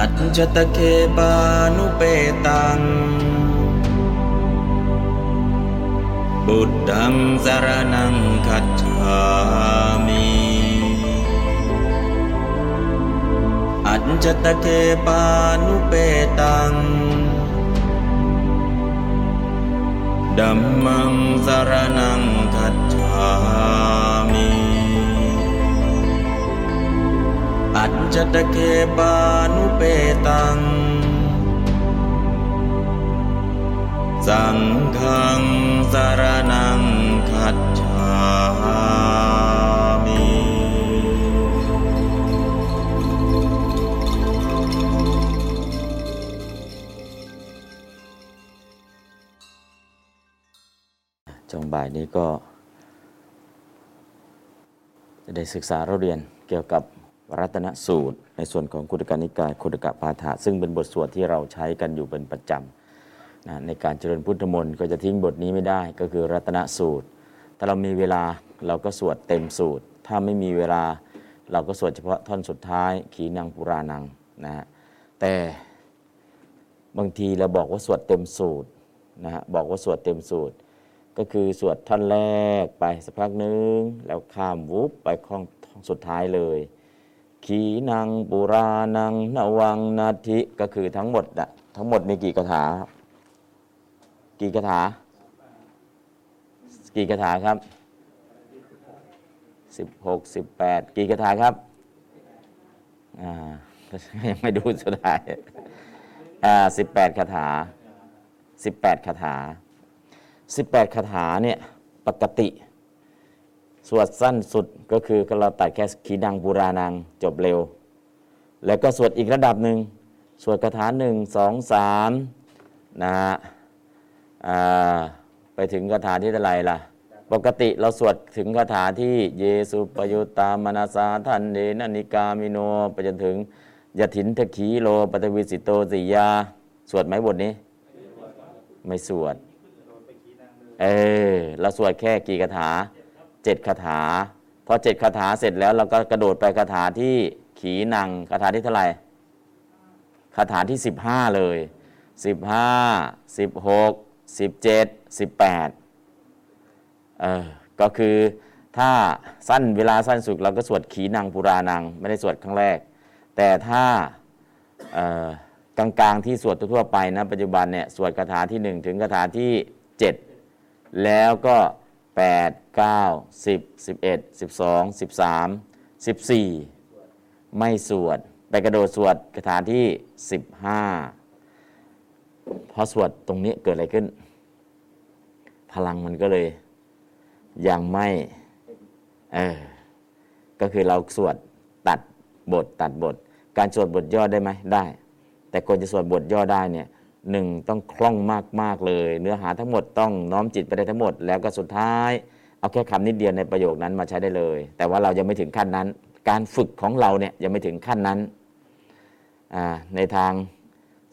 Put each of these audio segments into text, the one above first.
อัจจตเคปานุเปตัง บุตตังสารนังคัจฉามิอัจจตเคปานุเปตังดัมมังสารนังคัจฉามิ อัจจตเคปานุเปตัง สังฆังสารนังคัจฉามิช่วงบ่ายนี้ก็ จะได้ศึกษาเราเรียนเกี่ยวกับ รัตนสูตร ในส่วนของคุตกานิกายคุตกะปาฐะซึ่งเป็นบทสวดที่เราใช้กันอยู่เป็นประจำนะในการเจริญพุทธมนต์ก็จะทิ้งบทนี้ไม่ได้ก็คือรัตนสูตร ถ้าเรามีเวลาเราก็สวดเต็มสูตร ถ้าไม่มีเวลาเราก็สวดเฉพาะท่อนสุดท้ายขีนังปุรานังนะฮะแต่บางทีเราบอกว่าสวดเต็มสูตรนะฮะบอกว่าสวดเต็มสูตร ก็คือสวดท่อนแรกไปสักพักหนึ่งแล้วข้ามวุบไปข้องท่อนสุดท้ายเลย ขีนังปุรานังนวังนาทิก็คือทั้งหมดอะทั้งหมดมีกี่คาถา กี่คาถา กี่คาถาครับสิบหกสิบแปดกี่คาถาครับอ่ายังไม่ดูสุดท้ายอ่าสิบแปดคาถาสิบแปดคาถา18คาถาเนี่ยปกติ สวดสั้นสุดก็คือก็เราตัดแค่ขีดังปุรานังจบเร็ว แล้วก็สวดอีกระดับหนึ่งสวดคาถาหนึ่งสองสามนะฮะไปถึงคาถาที่เท่าไรล่ะ ปกติเราสวดถึงคาถาที่เยสุปยุตตามนาสาทันเดนนิกามิโนไปจนถึงยถินทขีโลปตวิสิโตสิยา สวดไหมบทนี้ ไม่สวด เออเราสวดแค่กี่คาถา จ็ดคาถาพอเจ็ดคาถาเสร็จแล้วเราก็กระโดดไปคาถาที่ขีนังคาถาที่เท่าไหร่คาถาที่สิบห้าเลยสิบห้าสิบหกสิบเจ็ดสิบแปดเออก็คือถ้าสั้นเวลาสั้นสุดเราก็สวดขีนังปุรานัง ไม่ได้สวดครั้งแรก แต่ถ้าเออกลางๆที่สวดทั่วไปนะปัจจุบันเนี่ยสวดคาถาที่หนึ่งถึงคาถาที่เจ็ดแล้วก็ 8 9 10 11 12 13 14 ไม่สวดไปกระโดดสวดคาถาที่ 15 พอสวดตรงนี้เกิดอะไรขึ้น พลังมันก็เลยยังไม่เออก็คือเราสวดตัดบทตัดบท การสวดบทย่อได้ไหมได้ แต่คนจะสวดบทย่อได้เนี่ยหนึ่งต้องคล่องมากมากๆเลย เนื้อหาทั้งหมดต้องน้อมจิตไปได้ทั้งหมด แล้วก็สุดท้าย เอาแค่คำนิดเดียวในประโยคนั้นมาใช้ได้เลย แต่ว่าเรายังไม่ถึงขั้นนั้น การฝึกของเราเนี่ยยังไม่ถึงขั้นนั้น ในทาง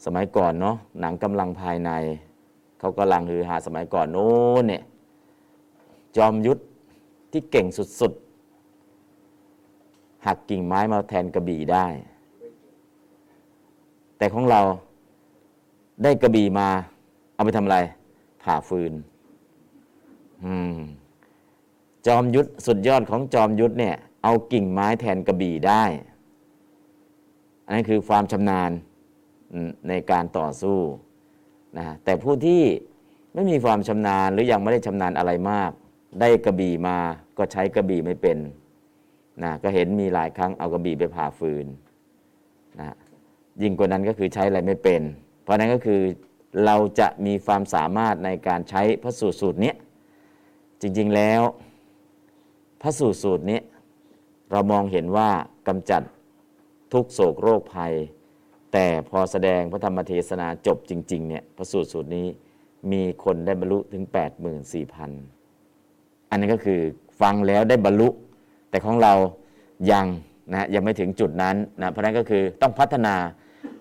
สมัยก่อนเนาะหนังกำลังภายใน เขากำลังฮือหาสมัยก่อนโน้นเนี่ยจอมยุทธที่เก่งสุดๆหักกิ่งไม้มาแทนกระบี่ได้ แต่ของเราได้กระบี่มา เอาไปทำอะไรผ่าฟืน อืม จอมยุทธสุดยอดของจอมยุทธเนี่ยเอากิ่งไม้แทนกระบี่ได้ อันนั้นคือความชำนาญในการต่อสู้นะแต่ผู้ที่ไม่มีความชำนาญหรือยังไม่ได้ชำนาญอะไรมาก ได้กระบี่มาก็ใช้กระบี่ไม่เป็นนะก็เห็นมีหลายครั้งเอากระบี่ไปผ่าฟืนนะยิ่งกว่านั้นก็คือใช้อะไรไม่เป็น เพราะนั้นก็คือเราจะมีความสามารถในการใช้พระสูตรสูตรนี้จริง ๆแล้ว ระสูตรสูตรนี้เรามองเห็นว่ากำจัดทุกโศกโรคภัย แต่พอแสดงพระธรรมเทศนาจบจริงๆเนี่ยพระสูตรสูตรนี้มีคนได้บรรลุถึง 84,000 อันนี้ก็คือฟังแล้วได้บรรลุ แต่ของเรายังนะยังไม่ถึงจุดนั้นนะเพราะนั้นก็คือต้องพัฒนา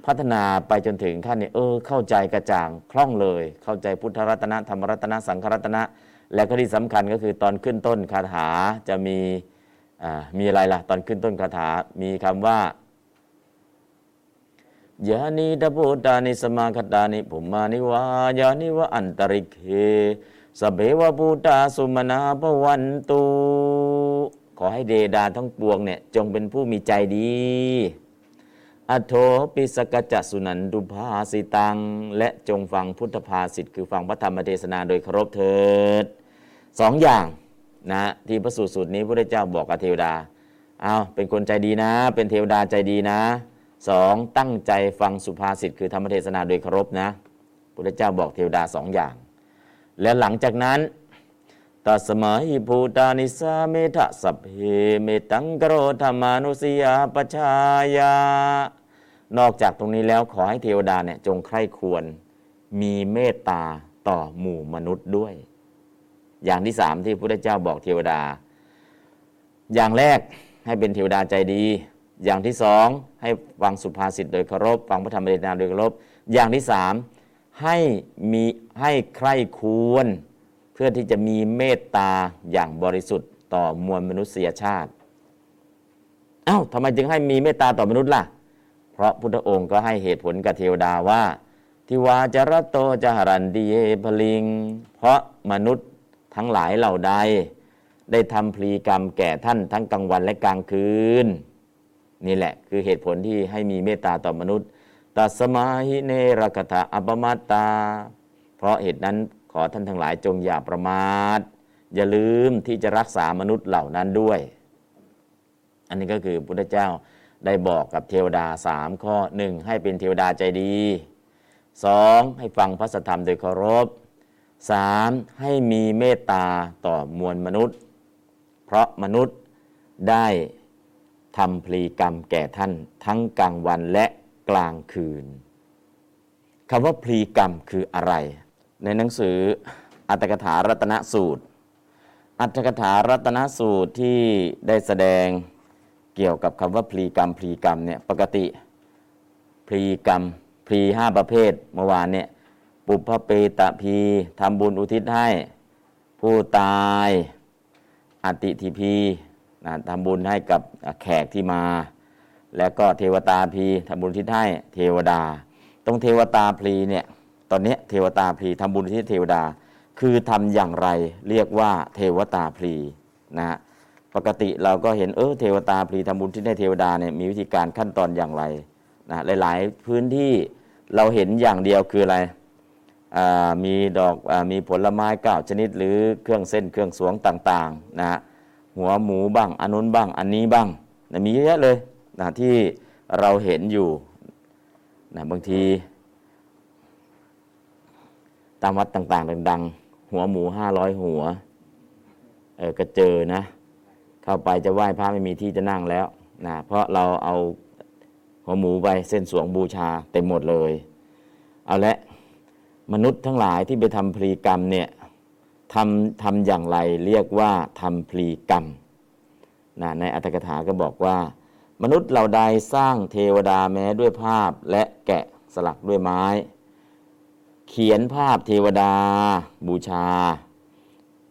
พัฒนาไปจนถึงขั้นนี้เออเข้าใจกระจ่างคล่องเลย เข้าใจพุทธรัตนะธรรมรัตนะสังฆรัตนะ แล้วก็ที่สำคัญก็คือตอนขึ้นต้นคาถาจะมีมีอะไรล่ะ ตอนขึ้นต้นคาถามีคำว่ายานิดาโบตานิสมาคตานิปุมานิวายานิวะอันตริกเคสเบวะบูตาสุมนาปวันตุขอให้เดดาทั้งปวงเนี่ยจงเป็นผู้มีใจดี อโทปิสกจัสุนันตุภาสิตัง และจงฟังพุทธภาษิตคือฟังพระธรรมเทศนาโดยเคารพเถิด สองอย่างนะที่พระสูตรสูตรนี้พระเจ้าบอกกับเทวดาเอาเป็นคนใจดีนะ เป็นเทวดาใจดีนะสองตั้งใจฟังสุภาษิตคือธรรมเทศนาโดยเคารพนะพระเจ้าบอกเทวดาสองอย่าง และหลังจากนั้นตัสมาหิภูตานิสาเมทะสัพเพเมตังกโรธรรมานุสยาปชายานอกจากตรงนี้แล้วขอให้เทวดาเนี่ยจงใคร่ควรมีเมตตาต่อหมู่มนุษย์ด้วย อย่างที่สามที่พระพุทธเจ้าบอกเทวดา อย่างแรกให้เป็นเทวดาใจดี อย่างที่สองให้ฟังสุภาษิตโดยเคารพฟังพระธรรมเทศนาโดยเคารพอย่างที่สามให้มีให้ใคร่ควร เพื่อที่จะมีเมตตาอย่างบริสุทธิ์ต่อมวลมนุษยชาติเอา้าทำไมจึงให้มีเมตตาต่อมนุษย์ล่ะ เพราะพุทธองค์ก็ให้เหตุผลกับเทวดาว่า ทิวาจรโตจหรันดีเยพลิง เพราะมนุษย์ ทั้งหลายเหล่าใด ได้ทำพลีกรรมแก่ท่านทั้งกลางวันและกลางคืน นี่แหละคือเหตุผลที่ให้มีเมตตาต่อมนุษย์ตัสมาหิเนรกถาอัปมาตา เพราะเหตุนั้นขอท่านทั้งหลายจงอย่าประมาท อย่าลืมที่จะรักษามนุษย์เหล่านั้นด้วย อันนี้ก็คือพุทธเจ้าได้บอกกับเทวดาสามข้อหนึ่งให้เป็นเทวดาใจดีสองให้ฟังพระธรรมโดยเคารพ สามให้มีเมตตาต่อมวลมนุษย์ เพราะมนุษย์ได้ทำพลีกรรมแก่ท่านทั้งกลางวันและกลางคืนคำว่าพลีกรรมคืออะไร ในหนังสืออัตถกถารัตนสูตร อัตถกถารัตนสูตรที่ได้แสดงเกี่ยวกับคำว่าพลีกรรมพลีกรรมเนี่ยปกติพลีกรรมพลีห้าประเภทเมื่อวานเนี่ย ปุพเปตะพีทำบุญอุทิศให้ ผู้ตายอติทิพีนะทำบุญให้กับแขกที่มา แล้วก็เทวตาพีทำบุญทิศให้เทวดา ตรงเทวตาพีเนี่ยตอนนี้เทวตาพีทำบุญที่เทวดา คือทำอย่างไรเรียกว่าเทวตาพีนะฮะปกติเราก็เห็นเออเทวตาพลีทำบุญที่ได้เทวดาเนี่ยมีวิธีการขั้นตอนอย่างไรนะหลาย ๆ พื้นที่เราเห็นอย่างเดียวคืออะไร มีดอกอมีผลไม้เก้าชนิด หรือเครื่องเส้นเครื่องสวงต่างๆนะหัวหมูบ้างอันนู้นบ้างอันนี้บ้างนะมีเยอะเลยนะที่เราเห็นอยู่นะบางที ตามวัดต่าง ๆ ดัง ๆ หัวหมูห้าร้อยหัวเออก็เจอนะ เข้าไปจะไหว้พระไม่มีที่จะนั่งแล้วนะเพราะเราเอาหัวหมูไปเส้นสวงบูชาเต็มหมดเลย เอาละ มนุษย์ทั้งหลายที่ไปทำพลีกรรมเนี่ยทำทำอย่างไรเรียกว่าทำพลีกรรมนะในอัตถกถาก็บอกว่า มนุษย์เหล่าใดสร้างเทวดาแม้ด้วยภาพและแกะสลักด้วยไม้ เขียนภาพเทวดา บูชา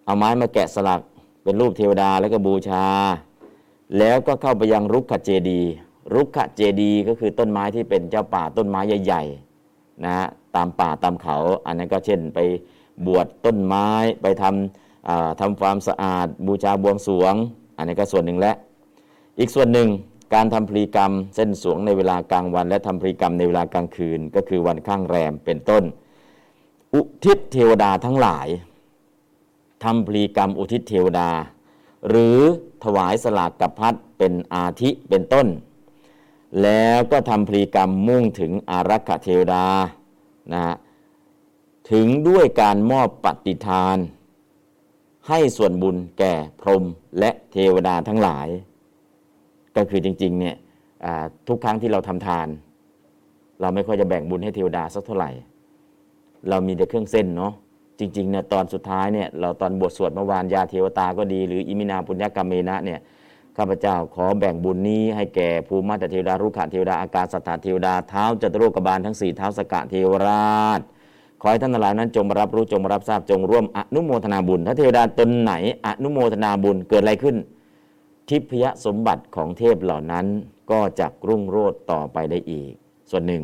เอาไม้มาแกะสลักเป็นรูปเทวดาแล้วก็บูชา แล้วก็เข้าไปยังรุกขเจดี รุกขเจดีก็คือต้นไม้ที่เป็นเจ้าป่าต้นไม้ใหญ่ๆ นะตามป่าตามเขา อันนั้นก็เช่นไปบวชต้นไม้ไปทำทำความสะอาดบูชาบวงสวง อันนี้ก็ส่วนหนึ่งและ อีกส่วนหนึ่งการทำพลีกรรมเส้นสวงในเวลากลางวัน และทำพลีกรรมในเวลากลางคืน ก็คือวันข้างแรมเป็นต้น อุทิศเทวดาทั้งหลายทำพลีกรรมอุทิศเทวดา หรือถวายสลากกับพัดเป็นอาทิเป็นต้น แล้วก็ทำพลีกรรมมุ่งถึงอารักขเทวดานะถึงด้วยการมอบปฏิทาน ให้ส่วนบุญแก่พรหมและเทวดาทั้งหลาย ก็คือจริงๆเนี่ยทุกครั้งที่เราทำทาน เราไม่ค่อยจะแบ่งบุญให้เทวดาสักเท่าไหร่ เรามีแต่เครื่องเส้นเนาะจริงๆเนี่ยตอนสุดท้ายเนี่ยเราตอนบทสวดเมื่อวานยาเทวตาก็ดี หรืออิมินาปุญญกรรมเมนะเนี่ย ข้าพเจ้าขอแบ่งบุญนี้ให้แก่ภูมิมาตเทวดารุขะเทวดาอากาศสถาเทวดาเท้าจตุโลกบาลทั้งสี่เท้าสกะเทวราช ขอให้ท่านทั้งหลายนั้นจงรับรู้จงรับทราบจงร่วมอนุโมทนาบุญ ถ้าเทวดาตนไหนอนุโมทนาบุญเกิดอะไรขึ้น ทิพยสมบัติของเทพเหล่านั้นก็จะรุ่งโรจน์ต่อไปได้อีก ส่วนหนึ่ง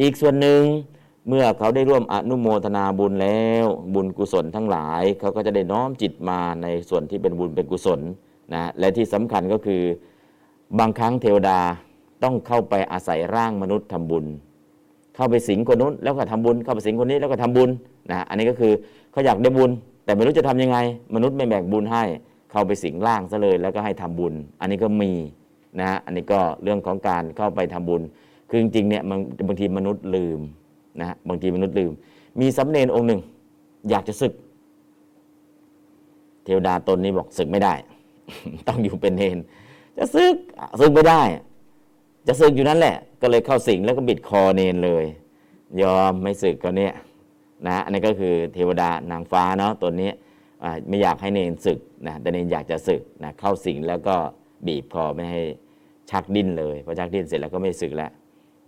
อีกส่วนหนึ่งเมื่อเขาได้ร่วมอนุโมทนาบุญแล้ว บุญกุศลทั้งหลาย เขาก็จะได้น้อมจิตมาในส่วนที่เป็นบุญเป็นกุศล นะและที่สำคัญก็คือบางครั้งเทวดาต้องเข้าไปอาศัยร่างมนุษย์ทำบุญ เข้าไปสิงคนนู้นแล้วก็ทำบุญ เข้าไปสิงคนนี้แล้วก็ทำบุญนะอันนี้ก็คือเขาอยากได้บุญ แต่ไม่รู้จะทำยังไง มนุษย์ไม่แบ่งบุญให้ เข้าไปสิงร่างซะเลย แล้วก็ให้ทำบุญ อันนี้ก็มีนะอันนี้ก็เรื่องของการเข้าไปทำบุญ คือจริงๆเนี่ยบางทีมนุษย์ลืมนะบางทีมนุษย์ลืม มีสำเนนองค์หนึ่ง อยากจะศึก เทวดาตนนี้บอกศึกไม่ได้ ต้องอยู่เป็นเนน จะศึกศึกไม่ได้ จะศึกอยู่นั่นแหละ ก็เลยเข้าสิงแล้วก็บิดคอเนนเลย ยอมไม่ศึกก็เนี่ยนะอันนี้ก็คือเทวดานางฟ้าเนาะตัวนี้ไม่อยากให้เนนศึกนะแต่เนนอยากจะศึกนะเข้าสิงแล้วก็บีบคอไม่ให้ชักดิ้นเลยพอชักดิ้นเสร็จแล้วก็ไม่ศึกแล้ว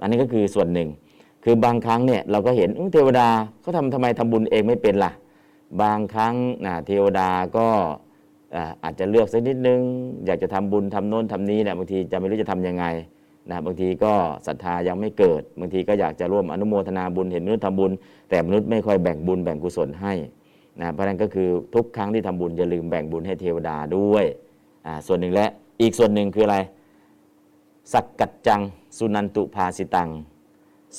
อันนี้ก็คือส่วนหนึ่ง คือบางครั้งเนี่ยเราก็เห็นเทวดาเขาทำทำไมทำบุญเองไม่เป็นล่ะ บางครั้งนะเทวดาก็ อาจจะเลือกสักนิดนึง อยากจะทำบุญทำโน้นทำนี้เนี่ยบางทีจะไม่รู้จะทํำยังไงนะบางทีก็ศรัทธายังไม่เกิด บางทีก็อยากจะร่วมอนุโมทนาบุญเห็นมนุษย์ทำบุญ แต่มนุษย์ไม่ค่อยแบ่งบุญแบ่งกุศลให้นะเพราะนั้นก็คือทุกครั้งที่ทำบุญอย่าลืมแบ่งบุญให้เทวดาด้วยอ่าส่วนหนึ่งและอีกส่วนหนึ่งคืออะไร สักกัจจังสุนันตุภาสิตัง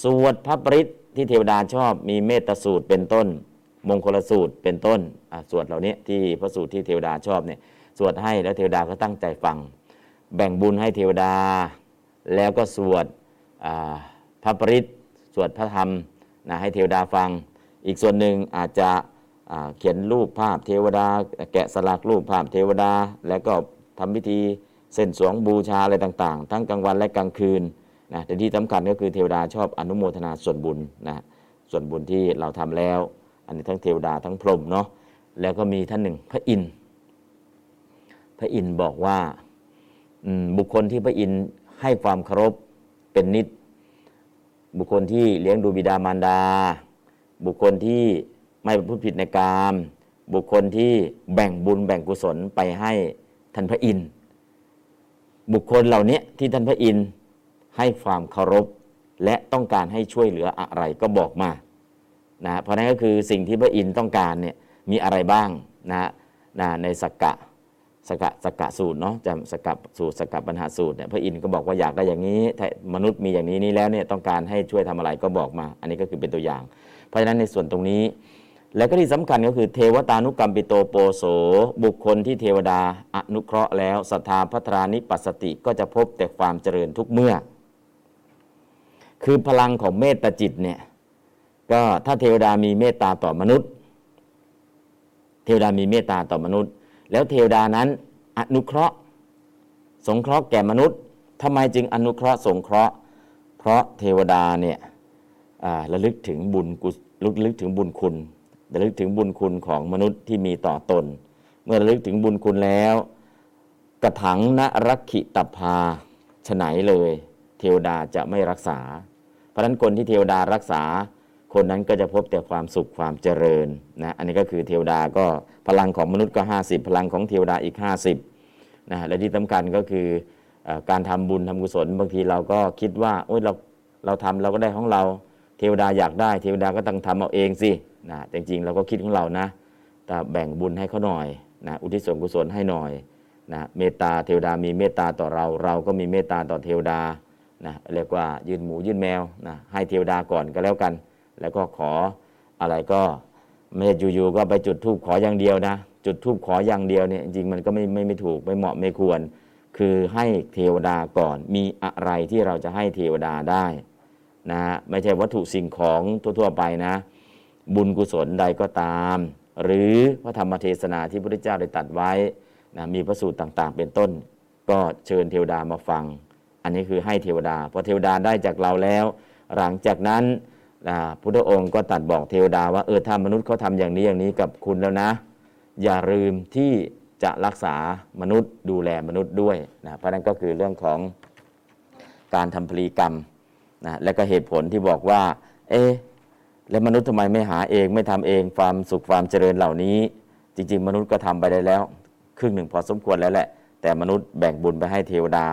สวดพระปริตที่เทวดาชอบมีเมตสูตรเป็นต้น มงคลสูตรเป็นต้นสวดเหล่านี้ที่พระสูตรที่เทวดาชอบเนี่ยสวดให้แล้วเทวดาก็ตั้งใจฟัง แบ่งบุญให้เทวดา แล้วก็สวดพระปริตสวดพระธรรมนะให้เทวดาฟัง อีกส่วนหนึ่งอาจจะเขียนรูปภาพเทวดา แกะสลักรูปภาพเทวดา แล้วก็ทำพิธีเส้นสวงบูชาอะไรต่างๆ ทั้งกลางวันและกลางคืนนะแต่ที่สำคัญก็คือเทวดาชอบอนุโมทนาส่วนบุญนะส่วนบุญที่เราทำแล้ว อันนี้ทั้งเทวดาทั้งพรหมเนาะแล้วก็มีท่านหนึ่งพระอินทร์พระอินทร์บอกว่าบุคคลที่พระอินทร์ให้ความเคารพเป็นนิด บุคคลที่เลี้ยงดูบิดามารดา บุคคลที่ไม่พูดผิดในกาม บุคคลที่แบ่งบุญแบ่งกุศลไปให้ท่านพระอินทร์บุคคลเหล่านี้ที่ท่านพระอินทร์ให้ความเคารพและต้องการให้ช่วยเหลืออะไรก็บอกมา นะเพราะนั้นก็คือสิ่งที่พระอินทร์ต้องการเนี่ยมีอะไรบ้างนะนะในสกกะสกะสกะสูตรเนาะจำสกะสูตรสกะปัญหาสูตรเนี่ยพระอินทร์ก็บอกว่าอยากได้อย่างนี้มนุษย์มีอย่างนี้นี้แล้วเนี่ยต้องการให้ช่วยทำอะไรก็บอกมา อันนี้ก็คือเป็นตัวอย่าง เพราะฉะนั้นในส่วนตรงนี้ และก็ที่สำคัญก็คือเทวตานุกรรมปิโตโปโส บุคคลที่เทวดาอนุเคราะห์แล้วศรัทธาพัฒรานิปัสสติก็จะพบแต่ความเจริญทุกเมื่อ คือพลังของเมตตาจิตเนี่ย ก็ถ้าเทวดามีเมตตาต่อมนุษย์ เทวดามีเมตตาต่อมนุษย์ แล้วเทวดานั้นอนุเคราะห์ สงเคราะห์แก่มนุษย์ทำไมจึงอนุเคราะห์สงเคราะห์ เพราะเทวดาเนี่ยระลึกถึงบุญกุระลึกถึงบุญคุณระลึกถึงบุญคุณของมนุษย์ที่มีต่อตน เมื่อระลึกถึงบุญคุณแล้ว กระถังนรักขิตภาฉไหนเลย เทวดาจะไม่รักษา เพราะนั้นคนที่เทวดารักษา คนนั้นก็จะพบแต่ความสุขความเจริญนะอันนี้ก็คือเทวดาก็พลังของมนุษย์ก็ 50 พลังของเทวดาอีก 50นะและที่สำคัญก็คือการทำบุญทำกุศลบางทีเราก็คิดว่าโอ้ยเราเราทำเราก็ได้ของเรา เทวดาอยากได้ เทวดาก็ต้องทำเอาเองสินะจริงๆเราก็คิดของเรานะแต่แบ่งบุญให้เขาหน่อยนะอุทิศส่วนกุศลให้หน่อยนะเมตตาเทวดามีเมตตาต่อเรา เราก็มีเมตตาต่อเทวดานะเรียกว่ายื่นหมูยื่นแมวนะให้เทวดาก่อนก็แล้วกัน แล้วก็ขออะไรก็ไม่อยู่ๆก็ไปจุดทูบขออย่างเดียวนะ จุดทูบขออย่างเดียวเนี่ยจริงมันก็ไม่ไม่ไม่ถูกไม่เหมาะไม่ควร คือให้เทวดาก่อนมีอะไรที่เราจะให้เทวดาได้นะไม่ใช่วัตถุสิ่งของทั่วๆไปนะ บุญกุศลใดก็ตาม หรือพระธรรมเทศนาที่พระพุทธเจ้าได้ตัดไว้นะมีพระสูตรต่างๆ เป็นต้น ก็เชิญเทวดามาฟัง อันนี้คือให้เทวดาพอเทวดาได้จากเราแล้ว หลังจากนั้น พุทธองค์ก็ตัดบอกเทวดาว่าเออถ้ามนุษย์เขาทำอย่างนี้อย่างนี้กับคุณแล้วนะ อย่าลืมที่จะรักษามนุษย์ดูแลมนุษย์ด้วยนะเพราะนั้นก็คือเรื่องของการทำพลีกรรมนะและก็เหตุผลที่บอกว่า เอ๊แล้วมนุษย์ทำไมไม่หาเองไม่ทำเองความสุขความเจริญเหล่านี้ จริง ๆ มนุษย์ก็ทำไปได้แล้ว ครึ่งหนึ่งพอสมควรแล้วแหละ แต่มนุษย์แบ่งบุญไปให้เทวดา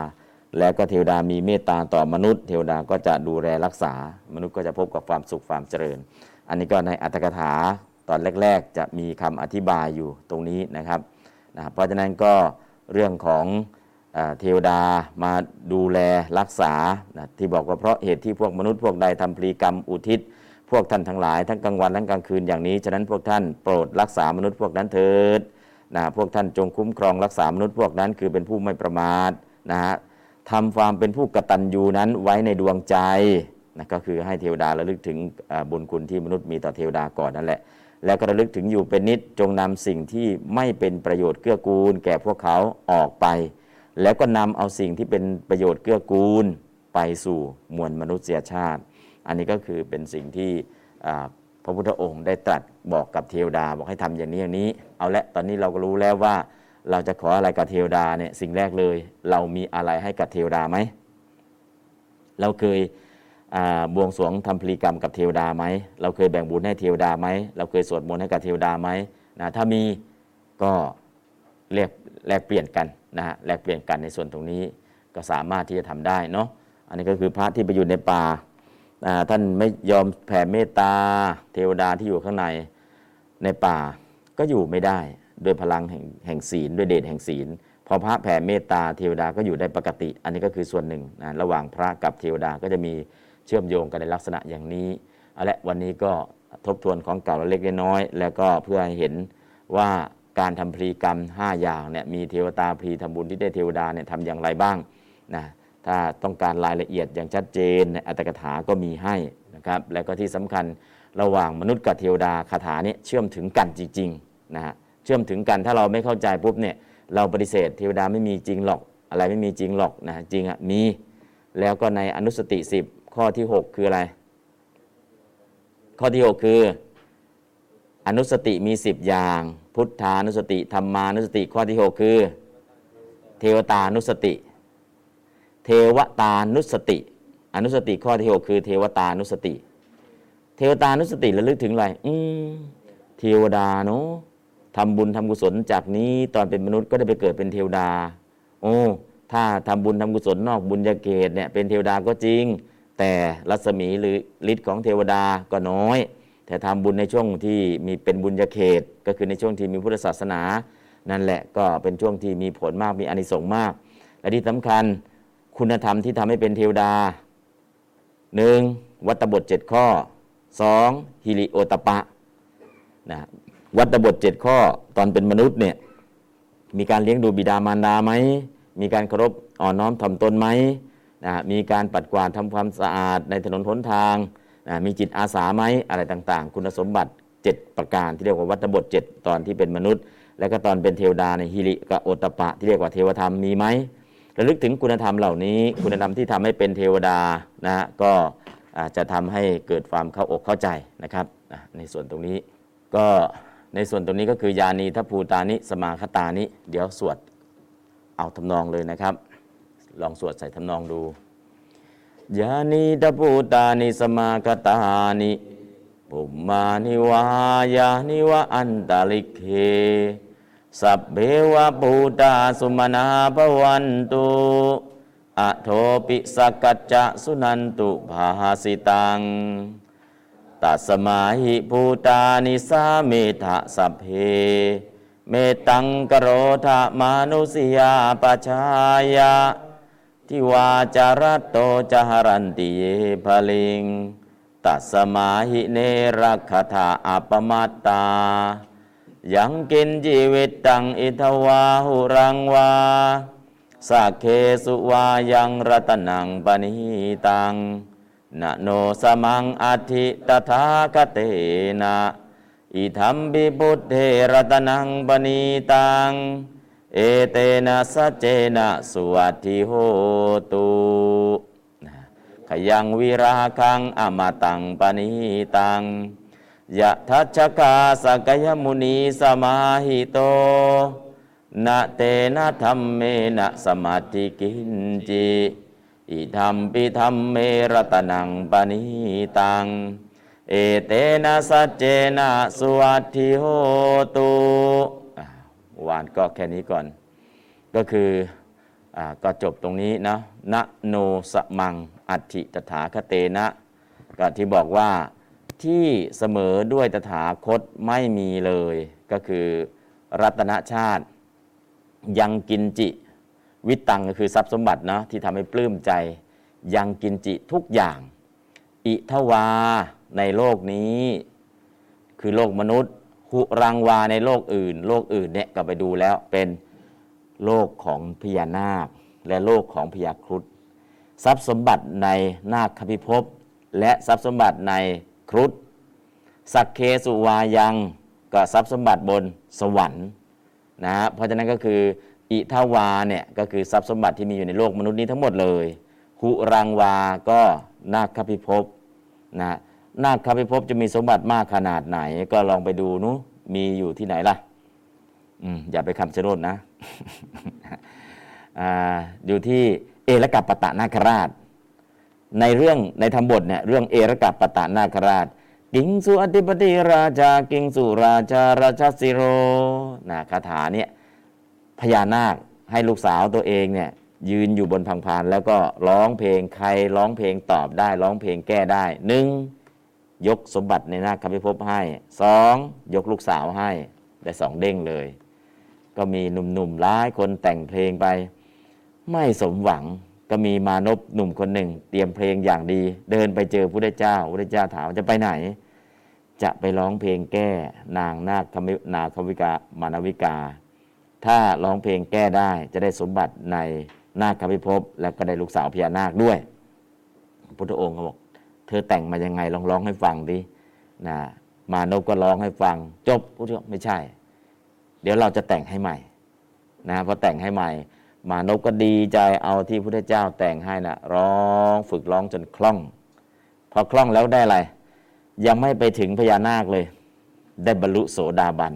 แล้วก็เทวดามีเมตตาต่อมนุษย์ เทวดาก็จะดูแลรักษา มนุษย์ก็จะพบกับความสุขความเจริญ อันนี้ก็ในอัตถกถาตอนแรก ๆ จะมีคำอธิบายอยู่ตรงนี้นะครับนะเพราะฉะนั้นก็เรื่องของเทวดามาดูแลรักษานะที่บอกว่าเพราะเหตุที่พวกมนุษย์พวกใดทำพลีกรรมอุทิศ พวกท่านทั้งหลายทั้งกลางวันทั้งกลางคืนอย่างนี้ ฉะนั้นพวกท่านโปรดรักษามนุษย์พวกนั้นเถิดนะพวกท่านจงคุ้มครองรักษามนุษย์พวกนั้นคือเป็นผู้ไม่ประมาทนะฮะ ทำความเป็นผู้กตัญญูนั้นไว้ในดวงใจนะก็คือให้เทวดาระลึกถึงบุญคุณที่มนุษย์มีต่อเทวดาก่อนนั่นแหละ แล้วก็ระลึกถึงอยู่เป็นนิดจงนำสิ่งที่ไม่เป็นประโยชน์เกื้อกูล แก่พวกเขาออกไป แล้วก็นำเอาสิ่งที่เป็นประโยชน์เกื้อกูล ไปสู่มวลมนุษยชาติ อันนี้ก็คือเป็นสิ่งที่พระพุทธองค์ได้ตรัสบอกกับเทวดาบอกให้ทำอย่างนี้อย่างนี้ เอาละตอนนี้เราก็รู้แล้วว่า เราจะขออะไรกับเทวดาเนี่ยสิ่งแรกเลย เรามีอะไรให้กับเทวดาไหม เราเคยบวงสรวงทำพลีกรรมกับเทวดาไหม เราเคยแบ่งบุญให้เทวดาไหม เราเคยสวดมนต์ให้กับเทวดาไหมนะถ้ามีก็แลกแลกเปลี่ยนกันนะฮะแลกเปลี่ยนกันในส่วนตรงนี้ก็สามารถที่จะทำได้เนาะอันนี้ก็คือพระที่ไปอยู่ในป่าท่านไม่ยอมแผ่เมตตาเทวดาที่อยู่ข้างในในป่าก็อยู่ไม่ได้ ด้วยพลังแห่งแห่งศีลด้วยเดชแห่งศีลพอพระแผ่เมตตาเทวดาก็อยู่ได้ปกติ อันนี้ก็คือส่วนหนึ่งนะระหว่างพระกับเทวดาก็จะมีเชื่อมโยงกันในลักษณะอย่างนี้เอาละวันนี้ก็ทบทวนของเก่าเล็กน้อย แล้วก็เพื่อให้เห็นว่าการทำพรีกรรม 5 อย่างเนี่ยมีเทวตาพรีทำบุญที่ได้เทวดาเนี่ยทำอย่างไรบ้างนะถ้าต้องการรายละเอียดอย่างชัดเจนในอัตถกถาก็มีให้นะครับแล้วก็ที่สำคัญระหว่างมนุษย์กับเทวดาคาถานี้เชื่อมถึงกันจริงๆนะฮะ เชื่อมถึงกันถ้าเราไม่เข้าใจปุ๊บเนี่ยเราปฏิเสธเทวดาไม่มีจริงหรอกอะไรไม่มีจริงหรอกนะจริงอะมี แล้วก็ในอนุสติสิบข้อที่ 6 คืออะไร ข้อที่ 6 คือ อนุสติมี 10 อย่าง พุทธานุสติธรรมานุสติ ข้อที่ 6 คือ เทวตานุสติ เทวตานุสติ อนุสติข้อที่ 6 คือ เทวตานุสติ เทวตานุสติระลึกถึงอะไรอืมเทวดาเนาะ ทำบุญทำกุศลจากนี้ตอนเป็นมนุษย์ก็ได้ไปเกิดเป็นเทวดา โอ้ถ้าทำบุญทำกุศลนอกบุญญาเกตเนี่ยเป็นเทวดาก็จริง แต่รัศมีหรือฤทธิ์ของเทวดาก็น้อย แต่ทำบุญในช่วงที่มีเป็นบุญญาเขต ก็คือในช่วงที่มีพุทธศาสนา นั่นแหละก็เป็นช่วงที่มีผลมากมีอานิสงส์มาก และที่สำคัญคุณธรรมที่ทำให้เป็นเทวดาหนึ่งวัตบทเจ็ดข้อสองฮิริโอตปะนะ วัตบทเจ็ดข้อตอนเป็นมนุษย์เนี่ยมีการเลี้ยงดูบิดามารดาไหม มีการเคารพอ่อนน้อมถ่อมตนไหมนะมีการปัดกวาดทำความสะอาดในถนนหนทางนะมีจิตอาสาไหมอะไรต่างๆ คุณสมบัติ 7 ประการที่เรียกว่าวัตบท 7 ตอนที่เป็นมนุษย์ แล้วก็ตอนเป็นเทวดาในฮิริกับโอตปะ ที่เรียกว่าเทวธรรมมีไหมระลึกถึงคุณธรรมเหล่านี้ คุณธรรมที่ทำให้เป็นเทวดานะก็จะทำให้เกิดความเข้าอกเข้าใจนะครับในส่วนตรงนี้ก็ ในส่วนตรงนี้ก็คือยานีทัพภูตานิสมาคตานิ เดี๋ยวสวดเอาทำนองเลยนะครับ ลองสวดใส่ทำนองดูยานิตปูตานิสมากตานิ ภุมมานิวายานิวะอันตะลิกเข สัพเพวะ ภูตาสุมะนา ภะวันตุอะโถปิ สักกัจจะสุณันตุภาสิตัง ตัสมาหิภูตานิสาเมถะสัพเพ เมตตัง กะโรถะ มานุสิยา ปะชายะทิวาจารโตจหรันติเยภลิง ตัสมาหิเนรักถาอปมัตตา ยังกินจีวิตตังอิทวาหุรังวาสักเคสุวายังรัตนังปณิตัง นะโนสมังอธิตถาคเตนะอิธรรมบิบุตเทรัตนังปณิตัง เอเตนะสเจนะสวัสดิโหตุขยังวิราคังอมตังปณิตังยะทัชกาสกยมุนีสมาหิโตนะเตนะธรรมเมนะสมาธิกินจิ อิธรรมปิธรรมเมรตนังปณิตัง เอเตนะสัจเจนะสวัสดิโหตุวานก็แค่นี้ก่อน ก็คือก็จบตรงนี้นะนะโนสมัง อัติตถาคเตนะก็ที่บอกว่าที่เสมอด้วยตถาคตไม่มีเลย ก็คือรัตนชาติ ยังกินจิ วิตังก็คือทรัพย์สมบัตินะที่ทำให้ปลื้มใจ ยังกินจิทุกอย่าง อิทวาในโลกนี้ คือโลกมนุษย์ หุรังวาในโลกอื่น โลกอื่นเนี่ยก็ไปดูแล้วเป็นโลกของพญานาค และโลกของพญาครุฑทรัพย์สมบัติในนาคพิภพและทรัพย์สมบัติในครุฑสักเคสุวายังก็ทรัพย์สมบัติบนสวรรค์นะเพราะฉะนั้นก็คือ อิทาวาเนี่ยก็คือทรัพย์สมบัติที่มีอยู่ในโลกมนุษย์นี้ทั้งหมดเลยหุรังวาก็นาคพิภพนะนาคพิภพจะมีสมบัติมากขนาดไหน ก็ลองไปดูนู้มีอยู่ที่ไหนล่ะอืมอย่าไปคำชะโนดนะอยู่ที่เอรกับปตะนาคราช ในเรื่องในธรรมบทเนี่ยเรื่องเอรกับปตะนาคราชกิงสุอธิปติราชากิงสุราชาราชสิโรนะคาถาเนี่ย พญานาคให้ลูกสาวตัวเองเนี่ยยืนอยู่บนพังพานแล้วก็ร้องเพลงใครร้องเพลงตอบได้ ร้องเพลงแก้ได้หนึ่งยกสมบัติในนาคพิภพให้สองยกลูกสาวให้ได้สองเด้งเลย ก็มีหนุ่มๆหลายคนแต่งเพลงไป ไม่สมหวังก็มีมานพหนุ่มคนหนึ่ง เตรียมเพลงอย่างดี เดินไปเจอพระเจ้าพระเจ้าถามจะไปไหน จะไปร้องเพลงแก้ นางนาคมินาควิกามานวิกา ถ้าร้องเพลงแก้ได้จะได้สมบัติในนาคพิภพและก็ได้ลูกสาวพญานาคด้วย พุทธองค์ก็บอก เธอแต่งมายังไงลองร้องให้ฟังดินะมานพก็ร้องให้ฟัง จบพุทธองค์ไม่ใช่ เดี๋ยวเราจะแต่งให้ใหม่นะพอแต่งให้ใหม่ มานพก็ดีใจเอาที่พุทธเจ้าแต่งให้นะร้องฝึกร้องจนคล่อง พอคล่องแล้วได้อะไรยังไม่ไปถึงพญานาคเลย ได้บรรลุโสดาบัน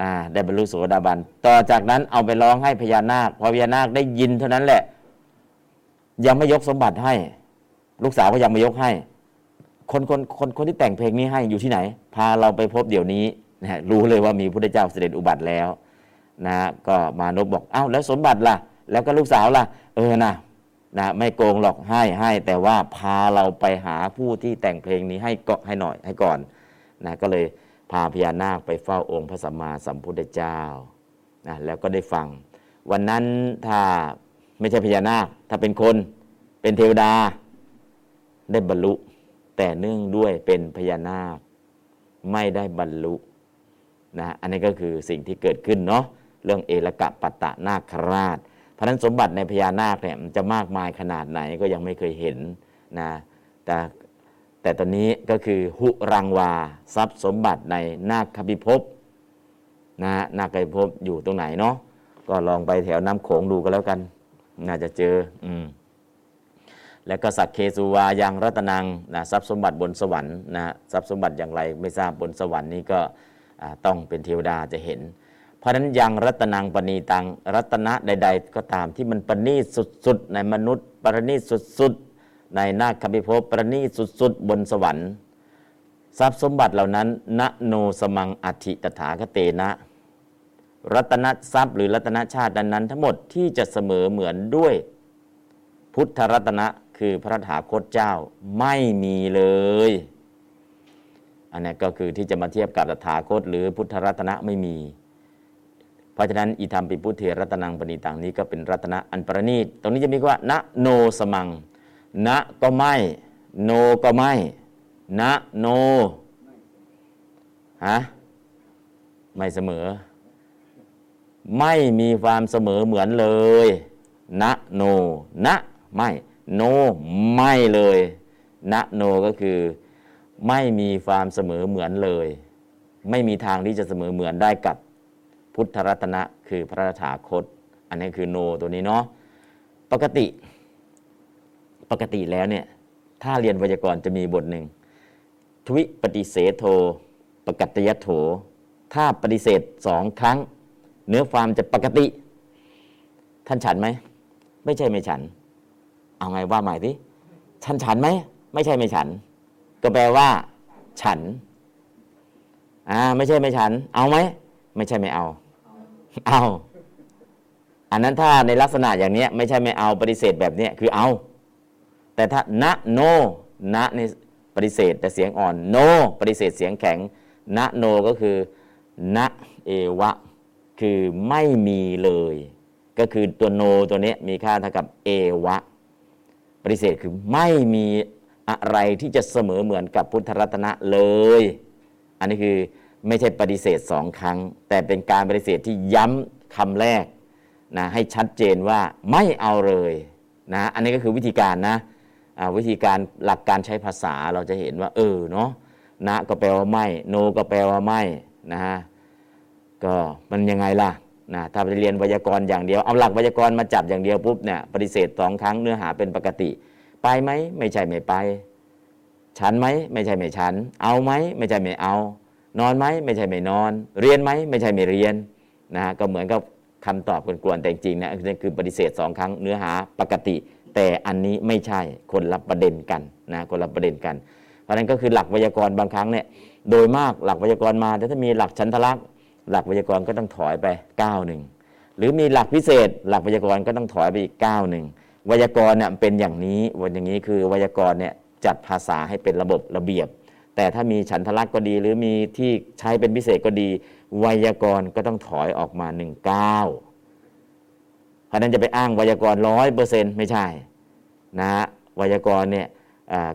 อ่าได้บรรลุโสดาบัน ต่อจากนั้นเอาไปร้องให้พญานาค พอพญานาคได้ยินเท่านั้นแหละ ยังไม่ยกสมบัติให้ ลูกสาวก็ยังไม่ยกให้ คนคนคนคนที่แต่งเพลงนี้ให้อยู่ที่ไหน พาเราไปพบเดี๋ยวนี้นะรู้เลยว่ามีพระเจ้าเสด็จอุบัติแล้วนะก็มานพบอกอ้าวแล้วสมบัติล่ะ แล้วก็ลูกสาวล่ะ เออนะนะไม่โกงหรอกให้ให้แต่ว่าพาเราไปหาผู้ที่แต่งเพลงนี้ให้ก็ให้หน่อยให้ก่อนนะก็เลย พาพญานาคไปเฝ้าองค์พระสัมมาสัมพุทธเจ้านะแล้วก็ได้ฟัง วันนั้นถ้าไม่ใช่พญานาค ถ้าเป็นคนเป็นเทวดา ได้บรรลุ แต่เนื่องด้วยเป็นพญานาคไม่ได้บรรลุนะอันนี้ก็คือสิ่งที่เกิดขึ้นเนาะเรื่องเอลกะปัตตะนาคราชเพราะนั้นสมบัติในพญานาคเนี่ยมันจะมากมายขนาดไหนก็ยังไม่เคยเห็นนะแต่ แต่ตอนนี้ก็คือหุรังวาทรัพย์สมบัติในนาคพิภพนะนาคพิภพอยู่ตรงไหนเนาะก็ลองไปแถวน้ำโขงดูก็แล้วกัน น่าจะเจออืมแล้วก็สักเคสุวายังรัตนังนะทรัพย์สมบัติบนสวรรค์นะทรัพย์สมบัติอย่างไรไม่ทราบบนสวรรค์นี้ก็ต้องเป็นเทวดาจะเห็น เพราะฉะนั้นยังรัตนังปณีตังรัตนะใด ๆ ก็ตามที่มันปณีสุดๆในมนุษย์ปณีสุดๆ ในนาคบิภพประณีสุดๆ บนสวรรค์ ทรัพย์สมบัติเหล่านั้นณโนสมังอัติตถาคเตนะ รัตนทรัพย์หรือรัตนชาตินั้นทั้งหมดที่จะเสมอเหมือนด้วย พุทธรัตนะคือพระถาคตเจ้าไม่มีเลย อันนี้ก็คือที่จะมาเทียบกับตถาคต หรือพุทธรัตนะไม่มี เพราะฉะนั้นอิธรรมปิพุทเทรัตนังปณิตังนี้ก็เป็นรัตนะอันประณีต ตรงนี้จะมีว่าณโนสมัง ณก็ไม่ โนก็ไม่ณโนฮะไม่เสมอ ไม่มีความเสมอเหมือนเลยณโนณไม่ โน ไม่เลยณโนก็คือ ไม่มีความเสมอเหมือนเลย ไม่มีทางที่จะเสมอเหมือนได้กับพุทธรัตนะคือพระถาคต อันนี้คือโนตัวนี้เนาะปกติ ปกติแล้วเนี่ยถ้าเรียนไวยากรณ์จะมีบทหนึ่งทวิปฏิเสธโทปกัตยโถ ถ้าปฏิเสธสองครั้ง เนื้อความจะปกติ ท่านฉันไหม ไม่ใช่ไม่ฉัน เอาไงว่าใหม่สิฉันฉันไหม ไม่ใช่ไม่ฉัน ก็แปลว่า ฉัน อ่า ไม่ใช่ไม่ฉัน เอาไหม ไม่ใช่ไม่เอา เอา อันนั้นถ้าในลักษณะอย่างนี้ไม่ใช่ไม่เอาปฏิเสธแบบนี้คือเอา แต่ถ้านะโนนะนี่ปฏิเสธแต่เสียงอ่อนโนปฏิเสธเสียงแข็งนะโนก็คือนะเอวะ คือไม่มีเลย ก็คือตัวโนตัวนี้มีค่าเท่ากับเอวะ ปฏิเสธคือไม่มีอะไรที่จะเสมอเหมือนกับพุทธรัตนะเลย อันนี้คือไม่ใช่ปฏิเสธสองครั้ง แต่เป็นการปฏิเสธที่ย้ำคำแรกนะให้ชัดเจนว่าไม่เอาเลยนะอันนี้ก็คือวิธีการนะ วิธีการหลักการใช้ภาษาเราจะเห็นว่า เออเนาะนะก็แปลว่าไม่ โนก็แปลว่าไม่นะฮะก็มันยังไงล่ะนะถ้าไปเรียนไวยากรณ์อย่างเดียวเอาหลักไวยากรณ์มาจับอย่างเดียวปุ๊บเนี่ยปฏิเสธสองครั้งเนื้อหาเป็นปกติ ไปไหมไม่ใช่ไม่ไป ฉันไหมไม่ใช่ไม่ฉัน เอาไหมไม่ใช่ไม่เอา นอนไหมไม่ใช่ไม่นอน เรียนไหมไม่ใช่ไม่เรียนนะก็เหมือนกับคำตอบกวนๆแต่จริงๆนะนั่คือปฏิเสธสองครั้งเนื้อหาปกติ แต่อันนี้ไม่ใช่คนละประเด็นกันนะคนละประเด็นกัน เพราะนั้นก็คือหลักไวยากรณ์บางครั้งเนี่ยโดยมากหลักไวยากรณ์มา แต่ถ้ามีหลักชันทลักษณ์หลักไวยากรณ์ก็ต้องถอยไปก้าวหนึ่งหรือมีหลักพิเศษ หลักไวยากรณ์ก็ต้องถอยไปอีกก้าวหนึ่งไวยากรณ์เนี่ยเป็นอย่างนี้วันอย่างนี้คือไวยากรณ์เนี่ยจัดภาษาให้เป็นระบบระเบียบ แต่ถ้ามีฉันทลักษณ์ก็ดี หรือมีที่ใช้เป็นพิเศษก็ดี ไวยากรณ์ก็ต้องถอยออกมาหนึ่งก้าว เพราะนั้นจะไปอ้างไวยากรณ์ร้อยเปอร์เซ็นต์ไม่ใช่นะไวยากรณ์เนี่ย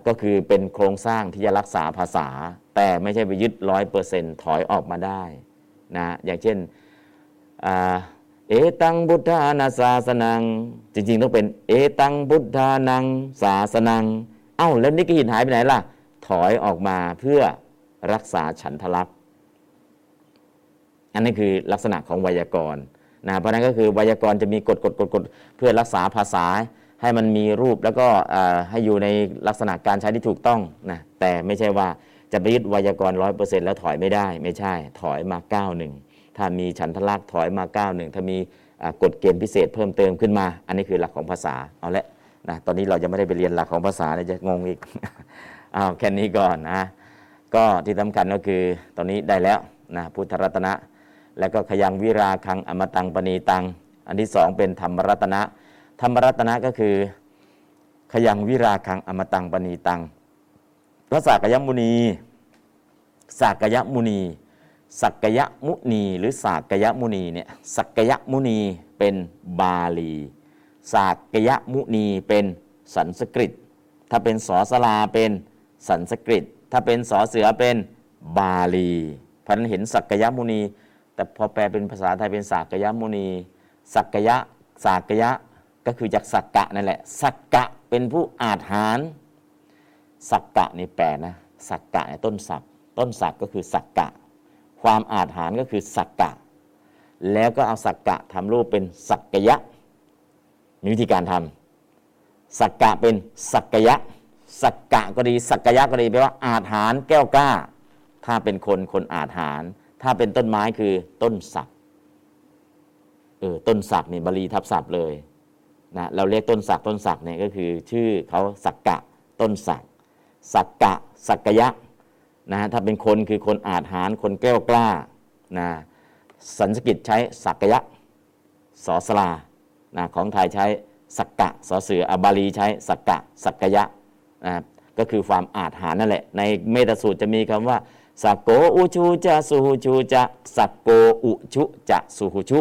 ก็คือเป็นโครงสร้างที่จะรักษาภาษา แต่ไม่ใช่ไปยึดร้อยเปอร์เซ็นต์ถอยออกมาได้นะอย่างเช่นเอตังบุทธานาศาสนัง จริง ๆ ต้องเป็นเอตังบุทธานังศาสนัง เอ้าแล้วนิกหินหายไปไหนล่ะ ถอยออกมาเพื่อรักษาฉันทลักษณ์อันนี้คือลักษณะของไวยากรณ์ นะเพราะนั้นก็คือไวยากรณ์จะมีกฎกฎกฎกฎเพื่อรักษาภาษาให้มันมีรูปแล้วก็ให้อยู่ในลักษณะการใช้ที่ถูกต้องนะแต่ไม่ใช่ว่าจะไปยึดไวยากรณ์ร้อยเปอร์เซ็นต์แล้วถอยไม่ได้ ไม่ใช่ถอยมาเก้าหนึ่งถ้ามีฉันทลักษ์ถอยมาเก้าหนึ่งถ้ามีกฎเกณฑ์พิเศษเพิ่มเติมขึ้นมา อันนี้คือหลักของภาษาเอาละนะตอนนี้เราจะไม่ได้ไปเรียนหลักของภาษาเลยจะงงอีกเอาแค่นี้ก่อนนะก็ที่สำคัญก็คือตอนนี้ได้แล้วนะพุทธรัตนะ แล้วก็ขยังวิราคังอมตังปณีตัง อันที่สองเป็นธรรมรัตนะ ธรรมรัตนะก็คือ ขยังวิราคังอมตังปณีตังพระสากยมุนีสากยมุนีสักยมุนีหรือสากยมุนีเนี่ยสักยมุนีเป็นบาลีสากยมุนีเป็นสันสกฤต ถ้าเป็นสอสลาเป็นสันสกฤต ถ้าเป็นสอเสือเป็นบาลีพันเห็นสักยมุนี แต่พอแปลเป็นภาษาไทยเป็นสากยมุนีสักยะสากยะก็คือจากสักกะนั่นแหละสักกะเป็นผู้อาจหารสักกะนี่แปลนะสักกะต้นสักต้นสักก็คือสักกะ ความอาจหารก็คือสักกะ แล้วก็เอาสักกะทำรูปเป็นสักยะ มีวิธีการทำสักกะเป็นสักยะ สักกะก็ดีสักกยะก็ดีแปลว่าอาจหารแก้วกล้า ถ้าเป็นคนคนอาจหาร ถ้าเป็นต้นไม้คือต้นสักเออต้นสักนี่บาลีทับศัพท์เลยนะเราเรียกต้นสักต้นสักเนี่ยก็คือ ชื่อเขาสักกะ ต้นสักสักกะสักกยะนะถ้าเป็นคนคือคนอาจหารคนแก้วกล้านะสันสกิตใช้สักกยะสอสลานะของไทยใช้สักกะสอเสืออบาลีใช้สักกะสักกยะนะก็คือความอาจหารนั่นแหละ ในเมตสูตรจะมีคำว่า สักโกอุชูจะสุหูชูจะสักโกอุชุจะสุหูชุ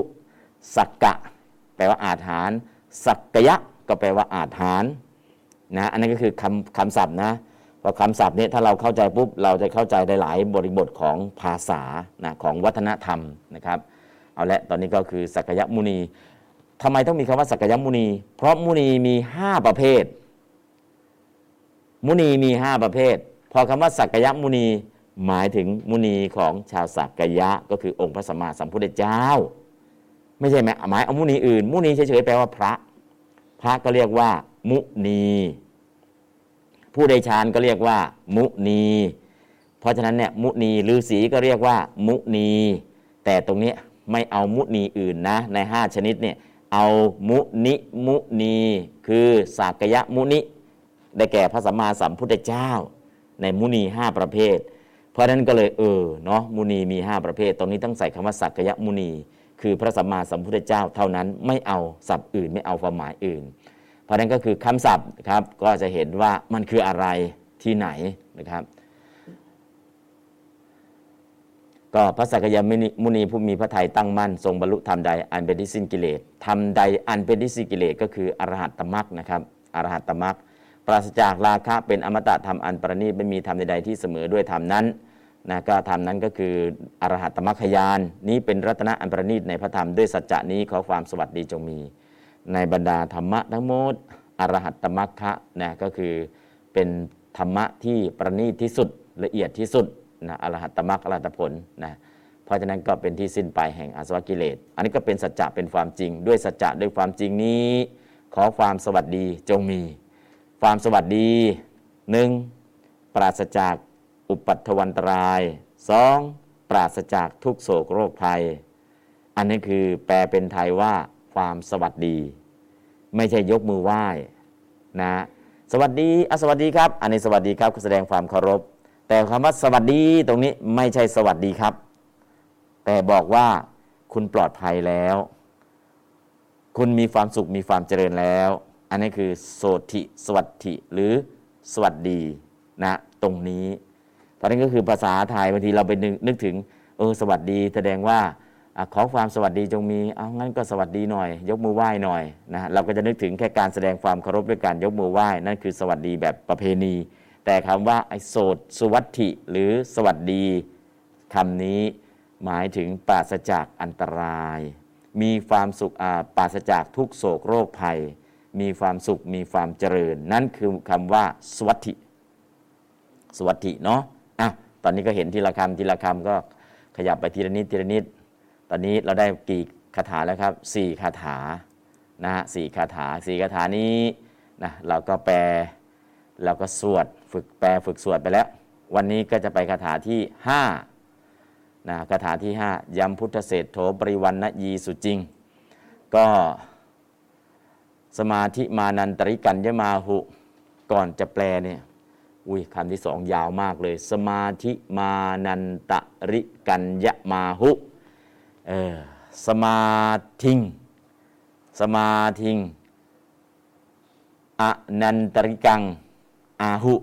สักกะ แปลว่าอาจหารสักกยะก็แปลว่าอาถานนะอันนั้นก็คือคำคำศัพท์นะพอคำศัพท์นี้ถ้าเราเข้าใจปุ๊บเราจะเข้าใจได้หลายบริบทของภาษานะของวัฒนธรรมนะครับ เอาละตอนนี้ก็คือสักยะมุนีทำไมต้องมีคำว่าสักยะมุนี เพราะมุนีมี 5 ประเภท มุนีมี 5 ประเภท พอคำว่าสักยะมุนี หมายถึงมุนีของชาวสักยะ ก็คือองค์พระสัมมาสัมพุทธเจ้า ไม่ใช่หมายเอามุนีอื่น มุนีเฉยๆแปลว่าพระ พระก็เรียกว่า มุนี ผู้ได้ฌานก็เรียกว่า มุนี เพราะฉะนั้นเนี่ยมุนีฤาษีก็เรียกว่า มุนี แต่ตรงนี้ไม่เอามุนีอื่นนะ ในห้าชนิดเนี่ยเอามุนิมุนี คือสากยะมุนิ ได้แก่พระสัมมาสัมพุทธเจ้า ในมุนีห้าประเภท เพราะฉะนั้นก็เลยเออเนาะมุนีมีห้าประเภท ตรงนี้ต้องใส่คำว่าสักยะมุนี คือพระสัมมาสัมพุทธเจ้าเท่านั้นไม่เอาศัพท์อื่นไม่เอาความหมายอื่น เพราะนั้นก็คือคำศัพท์ครับก็จะเห็นว่ามันคืออะไรที่ไหนนะครับก็พระสักยมุนีผู้มีพระทัยตั้งมั่น ทรงบรรลุธรรมใดอันเป็นที่สิ้นกิเลสธรรมใดอันเป็นที่สิ้นกิเลสก็คืออรหัตตมรรคนะครับอรหัตตมรรค ปราศจากราคะเป็นอมตะธรรมอันประณีตไม่มีธรรมใดๆที่เสมอด้วยธรรมนั้นนะก็ธรรมนั้นก็คืออรหัตตมรรคยาน นี้เป็นรัตนะอันประณีตในพระธรรมด้วยสัจจะนี้ขอความสวัสดีจงมี ในบรรดาธรรมะทั้งหมดอรหัตตมรรคะนะก็คือเป็นธรรมะที่ประณีตที่สุดละเอียดที่สุดนะอรหัตตมรรคอรหัตผลนะเพราะฉะนั้นก็เป็นที่สิ้นไปแห่งอาสวะกิเลส อันนี้ก็เป็นสัจจะเป็นความจริง ด้วยสัจจะด้วยความจริงนี้ ขอความสวัสดีจงมี ความสวัสดีหนึ่งปราศจากอุปัตวันตรายสองปราศจากทุกโศกโรคภัย อันนี้คือแปลเป็นไทยว่าความสวัสดี ไม่ใช่ยกมือไหว้นะสวัสดีอสวัสดีครับ อันนี้สวัสดีครับแสดงความเคารพ แต่คำว่าสวัสดีตรงนี้ไม่ใช่สวัสดีครับ แต่บอกว่าคุณปลอดภัยแล้ว คุณมีความสุขมีความเจริญแล้ว อันนี้คือโสติสวัสดิหรือสวัสดีนะตรงนี้ เพราะนั้นก็คือภาษาไทยบางทีเราไปนึกนึกถึงเออสวัสดี แสดงว่าอขอความสวัสดีจงมีเอางั้นก็สวัสดีหน่อย ยกมือไหว้หน่อยนะเราก็จะนึกถึงแค่การแสดงความเคารพด้วยการยกมือไหว้นั่นคือสวัสดีแบบประเพณี แต่คำว่าไอโสดสวัสดิหรือสวัสดีคำนี้หมายถึงปราศจากอันตราย มีความสุขปราศจากทุกโศกโรคภัย มีความสุขมีความเจริญ นั่นคือคำว่าสวัสดิสวัสดิเนาะอะตอนนี้ก็เห็นทีละคำทีละคำก็ขยับไปทีละนิดทีละนิด ตอนนี้เราได้กี่คาถาแล้วครับสี่คาถานะฮะสี่คาถาสี่คาถานี้นะเราก็แปลเราก็สวดฝึกแปลฝึกสวดไปแล้ว วันนี้ก็จะไปคาถาที่ห้านะคาถาที่ห้ายำพุทธเศษโถปริวันนยีสุจริง ก็ สมาธิมานันตริกันยมาหุก่อนจะแปลเนี่ยอุ้ยคำที่สองยาวมากเลย สมาธิมานันตริกันยมาหุเออสมาธิงสมาธิงอนันตริกังอาหุ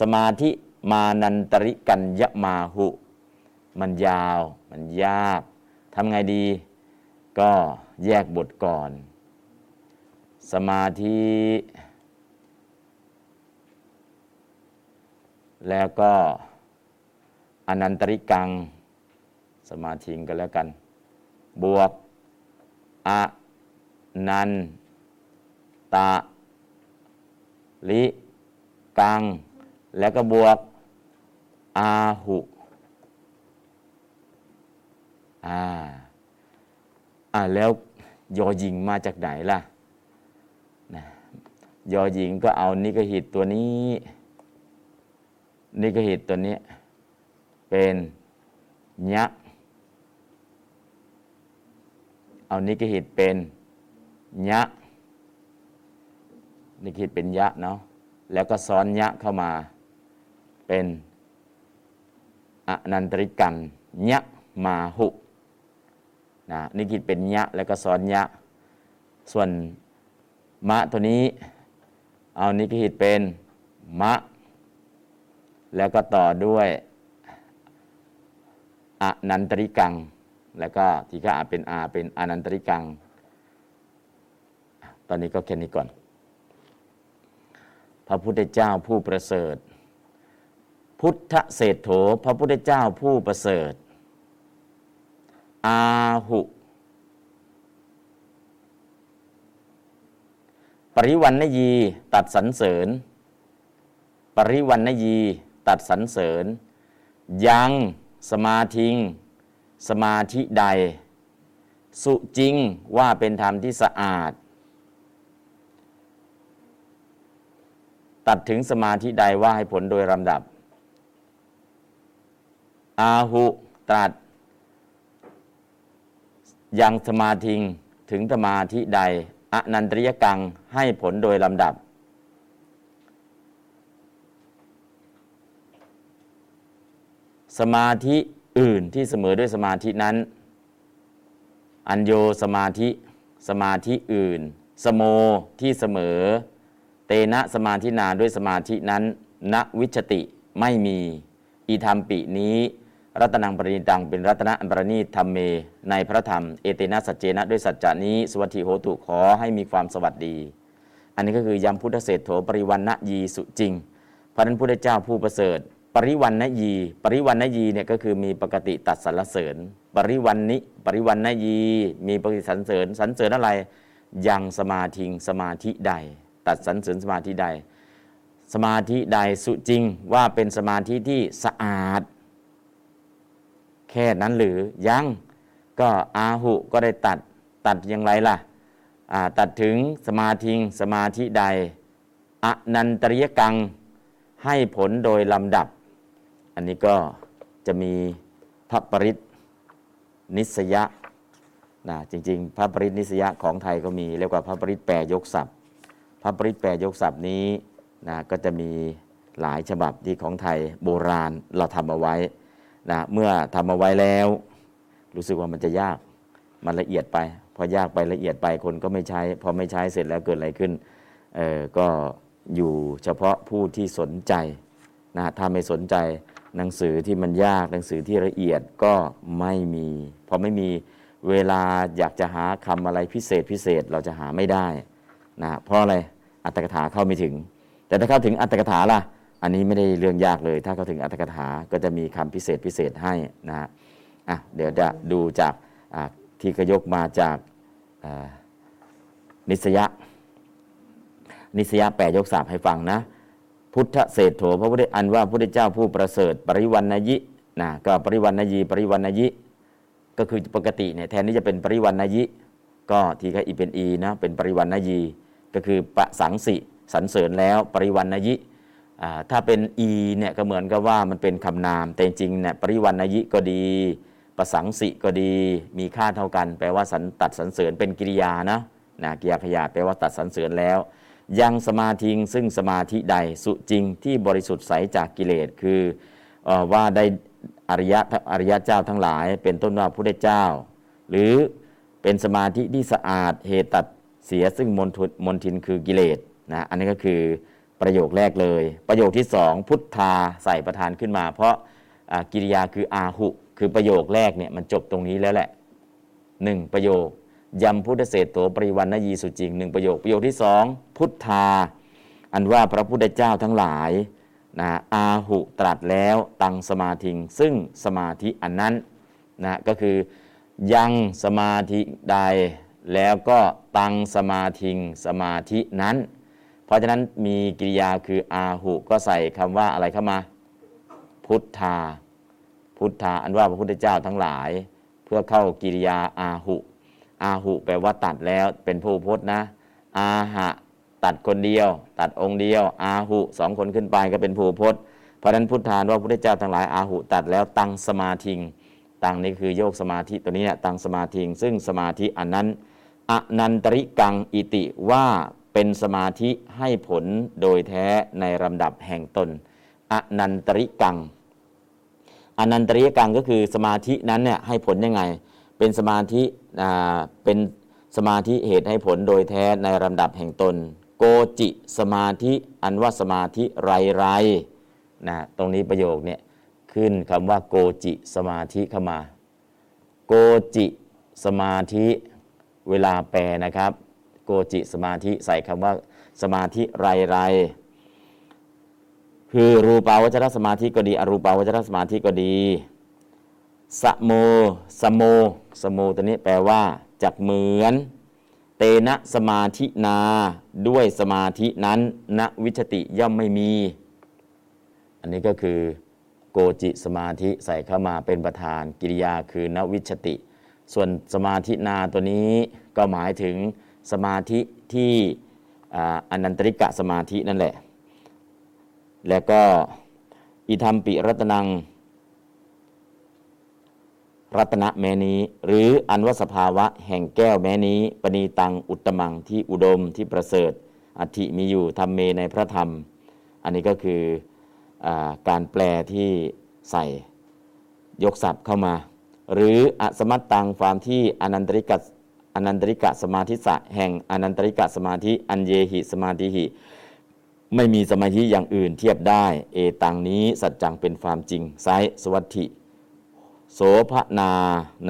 สมาธิมานันตริกันยมาหุมันยาว มันยากทำไงดี ก็แยกบทก่อน สมาธิ แล้วก็อนันตริกัง สมาธิกันแล้วกัน บวกอะนันตะลิกัง แล้วก็บวกอาหุอ่าอ่าแล้วยอหญิงมาจากไหนล่ะ ยอหญิงก็เอานิกหิตตัวนี้ นิกหิตตัวนี้ เป็นยะเอานิกหิตเป็นยะนิกหิตเป็นยะเนาะแล้วก็ซ้อนยะเข้ามาเป็นอนันตริกันยะมาหุนะนิกิตเป็นยะแล้วก็ซ้อนยะ ส่วนมะตัวนี้ เอานิกิตเป็นมะ แล้วก็ต่อด้วยอนันตริกัง แล้วก็ทีก็อาเป็นอาเป็นอนันตริกัง ตอนนี้ก็แค่นี้ก่อน พระพุทธเจ้าผู้ประเสริฐ พุทธเศรษโถ พระพุทธเจ้าผู้ประเสริฐ อาหุ ปริวันนยีตัดสรรเสริญ ปริวันนยีตัดสรรเสริญ ยังสมาธิง สมาธิใด สุจริงว่าเป็นธรรมที่สะอาด ตัดถึงสมาธิใดว่าให้ผลโดยลำดับ อาหุตรัส ยังสมาธิงถึงสมาธิใด อนันตริยกังให้ผลโดยลำดับ สมาธิอื่นที่เสมอด้วยสมาธินั้น อัญโยสมาธิสมาธิอื่น สโมที่เสมอ เตนะสมาธินาด้วยสมาธินั้นณวิชติไม่มี อีธรรมปินี้ รัตนังปรินิตังเป็นรัตนะอันประณีตธรรมเม ในพระธรรมเอเตนะสัจเจนะด้วยสัจจานี้สวัสดิโหตุขอให้มีความสวัสดี อันนี้ก็คือยำพุทธเศรษโถปริวันณยีสุจริง พระนั้นพุทธเจ้าผู้ประเสริฐ ปริวันณยี ปริวันณยีเนี่ยก็คือมีปกติตัดสรรเสริญ ปริวันนิปริวันณยีมีปกติสรรเสริญสรรเสริญอะไรยังสมาธิงสมาธิใด ตัดสรรเสริญสมาธิใด สมาธิใดสุจริงว่าเป็นสมาธิที่สะอาด แค่นั้นหรือยังก็อาหุก็ได้ตัดตัดอย่างไรล่ะตัดถึงสมาธิงสมาธิใด อนันตริยกังให้ผลโดยลำดับ อันนี้ก็จะมีพระปริตนิสยะนะจริง ๆ พระปริตนิสยะของไทยก็มีเรียกว่าพระปริตแปรยกศัพท์ พระปริตแปรยกศัพท์นี้นะก็จะมีหลายฉบับที่ของไทยโบราณเราทำเอาไว้ นะเมื่อทำเอาไว้แล้ว รู้สึกว่ามันจะยากมันละเอียดไป พอยากไปละเอียดไปคนก็ไม่ใช้ พอไม่ใช้เสร็จแล้วเกิดอะไรขึ้นเออก็อยู่เฉพาะผู้ที่สนใจนะถ้าไม่สนใจหนังสือที่มันยากหนังสือที่ละเอียดก็ไม่มีพอไม่มีเวลาอยากจะหาคำอะไรพิเศษพิเศษเราจะหาไม่ได้นะเพราะอะไรอัตถกถาเข้าไม่ถึง แต่ถ้าเข้าถึงอัตถกถาล่ะ อันนี้ไม่ได้เรื่องยากเลย ถ้าเขาถึงอัตถกถาก็จะมีคำพิเศษพิเศษให้นะฮะอะเดี๋ยวจะดูจากที่กยกมาจากนิสยะ นิสยะแปลยกศัพท์ให้ฟังนะ พุทธเศษโถพระพุทธอันว่าพระพุทธเจ้าผู้ประเสริฐ ปริวันนยินะก็ปริวันนยีปริวันนยิก็คือปกติเนี่ยแทนที่จะเป็นปริวันนยิก็ทีก็อีเป็นอีนะเป็นปริวันนยีก็คือประสังสิสรรเสริญแล้วปริวันนยิ ถ้าเป็นอีเนี่ยก็เหมือนกับว่ามันเป็นคำนาม แต่จริงเนี่ยปริวันนยิก็ดีประสังสิก็ดี มีค่าเท่ากัน แปลว่าสันตัดสรรเสริญเป็นกิริยานะนะกิริยาขยาแปลว่าตัดสรรเสริญแล้ว ยังสมาธิงซึ่งสมาธิใดสุจริงที่บริสุทธิ์ใสจากกิเลสคืออว่าได้อริยะอริยะเจ้าทั้งหลาย เป็นต้นว่าพระเจ้า หรือเป็นสมาธิที่สะอาดเหตุตัดเสียซึ่งมนทินมนทินคือกิเลสนะอันนี้ก็คือ ประโยคแรกเลย ประโยคที่สองพุทธาใส่ประธานขึ้นมา เพราะกิริยาคืออาหุ คือประโยคแรกเนี่ยมันจบตรงนี้แล้วแหละหนึ่งประโยคยำพุทธเศษโตปริวันนยีสุจริงหนึ่งประโยคประโยคที่สองพุทธา อันว่าพระพุทธเจ้าทั้งหลายนะอาหุตรัสแล้วตังสมาธิง ซึ่งสมาธิอันนั้นนะก็คือยังสมาธิใดแล้วก็ตังสมาธิงสมาธินั้น เพราะฉะนั้นมีกิริยาคืออาหุก็ใส่คำว่าอะไรเข้ามา พุทธา พุทธาอันว่าพระพุทธเจ้าทั้งหลาย เพื่อเข้ากิริยาอาหุ อาหุแปลว่าตัดแล้วเป็นผู้พจน์นะ อาหะตัดคนเดียว ตัดองค์เดียว อาหุสองคนขึ้นไปก็เป็นผู้พจน์เพราะฉะนั้นพุทธานว่าพระพุทธเจ้าทั้งหลายอาหุตัดแล้วตังสมาธิงตังนี่คือโยกสมาธิตัวนี้เนี่ยตังสมาธิงซึ่งสมาธิอันนั้นอนันตริกังอิติว่า เป็นสมาธิให้ผลโดยแท้ในลำดับแห่งตน อนันตริกัง อนันตริกังก็คือสมาธินั้นเนี่ยให้ผลยังไง เป็นสมาธิอ่าเป็นสมาธิเหตุให้ผลโดยแท้ในลำดับแห่งตน โกจิสมาธิอันว่าสมาธิไรไรนะตรงนี้ประโยคเนี่ยขึ้นคำว่าโกจิสมาธิเข้ามา โกจิสมาธิเวลาแปลนะครับ โกจิสมาธิใส่คำว่าสมาธิไรไรคือรูปาวัจรสมาธิก็ดี อรูปาวัจรสมาธิก็ดีสโมสโมสโมตัวนี้แปลว่าจักเหมือน เตนะสมาธินา ด้วยสมาธินั้นณวิชติย่อมไม่มี อันนี้ก็คือโกจิสมาธิใส่เข้ามาเป็นประธานกิริยาคือนวิชติ ส่วนสมาธินาตัวนี้ก็หมายถึง สมาธิที่อ่าอนันตริกะสมาธินั่นแหละ แล้วก็อิธรรมปิรัตนัง รัตนะแม้นี้ หรืออันวสภาวะแห่งแก้วแม้นี้ ปณีตังอุตมังที่อุดมที่ประเสริฐอัฐิมีอยู่ธรรมเมในพระธรรม อันนี้ก็คืออการแปลที่ใส่ยกศัพท์เข้ามา หรืออสมัตตังความที่อนันตริกะ อนันตริกะสมาธิสะแห่งอนันตริกะสมาธิอันเยหิสมาธิหิ ไม่มีสมาธิอย่างอื่นเทียบได้ เอตังนี้สัจจังเป็นความจริงไซสวัตถิโสภนา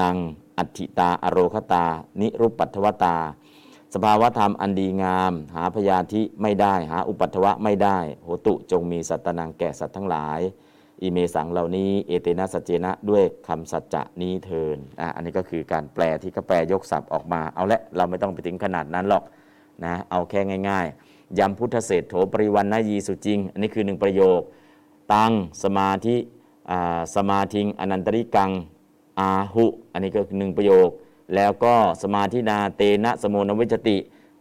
นังอัตถิตา อโรคตา นิรุปปัทวตา สภาวธรรมอันดีงาม หาพยาธิไม่ได้ หาอุปัทวะไม่ได้ โหตุจงมีสัตนังแก่สัตว์ทั้งหลาย อีเมสังเหล่านี้เอเตนะสัจเจนะด้วยคำสัจจะนี้เทินอะอันนี้ก็คือการแปลที่เขาแปลยกศัพท์ออกมา เอาละเราไม่ต้องไปถึงขนาดนั้นหรอกนะเอาแค่ง่าย ๆยำพุทธเศษโถปริวันนายีสุจริง อันนี้คือหนึ่งประโยค ตังสมาธิสมาธิงอนันตริกังอาหุอันนี้ก็คือหนึ่งประโยค แล้วก็สมาธินาเตนะสมนวิจติ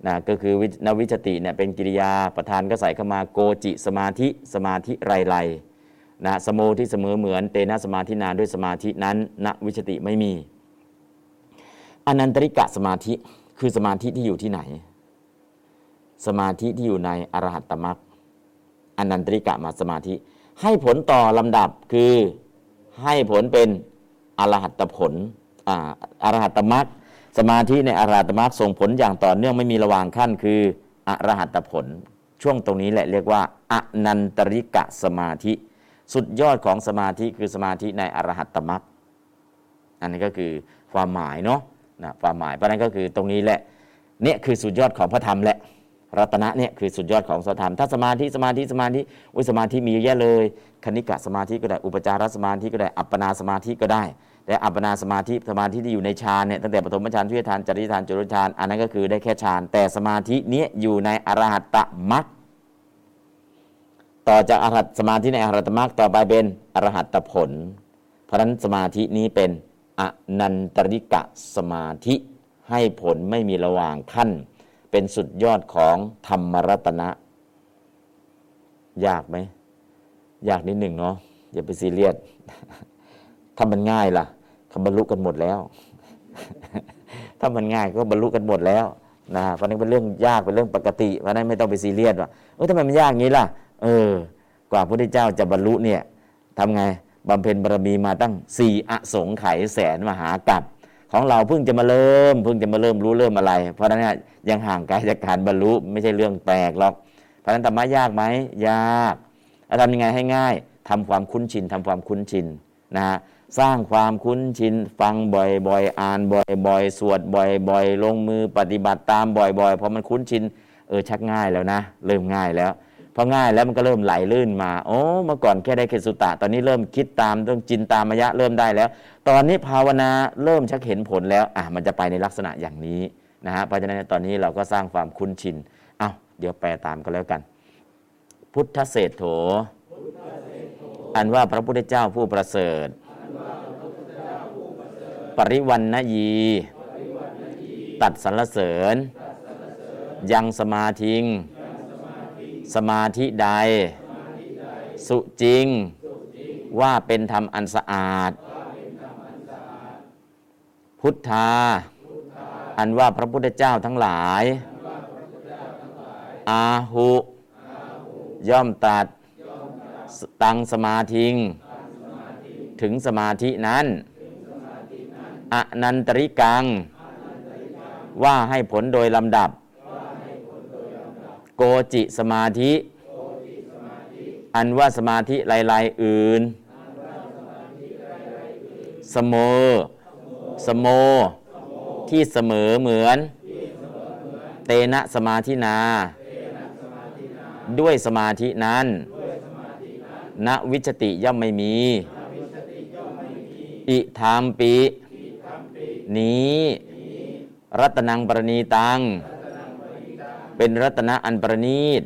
นะก็คือนวิจติเนี่ยเป็นกิริยาประธานก็ใส่เข้ามาโกจิ สมาธิสมาธิไรไร นะสโมที่เสมอเหมือนเตนะสมาธินานด้วยสมาธินั้นณวิชติไม่มี อนันตริกะสมาธิคือสมาธิที่อยู่ที่ไหน สมาธิที่อยู่ในอรหัตตมรรคอนันตริกะมาสมาธิ ให้ผลต่อลำดับคือให้ผลเป็นอรหัตผลอรหัตมรรคสมาธิในอรหัตมรรคส่งผลอย่างต่อเนื่องไม่มีระหว่างขั้นคืออรหัตผล ช่วงตรงนี้แหละเรียกว่าอนันตริกะสมาธิ สุดยอดของสมาธิคือสมาธิในอรหัตตมรรคอันนี้ก็คือความหมายเนาะนะความหมายเพราะนั้นก็คือตรงนี้แหละเนี่ยคือสุดยอดของพระธรรมแหละรัตนะเนี่ยคือสุดยอดของสธรรม ถ้าสมาธิสมาธิสมาธิอุสมาธิมีเยอะแยะเลย คณิกะสมาธิก็ได้อุปจารสมาธิก็ได้อัปปนาสมาธิก็ได้ แต่อัปปนาสมาธิสมาธิที่อยู่ในฌานเนี่ยตั้งแต่ปฐมฌานทุติยฌานจริยฌานจุลฌานอันนั้นก็คือได้แค่ฌานแต่สมาธิเนี้ยอยู่ในอรหัตตมรรค ต่อจากอรหัตสมาธิในอรหัตมรรคต่อไปเป็นอรหัตผล เพราะนั้นสมาธินี้เป็นอนันตริกะสมาธิให้ผลไม่มีระหว่างขั้น เป็นสุดยอดของธรรมรัตนะ ยากไหม ยากนิดหนึ่งเนาะอย่าไปซีเรียสถ้ามันง่ายล่ะเขาบรรลุกันหมดแล้ว ถ้ามันง่ายก็บรรลุกันหมดแล้วนะเพราะนั้นเป็นเรื่องยากเป็นเรื่องปกติเพราะนั้นไม่ต้องไปซีเรียสว่าเออทำไมมันยากงี้ล่ะ เออ กว่าพระพุทธเจ้าจะบรรลุเนี่ยทำไงบำเพ็ญบารมีมาตั้งสี่อสงไขยแสนมหากัปของเราเพิ่งจะมาเริ่ม เพิ่งจะมาเริ่มรู้เริ่มอะไร เพราะนั้นยังห่างไกลจากการบรรลุไม่ใช่เรื่องแปลกหรอก เพราะนั้นธรรมะยากไหมยากทำยังไงให้ง่ายทำความคุ้นชินทำความคุ้นชินนะฮะสร้างความคุ้นชิน ฟังบ่อยๆ อ่านบ่อยๆ สวดบ่อยๆ ลงมือปฏิบัติตามบ่อยๆพอมันคุ้นชินเออชักง่ายแล้วนะ เริ่มง่ายแล้ว พอง่ายแล้วมันก็เริ่มไหลลื่นมาโอ้เมื่อก่อนแค่ได้เคสุตะ ตอนนี้เริ่มคิดตามต้องจินตามมยะเริ่มได้แล้ว ตอนนี้ภาวนาเริ่มชักเห็นผลแล้วอะมันจะไปในลักษณะอย่างนี้นะฮะเพราะฉะนั้นตอนนี้เราก็สร้างความคุ้นชินเอา้าเดี๋ยวแปลตามก็แล้วกัน พุทธเศษโถ อันว่าพระพุทธเจ้าผู้ประเสริฐ ปริวันนยี ตัดสรรเสริญ ยังสมาธิง สมาธิใด สุจริง ว่าเป็นธรรมอันสะอาด พุทธา อันว่าพระพุทธเจ้าทั้งหลาย อาหุ ย่อมตัดตังสมาธิง ถึงสมาธินั้น อนันตริกัง ว่าให้ผลโดยลำดับ โกจิสมาธิ อันว่าสมาธิลายๆอื่นสมสโม ที่เสมอเหมือน เตนะสมาธินา ด้วยสมาธินั้นณวิชติย่อมไม่มี อิธามปีนี้ รัตนังปรณีตัง เป็นรัตนะอันประณีต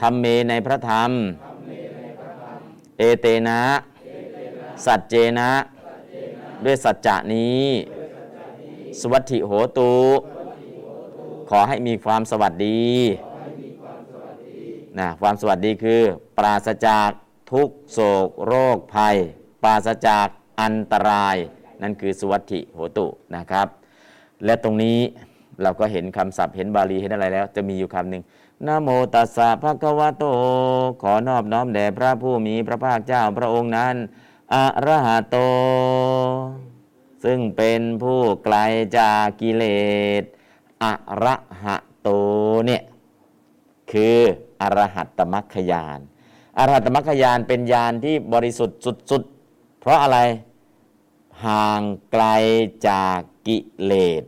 ธรรมเมในพระธรรม เอเตนะ สัจเจนะ ด้วยสัจจะนี้ สวัสดิโหตูขอให้มีความสวัสดีนะความสวัสดีคือ ปราศจากทุกโศกโรคภัย ปราศจากอันตราย นั่นคือสวัสดิโหตุนะครับ และตรงนี้ เราก็เห็นคำศัพท์เห็นบาลีเห็นอะไรแล้ว จะมีอยู่คำหนึ่งนโมตัสสะภะคะวะโต ขอนอบน้อมแด่พระผู้มีพระภาคเจ้าพระองค์นั้นอะระหะโต ซึ่งเป็นผู้ไกลจากกิเลสอะระหะโตเนี่ยคืออรหัตตมัคคยานอรหัตตมัคคยานเป็นยานที่บริสุทธิ์สุดๆ เพราะอะไรห่างไกลจากกิเลส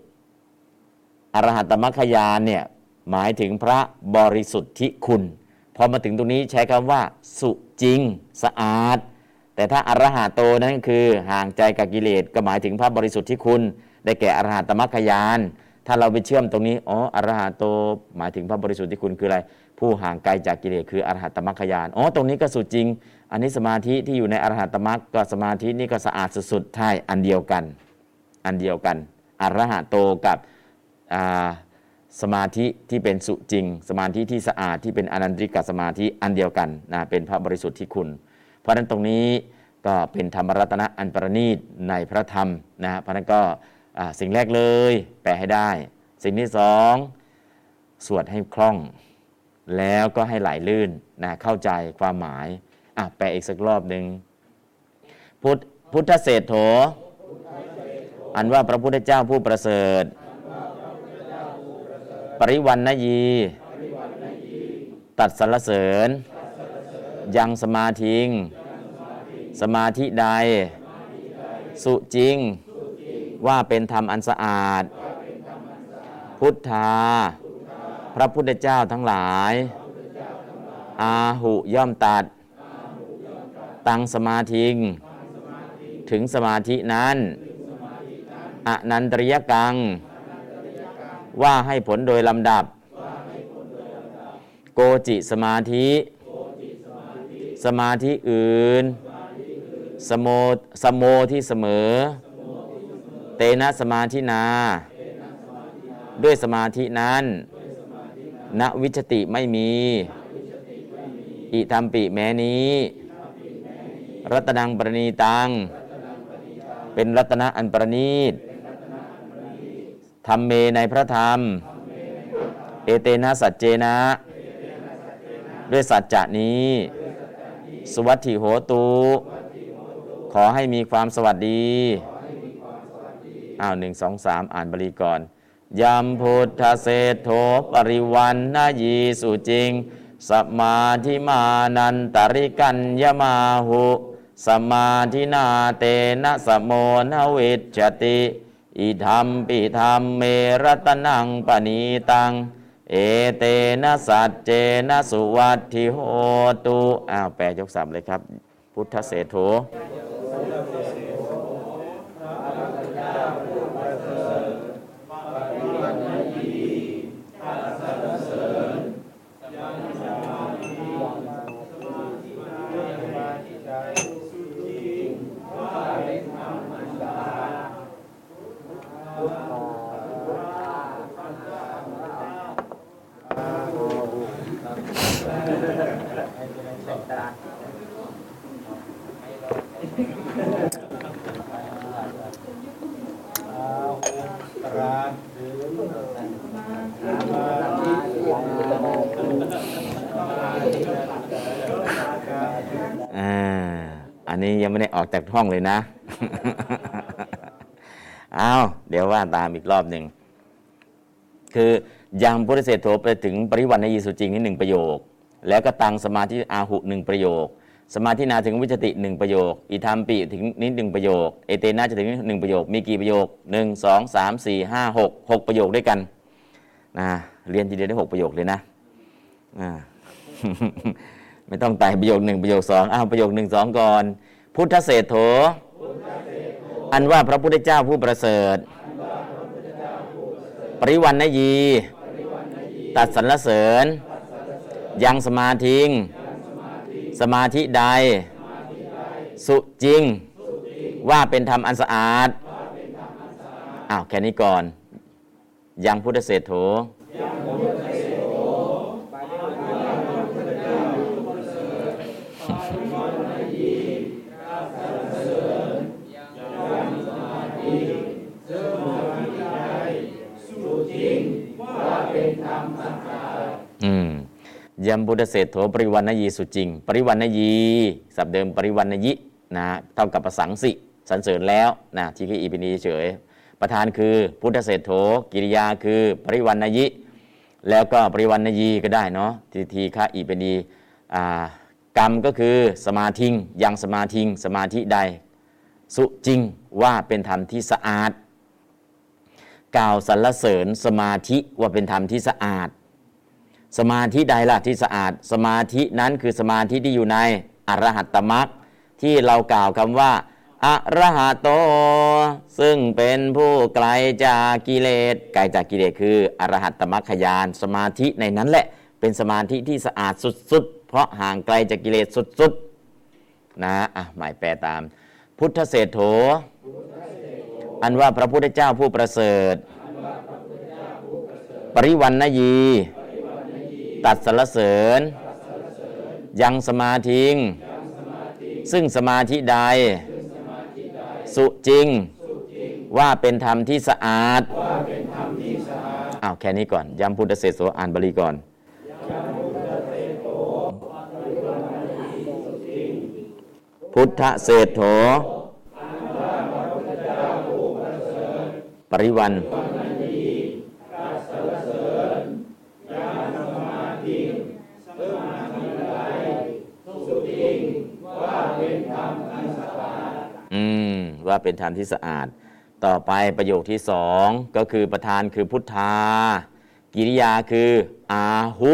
อรหัตตมัคคยานเนี่ยหมายถึงพระบริสุทธิคุณ พอมาถึงตรงนี้ใช้คำว่า สุจริง สะอาด แต่ถ้าอรหัตโตนั้นคือห่างใจกับกิเลสก็หมายถึงพระบริสุทธิคุณ ได้แก่อรหัตมัคคยาน ถ้าเราไปเชื่อมตรงนี้อ๋ออรหัตโต หมายถึงพระบริสุทธิคุณคืออะไร ผู้ห่างไกลจากกิเลสคืออรหัตตมัคคยานอ๋อตรงนี้ก็สุจริง อันนี้สมาธิที่อยู่ในอรหัตตมัคก็สมาธินี่ก็สะอาดสุดๆใช่อันเดียวกัน อันเดียวกันอรหัตโตกับ สมาธิที่เป็นสุจริง สมาธิที่สะอาดที่เป็นอนันติกสมาธิอันเดียวกันนะเป็นพระบริสุทธิ์ที่คุณ เพราะฉะนั้นตรงนี้ก็เป็นธรรมรัตนะอันประณีตในพระธรรมนะเพราะนั้นก็สิ่งแรกเลย แปลให้ได้ สิ่งที่สองสวดให้คล่อง แล้วก็ให้ไหลลื่นนะเข้าใจความหมายอะแปลอีกสักรอบหนึ่งพุทธพุทธเศษโถ อันว่าพระพุทธเจ้าผู้ประเสริฐ ปริวันนยี ตัดสรรเสริญ ยังสมาธิง สมาธิใด สุจริง ว่าเป็นธรรมอันสะอาด พุทธา พระพุทธเจ้าทั้งหลาย อาหุย่อมตัด ตังสมาธิง ถึงสมาธินั้น อนันตริยกัง ว่าให้ผลโดยลำดับ โกจิสมาธิ สมาธิอื่น สโมสโมที่เสมอ เตนะสมาธินา ด้วยสมาธินั้นณวิชติไม่มี อิธรรมปิแม้นี้ รัตนังปรณีตัง เป็นรัตนะอันประณีต ธรรมเมในพระธรรม เอเตนะสัจเจนะ ด้วยสัจจะนี้สวัสดิโหตูขอให้มีความสวัสดี อ้าวหนึ่งสองสามอ่านบาลีก่อนยมพุทธเศธโธปริวันนายีสุจริง สมาธิมานันตริกัญยมาหุ สมาธินาเตนะสมโมนวิจติ อิธรรมปิธรรมเมรตนังปณีตัง เอเตนะสัจเจนะสุวัตถิโหตุ อ้าวแปลยกสับเลยครับ พุทธเศโถอันนี้ ยังไม่ได้ออกจากห้องเลยนะ เอาเดี๋ยวว่าตามอีกรอบหนึ่ง คือยังพุทธเศรษโธไปถึงปริวันในยีสุจริงนี่หนึ่งประโยค แล้วก็ตังสมาธิอาหุหนึ่งประโยค สมาธินาถึงวิจติหนึ่งประโยค อิธรรมปิถึงนิดหนึ่งประโยค เอเตนาจะถึงหนึ่งประโยค มีกี่ประโยคหนึ่งสองสามสี่ห้าหกหกประโยคด้วยกันนะเรียนทีเดียวได้หกประโยคเลยนะไม่ต้องไต่ประโยคหนึ่งประโยคสองอ้าวประโยคหนึ่งสองก่อน พุทธเศรษโธอันว่าพระพุทธเจ้าผู้ประเสริฐ ปริวันนยี ตัดสรรเสริญ ยังสมาธิง สมาธิใด สุจริง ว่าเป็นธรรมอันสะอาด อ้าว แค่นี้ก่อน ยังพุทธเศรษโธ ยมบุตรเศรษโถปริวันนยีสุจริง ปริวันนยีสับเดิมปริวันนยินะเท่ากับประสังสิสรรเสริญแล้วนะทีฆอีปินีเฉย ประธานคือพุทธเศรษโถกิริยาคือปริวันนยิแล้วก็ปริวันนยีก็ได้เนาะทีทีฆะอีปินีอ่ากรรมก็คือสมาธิงยังสมาธิงสมาธิใด สุจริงว่าเป็นธรรมที่สะอาด กล่าวสรรเสริญสมาธิว่าเป็นธรรมที่สะอาด สมาธิใดล่ะที่สะอาด สมาธินั้นคือสมาธิที่อยู่ในอรหัตตมรรคที่เรากล่าวคำว่าอรหัตโต ซึ่งเป็นผู้ไกลจากกิเลสไกลจากกิเลสคืออรหัตตมรรคยานสมาธิในนั้นแหละ เป็นสมาธิที่สะอาดสุดๆ เพราะห่างไกลจากกิเลสสุดๆนะอะหมายแปลตาม พุทธเศรษโถ อันว่าพระพุทธเจ้าผู้ประเสริฐ ปริวันนยี ตัดสรรเสริญ ยังสมาธิง ซึ่งสมาธิใด สุจริง ว่าเป็นธรรมที่สะอาดอ้าวแค่นี้ก่อนย้ำพุทธเศรษโสอ่านบาลีก่อนพุทธเศรษโถ ปริวัน อืมว่าเป็นธรรมที่สะอาด ต่อไปประโยคที่สองก็คือประธานคือพุทธา กิริยาคืออาหุ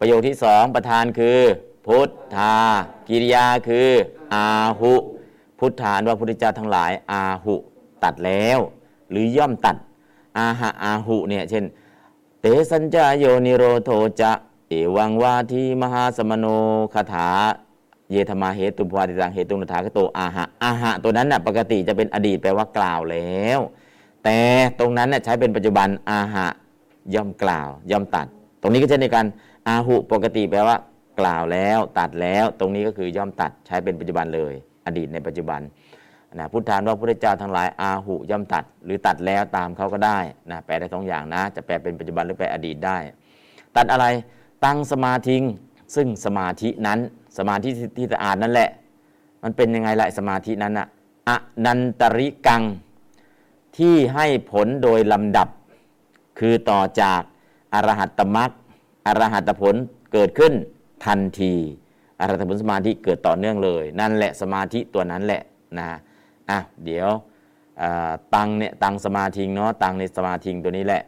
ประโยคที่สองประธานคือพุทธา กิริยาคืออาหุ พุทธานว่าพุทธเจ้าทั้งหลาย อาหุ ตัดแล้ว หรือย่อมตัด อาหะอาหุเนี่ยเช่น เตสัญจายโยนิโรโทจะ เอวังวาทีมหาสมโนคาถา เยธมาเหตุภวาติตังเหตุนถาคโตอาหะอาหะตัวนั้นน่ะปกติจะเป็นอดีตแปลว่ากล่าวแล้ว แต่ตรงนั้นน่ะใช้เป็นปัจจุบันอาหะย่อมกล่าว ย่อมตัด ตรงนี้ก็เช่นเดียวกันอาหุปกติแปลว่า กล่าวแล้วตัดแล้ว ตรงนี้ก็คือย่อมตัดใช้เป็นปัจจุบันเลย อดีตในปัจจุบันนะพุทธานว่าพระเจ้าทั้งหลายอาหุย่อมตัด หรือตัดแล้วตามเขาก็ได้นะแปลได้สองอย่างนะ จะแปลเป็นปัจจุบันหรือแปลอดีตได้ ตัดอะไรตั้งสมาธิงซึ่งสมาธินั้น สมาธิที่สะอาดนั่นแหละ มันเป็นยังไงละสมาธินั้นอะอนันตริกัง ที่ให้ผลโดยลำดับ คือต่อจากอรหัตตมรรคอรหัตผลเกิดขึ้นทันทีอรหัตผลสมาธิเกิดต่อเนื่องเลย นั่นแหละสมาธิตัวนั้นแหละนะอะเดี๋ยวตังเนี่ยตังสมาธิเนาะตังในสมาธิตัวนี้แหละ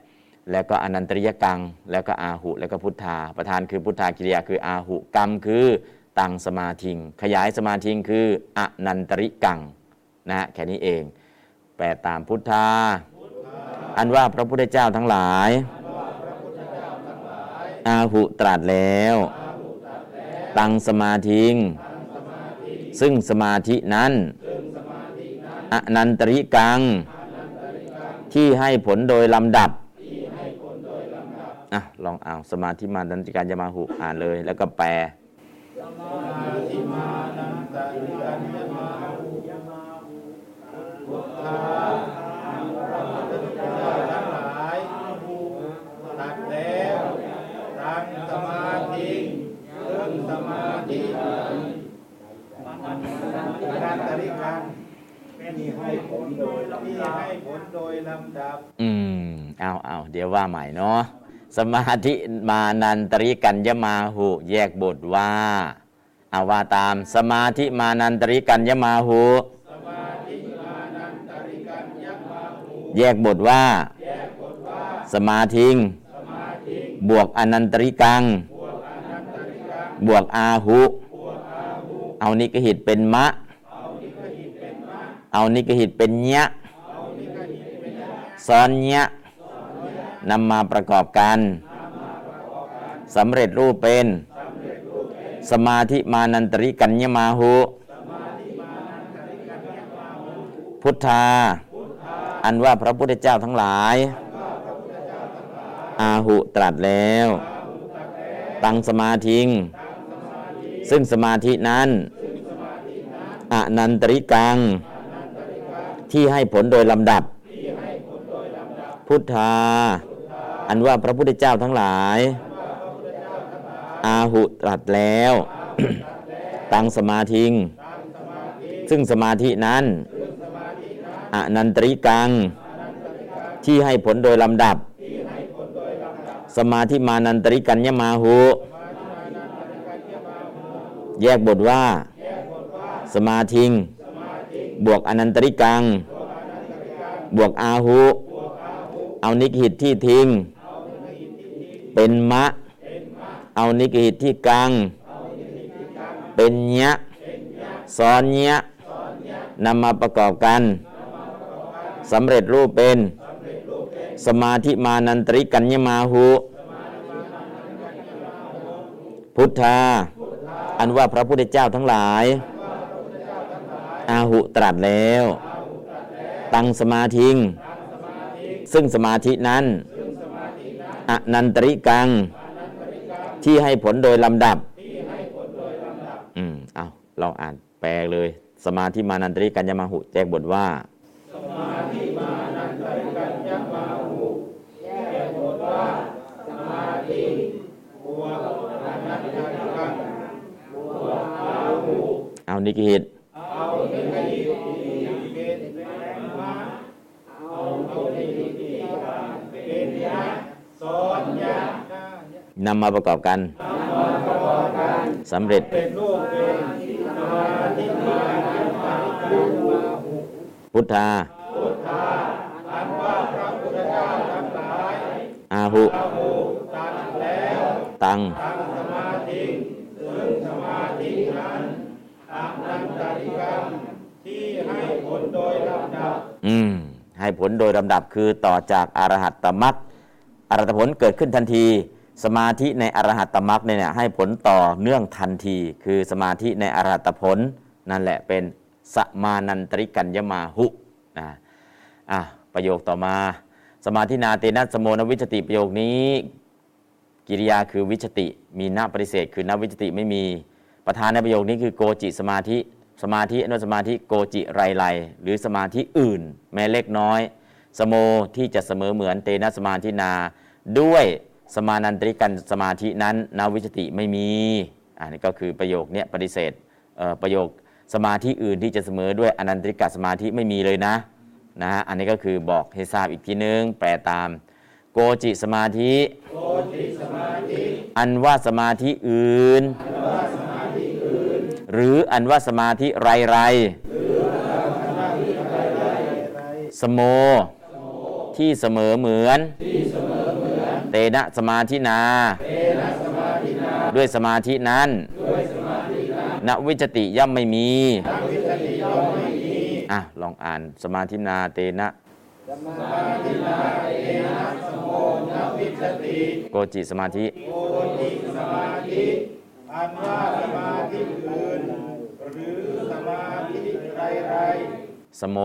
แล้วก็อนันตริยกัง แล้วก็อาหุ แล้วก็พุทธา ประธานคือพุทธากิริยาคืออาหุ กรรมคือ ตังสมาธิง ขยายสมาธิงคืออนันตริกังนะแค่นี้เอง แปลตามพุทธา อันว่าพระพุทธเจ้าทั้งหลาย อาหุตรัสแล้ว ตังสมาธิง ซึ่งสมาธินั้น อนันตริกัง ที่ให้ผลโดยลำดับอะลองเอาสมาธิมาดันติการจะมาหุอ่านเลย แล้วก็แปล ตัดแล้วตั้งสมาธิซึ่งสมาธิการตริการที่ให้ผลโดยที่ให้ผลโดยลำดับอืม เอาเอาเดี๋ยวว่าใหม่เนาะ สมาธิมานันตริกัญญมาหุแยกบทว่าอาว่าตาม สมาธิมานันตริกัญญมาหุแยกบทว่า สมาธิง บวกอนันตริกัง บวกอาหุเอานิกหิตเป็นมะ เอานิกหิตเป็นเนี้ยซ้อนเนี้ย นำมาประกอบกันสำเร็จรูปเป็น สมาธิมานันตริกัญญมาหุพุทธา อันว่าพระพุทธเจ้าทั้งหลาย อาหุตรัสแล้ว ตั้งสมาธิง ซึ่งสมาธินั้นอนันตริกัง ที่ให้ผลโดยลำดับ พุทธา อันว่าพระพุทธเจ้าทั้งหลาย อาหุตรัสแล้ว ตั้งสมาธิง ซึ่งสมาธินั้นอนันตริกัง ที่ให้ผลโดยลำดับ สมาธิมานันตริกัญญมาหุ แยกบทว่า สมาธิง บวกอนันตริกัง บวกอาหุ เอานิกหิตที่ทิ้ง เป็นมะ เอานิกหิตที่กัง เป็นยะซ้อนยะนำมาประกอบกันสำเร็จรูปเป็น สมาธิมานันตริกัญญมาหุ พุทธา อันว่าพระพุทธเจ้าทั้งหลาย อาหุตรัสแล้ว ตังสมาธิง ซึ่งสมาธินั้น อนันตริกัง ที่ให้ผลโดยลำดับอืมเอาเราอ่านแปลเลย สมาธิมานันตริกัญญมาหุ แจกบทว่าเอานิกิหิตนำมาประกอบกันสำเร็จเป็นรูปเป็นสมาธิมานันตริกัญญมาหุพุทธาอันว่าพระพุทธเจ้าทั้งหลายอาหุพระหูตั ดแล้วตังทั้งสมาธิซึ่งสมาธินั้นอนันตริกรรมที่ให้ผลโดยลำดับอืมให้ผลโดยลำดับคือต่อจากอรหัตตมรรค อรหัตผลเกิดขึ้นทันที สมาธิในอรหัตตมรรคเนี่ยให้ผลต่อเนื่องทันที คือสมาธิในอรหัตผลนั่นแหละเป็นสมานันตริกัญญมาหุนะอะประโยคต่อมา สมาธินาเตนะสโมนวิจติประโยคนี้ กิริยาคือวิชติ มีหน้าปฏิเสธ คือหน้าวิชติไม่มีประธานในประโยคนี้คือโกจิสมาธิสมาธิอนุสมาธิโกจิไรไลหรือสมาธิอื่น แม้เล็กน้อย สโมที่จะเสมอเหมือนเตนะสมาธินา ด้วยสมานันตริกันสมาธินั้นนาวิชติไม่มี อันนี้ก็คือประโยคเนี้ยปฏิเสธเอ่อประโยคสมาธิอื่นที่จะเสมอด้วยอนันตริกสมาธิไม่มีเลยนะนะฮะอันนี้ก็คือบอกให้ทราบอีกทีนึง แปลตาม โกจิสมาธิ อันว่าสมาธิอื่น หรืออันว่าสมาธิไรไรสโม ที่เสมอเหมือน เตนะสมาธินา ด้วยสมาธินั้นณวิจติย่อมไม่มีอะลองอ่านสมาธินาเตนะโกจิสมาธิโอติสมาธิอันว่าสมาธิอื่นหรือสมาธิไรไรสโม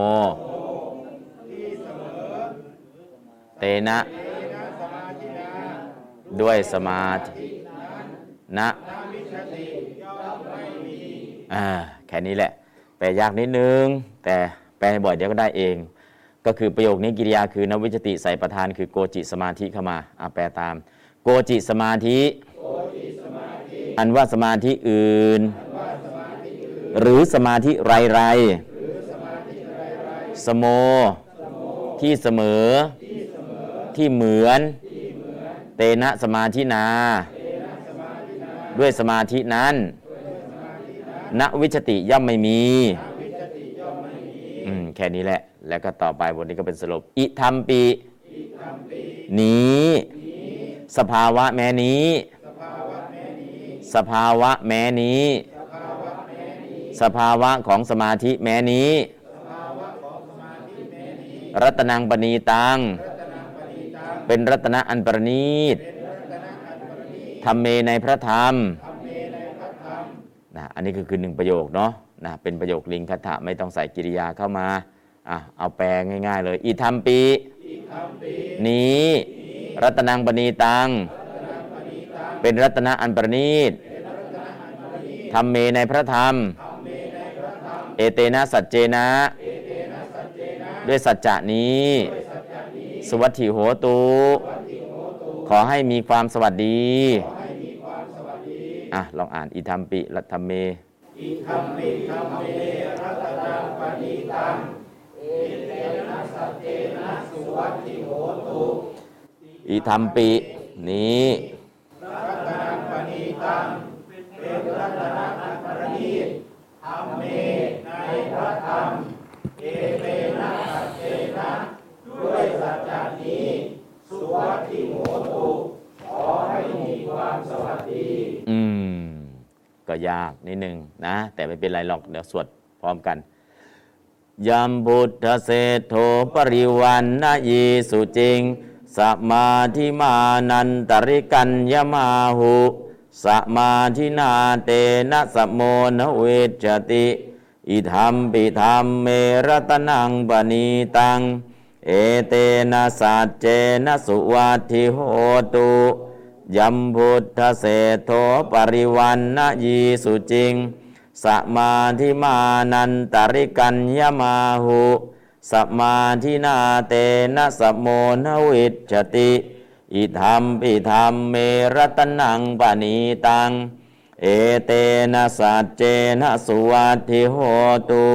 ที่เสมอเตนะ ด้วยสมาธินะนวิชติย่อมไม่มีอ่าแค่นี้แหละ แปลยากนิดนึง แต่แปลบ่อยเดี๋ยวก็ได้เอง ก็คือประโยคนี้กิริยาคือนวิจติใส่ประธานคือโกจิสมาธิเข้ามาอะแปลตาม โกจิสมาธิ อันว่าสมาธิอื่น หรือสมาธิไรไรสโม ที่เสมอ ที่เหมือน เตนะสมาธินา ด้วยสมาธินั้นณวิชติย่อมไม่มีอืมแค่นี้แหละ แล้วก็ต่อไปบทนี้ก็เป็นสรุป อิทัมปีนี้ สภาวะแม้นี้ สภาวะแม้นี้ สภาวะของสมาธิแม้นี้ รัตนังปณีตัง เป็นรัตนะอันประณีตธรรมเมในพระธรรมนะอันนี้ก็คือหนึ่งประโยคเนาะนะเป็นประโยคลิงคัตถะไม่ต้องใส่กิริยาเข้ามาอะเอาแปลง่ายๆเลย อิทัมปีนี้ รัตนังปณีตัง เป็นรัตนะอันประณีตธรรมเมในพระธรรม เอเตนะสัจเจนะ ด้วยสัจจะนี้ สวัสดิโหตุ ขอให้มีความสวัสดีอะลองอ่านอิทัมปิรัตธรรมเมออิทัมปิธรรมเมรัตนังปณิตังเอเตนะสัจเจนะสุวัตติโหตุอิธรรมปินี้รัตนังปณิตังเป็นรัตนังอันประณีตธรรมเมในพระธรรมเอเตนะสัจเจนะ ด้วยสัจจานี้ สุวัตติโหตุขอให้มีความสวัสดี อืม ก็ยากนิดนึงนะ แต่ไม่เป็นไรหรอก เดี๋ยวสวดพร้อมกันยัมพุทธเศธโธปริวันนะยีสุจริงสมาธิมานันตริกัญญมาหุสมาธินาเตนะสมโมนเวจจติ อิธรรมปิธรรมเมรตนังปณีตัง เอเตนะสัจเจนะสุวัตถิโหตุยัมพุทธเศโธปริวันนะยีสุจริงสมาธิมานันตริกัญญมาหุสมาธินาเตนะสมโมนวิจจติอิธรรมปิธรรมเมรตนังปณีตัง เอเตนะสัจเจนะสุวัตถิโหตุ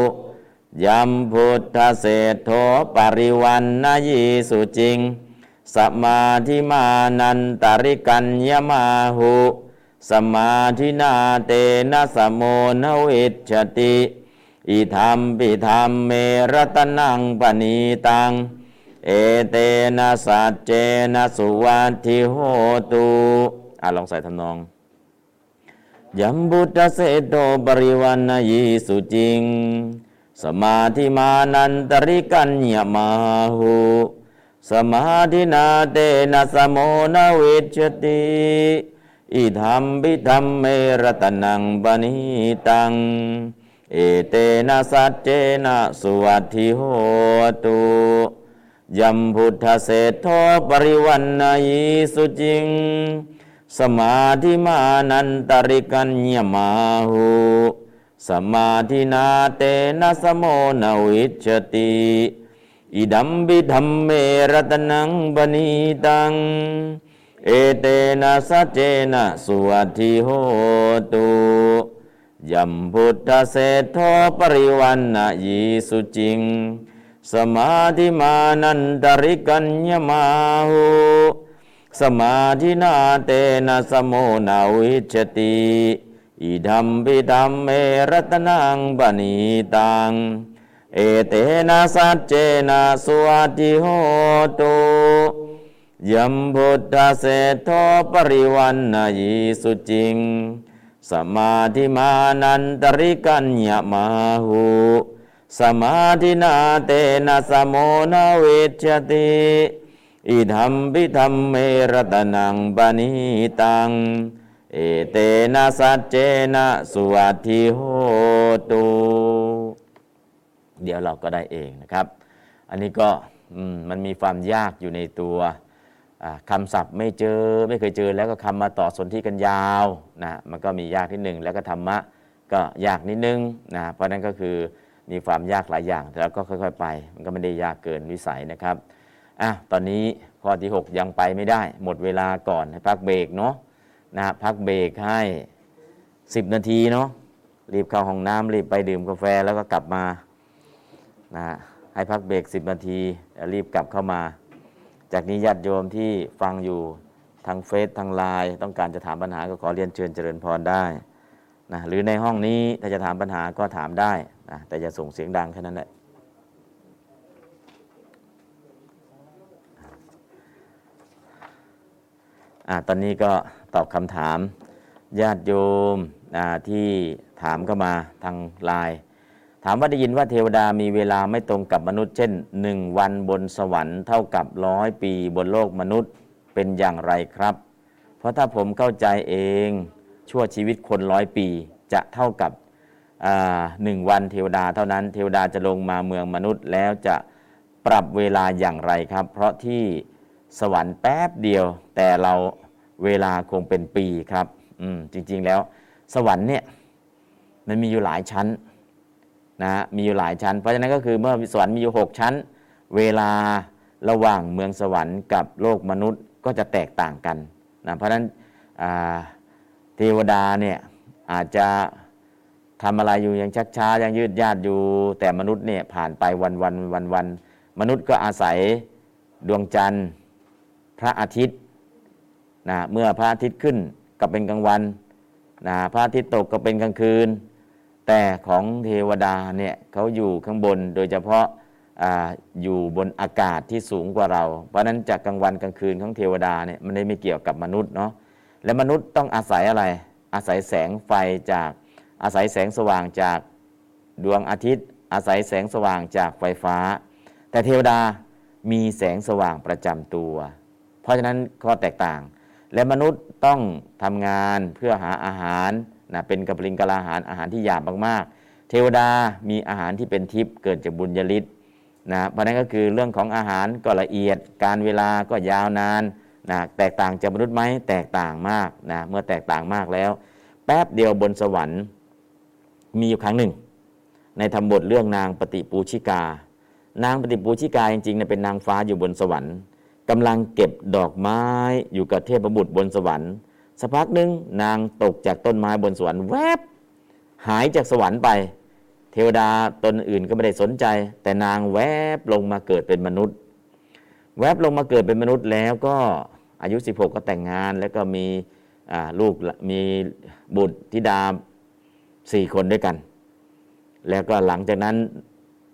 ยัมพุทธเศธโธปริวันนะยีสุจริง สมาธิมานันตริกัญญมาหุ สมาธินาเตนะสมโมนวิจติอิธรรมปิธรรมเมรตนังปณีตัง เอเตนะสัจเจนะสุวัตถิโหตุอะลองใส่ทำนองยัมบุตตเสโตปริวันนายีสุจริง สมาธิมานันตริกัญญมาหุสมาธินาเตนะสมโมนวิจติอิธรรมปิธรรมเมรตนังปณิตัง เอเตนะสัจเจนะสุวัติโหตุยัมพุทธเศธโธปริวันนายีสุจิง สมาธิมานันตริกัญญมาหุ สมาธินาเตนะสมโมนวิจติอิดัมบิธัมเมรตนังบณีตัง เอเตนะสัจเจนะสุวัติโหตุยัมพุทธเศธโธปริวันนะยีสุจิง สมาธิมานันตริกัญญมาหุสมาธินาเตนะสมโมนาวิจจติ อิดัมปิดัมเมรตนังบณีตัง เอเตนะสัจเจนะสุวัติโหตุยัมพุทธเศธโธปริวันนายีสุจิง สมาธิมานันตริกัญญมาหุสมาธินาเตนะสมโมนาวิจจติอิธัมปิธรรมเมรตนังปณิตัง เอเตนะสัจเจนะสุวัติโหตุเดี๋ยวเราก็ได้เองนะครับ อันนี้ก็มันมีความยากอยู่ในตัวอ่าคำศัพท์ไม่เจอไม่เคยเจอแล้วก็คำมาต่อสนธิกันยาวนะมันก็มียากนิดหนึ่งแล้วก็ธรรมะก็ยากนิดนึงนะเพราะนั้นก็คือมีความยากหลายอย่างแต่เราก็ค่อยๆ ไป มันก็ไม่ได้ยากเกินวิสัยนะครับอะตอนนี้ข้อที่ 6 ยังไปไม่ได้ หมดเวลาก่อนให้พักเบรกเนาะ นะพักเบรกให้10นาทีเนาะรีบเข้าห้องน้ำรีบไปดื่มกาแฟแล้วก็กลับมานะฮะให้พักเบรก10นาทีรีบกลับเข้ามา จากนี้ญาติโยมที่ฟังอยู่ทางเฟซทางไลน์ต้องการจะถามปัญหาก็ขอเรียนเชิญเจริญพรได้นะหรือในห้องนี้ถ้าจะถามปัญหาก็ถามได้นะแต่จะส่งเสียงดังแค่นั้นแหละอะตอนนี้ก็ ตอบคำถาม ญาติโยมที่ถามเข้ามาทางไลน์ถามว่าได้ยินว่าเทวดามีเวลาไม่ตรงกับมนุษย์ เช่นหนึ่งวันบนสวรรค์เท่ากับร้อยปีบนโลกมนุษย์เป็นอย่างไรครับ เพราะถ้าผมเข้าใจเองชั่วชีวิตคนร้อยปีจะเท่ากับหนึ่งวันเทวดาเท่านั้น เทวดาจะลงมาเมืองมนุษย์ แล้วจะปรับเวลาอย่างไรครับ เพราะที่สวรรค์แป๊บเดียว แต่เรา เวลาคงเป็นปีครับ อืมจริง ๆ แล้ว สวรรค์เนี่ยมันมีอยู่หลายชั้นนะมีอยู่หลายชั้น เพราะฉะนั้นก็คือเมื่อสวรรค์มีอยู่หกชั้น เวลาระหว่างเมืองสวรรค์กับโลกมนุษย์ก็จะแตกต่างกันนะเพราะฉะนั้นเทวดาเนี่ยอาจจะทำอะไรอยู่ยังชักช้ายังยืดยาดอยู่ แต่มนุษย์เนี่ยผ่านไปวันวันวันวันมนุษย์ก็อาศัยดวงจันทร์ พระอาทิตย์ นะเมื่อพระอาทิตย์ขึ้นก็เป็นกลางวันนะพระอาทิตย์ตกก็เป็นกลางคืน แต่ของเทวดาเนี่ยเขาอยู่ข้างบนโดยเฉพาะอาอยู่บนอากาศที่สูงกว่าเรา เพราะนั้นจากกลางวันกลางคืนของเทวดาเนี่ยมันได้ไม่เกี่ยวกับมนุษย์เนาะและมนุษย์ต้องอาศัยอะไร อาศัยแสงไฟจากอาศัยแสงสว่างจากดวงอาทิตย์ อาศัยแสงสว่างจากไฟฟ้า แต่เทวดามีแสงสว่างประจำตัว เพราะฉะนั้นข้อแตกต่าง และมนุษย์ต้องทำงานเพื่อหาอาหารนะเป็นกัปลิงกะลาอาหารอาหารที่หยาบมากๆ เทวดามีอาหารที่เป็นทิพย์เกิดจากบุญญาลิศนะเพราะนั้นก็คือเรื่องของอาหารก็ละเอียด การเวลาก็ยาวนานนะแตกต่างจากมนุษย์ไหมแตกต่างมากนะเมื่อแตกต่างมากแล้ว แป๊บเดียวบนสวรรค์มีอยู่ครั้งหนึ่ง ในธรรมบทเรื่องนางปฏิปูชิกา นางปฏิปูชิกาจริงๆเป็นนางฟ้าอยู่บนสวรรค์ กำลังเก็บดอกไม้อยู่กับเทพบุตรบนสวรรค์สักพักหนึ่งนางตกจากต้นไม้บนสวรรค์แวบหายจากสวรรค์ไป เทวดาตนอื่นก็ไม่ได้สนใจ แต่นางแวบลงมาเกิดเป็นมนุษย์ แวบลงมาเกิดเป็นมนุษย์แล้วก็อายุ 16 ก็แต่งงาน แล้วก็มีลูกมีบุตรธิดาสี่คนด้วยกัน แล้วก็หลังจากนั้น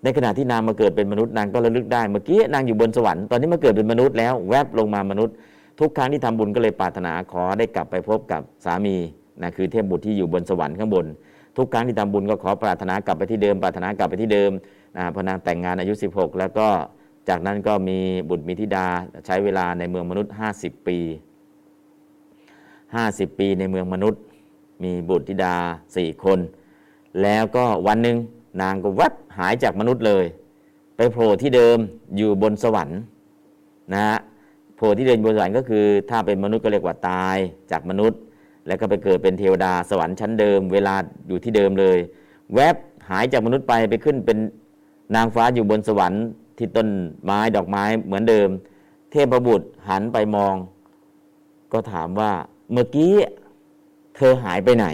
ในขณะที่นางมาเกิดเป็นมนุษย์นางก็ระลึกได้เมื่อกี้นางอยู่บนสวรรค์ตอนนี้มาเกิดเป็นมนุษย์แล้วแวบลงมามนุษย์ ทุกครั้งที่ทำบุญก็เลยปรารถนาขอได้กลับไปพบกับสามีนะคือเทพบุตรที่อยู่บนสวรรค์ข้างบน ทุกครั้งที่ทำบุญก็ขอปรารถนากลับไปที่เดิมปรารถนากลับไปที่เดิมนะพอนางแต่งงานอายุ 16 แล้วก็จากนั้นก็มีบุตรมีธิดาใช้เวลาในเมืองมนุษย์ 50 ปี 50 ปีในเมืองมนุษย์ มีบุตรธิดาสี่คน แล้วก็วันหนึ่ง นางก็วับหายจากมนุษย์เลย ไปโผล่ที่เดิมอยู่บนสวรรค์นะฮะโผล่ที่เดิมบนสวรรค์ก็คือถ้าเป็นมนุษย์ก็เรียกว่าตายจากมนุษย์ แล้วก็ไปเกิดเป็นเทวดาสวรรค์ชั้นเดิม เวลาอยู่ที่เดิมเลย แวบหายจากมนุษย์ไปไปขึ้นเป็นนางฟ้าอยู่บนสวรรค์ที่ต้นไม้ดอกไม้เหมือนเดิม เทพบุตรหันไปมอง ก็ถามว่าเมื่อกี้เธอหายไปไหน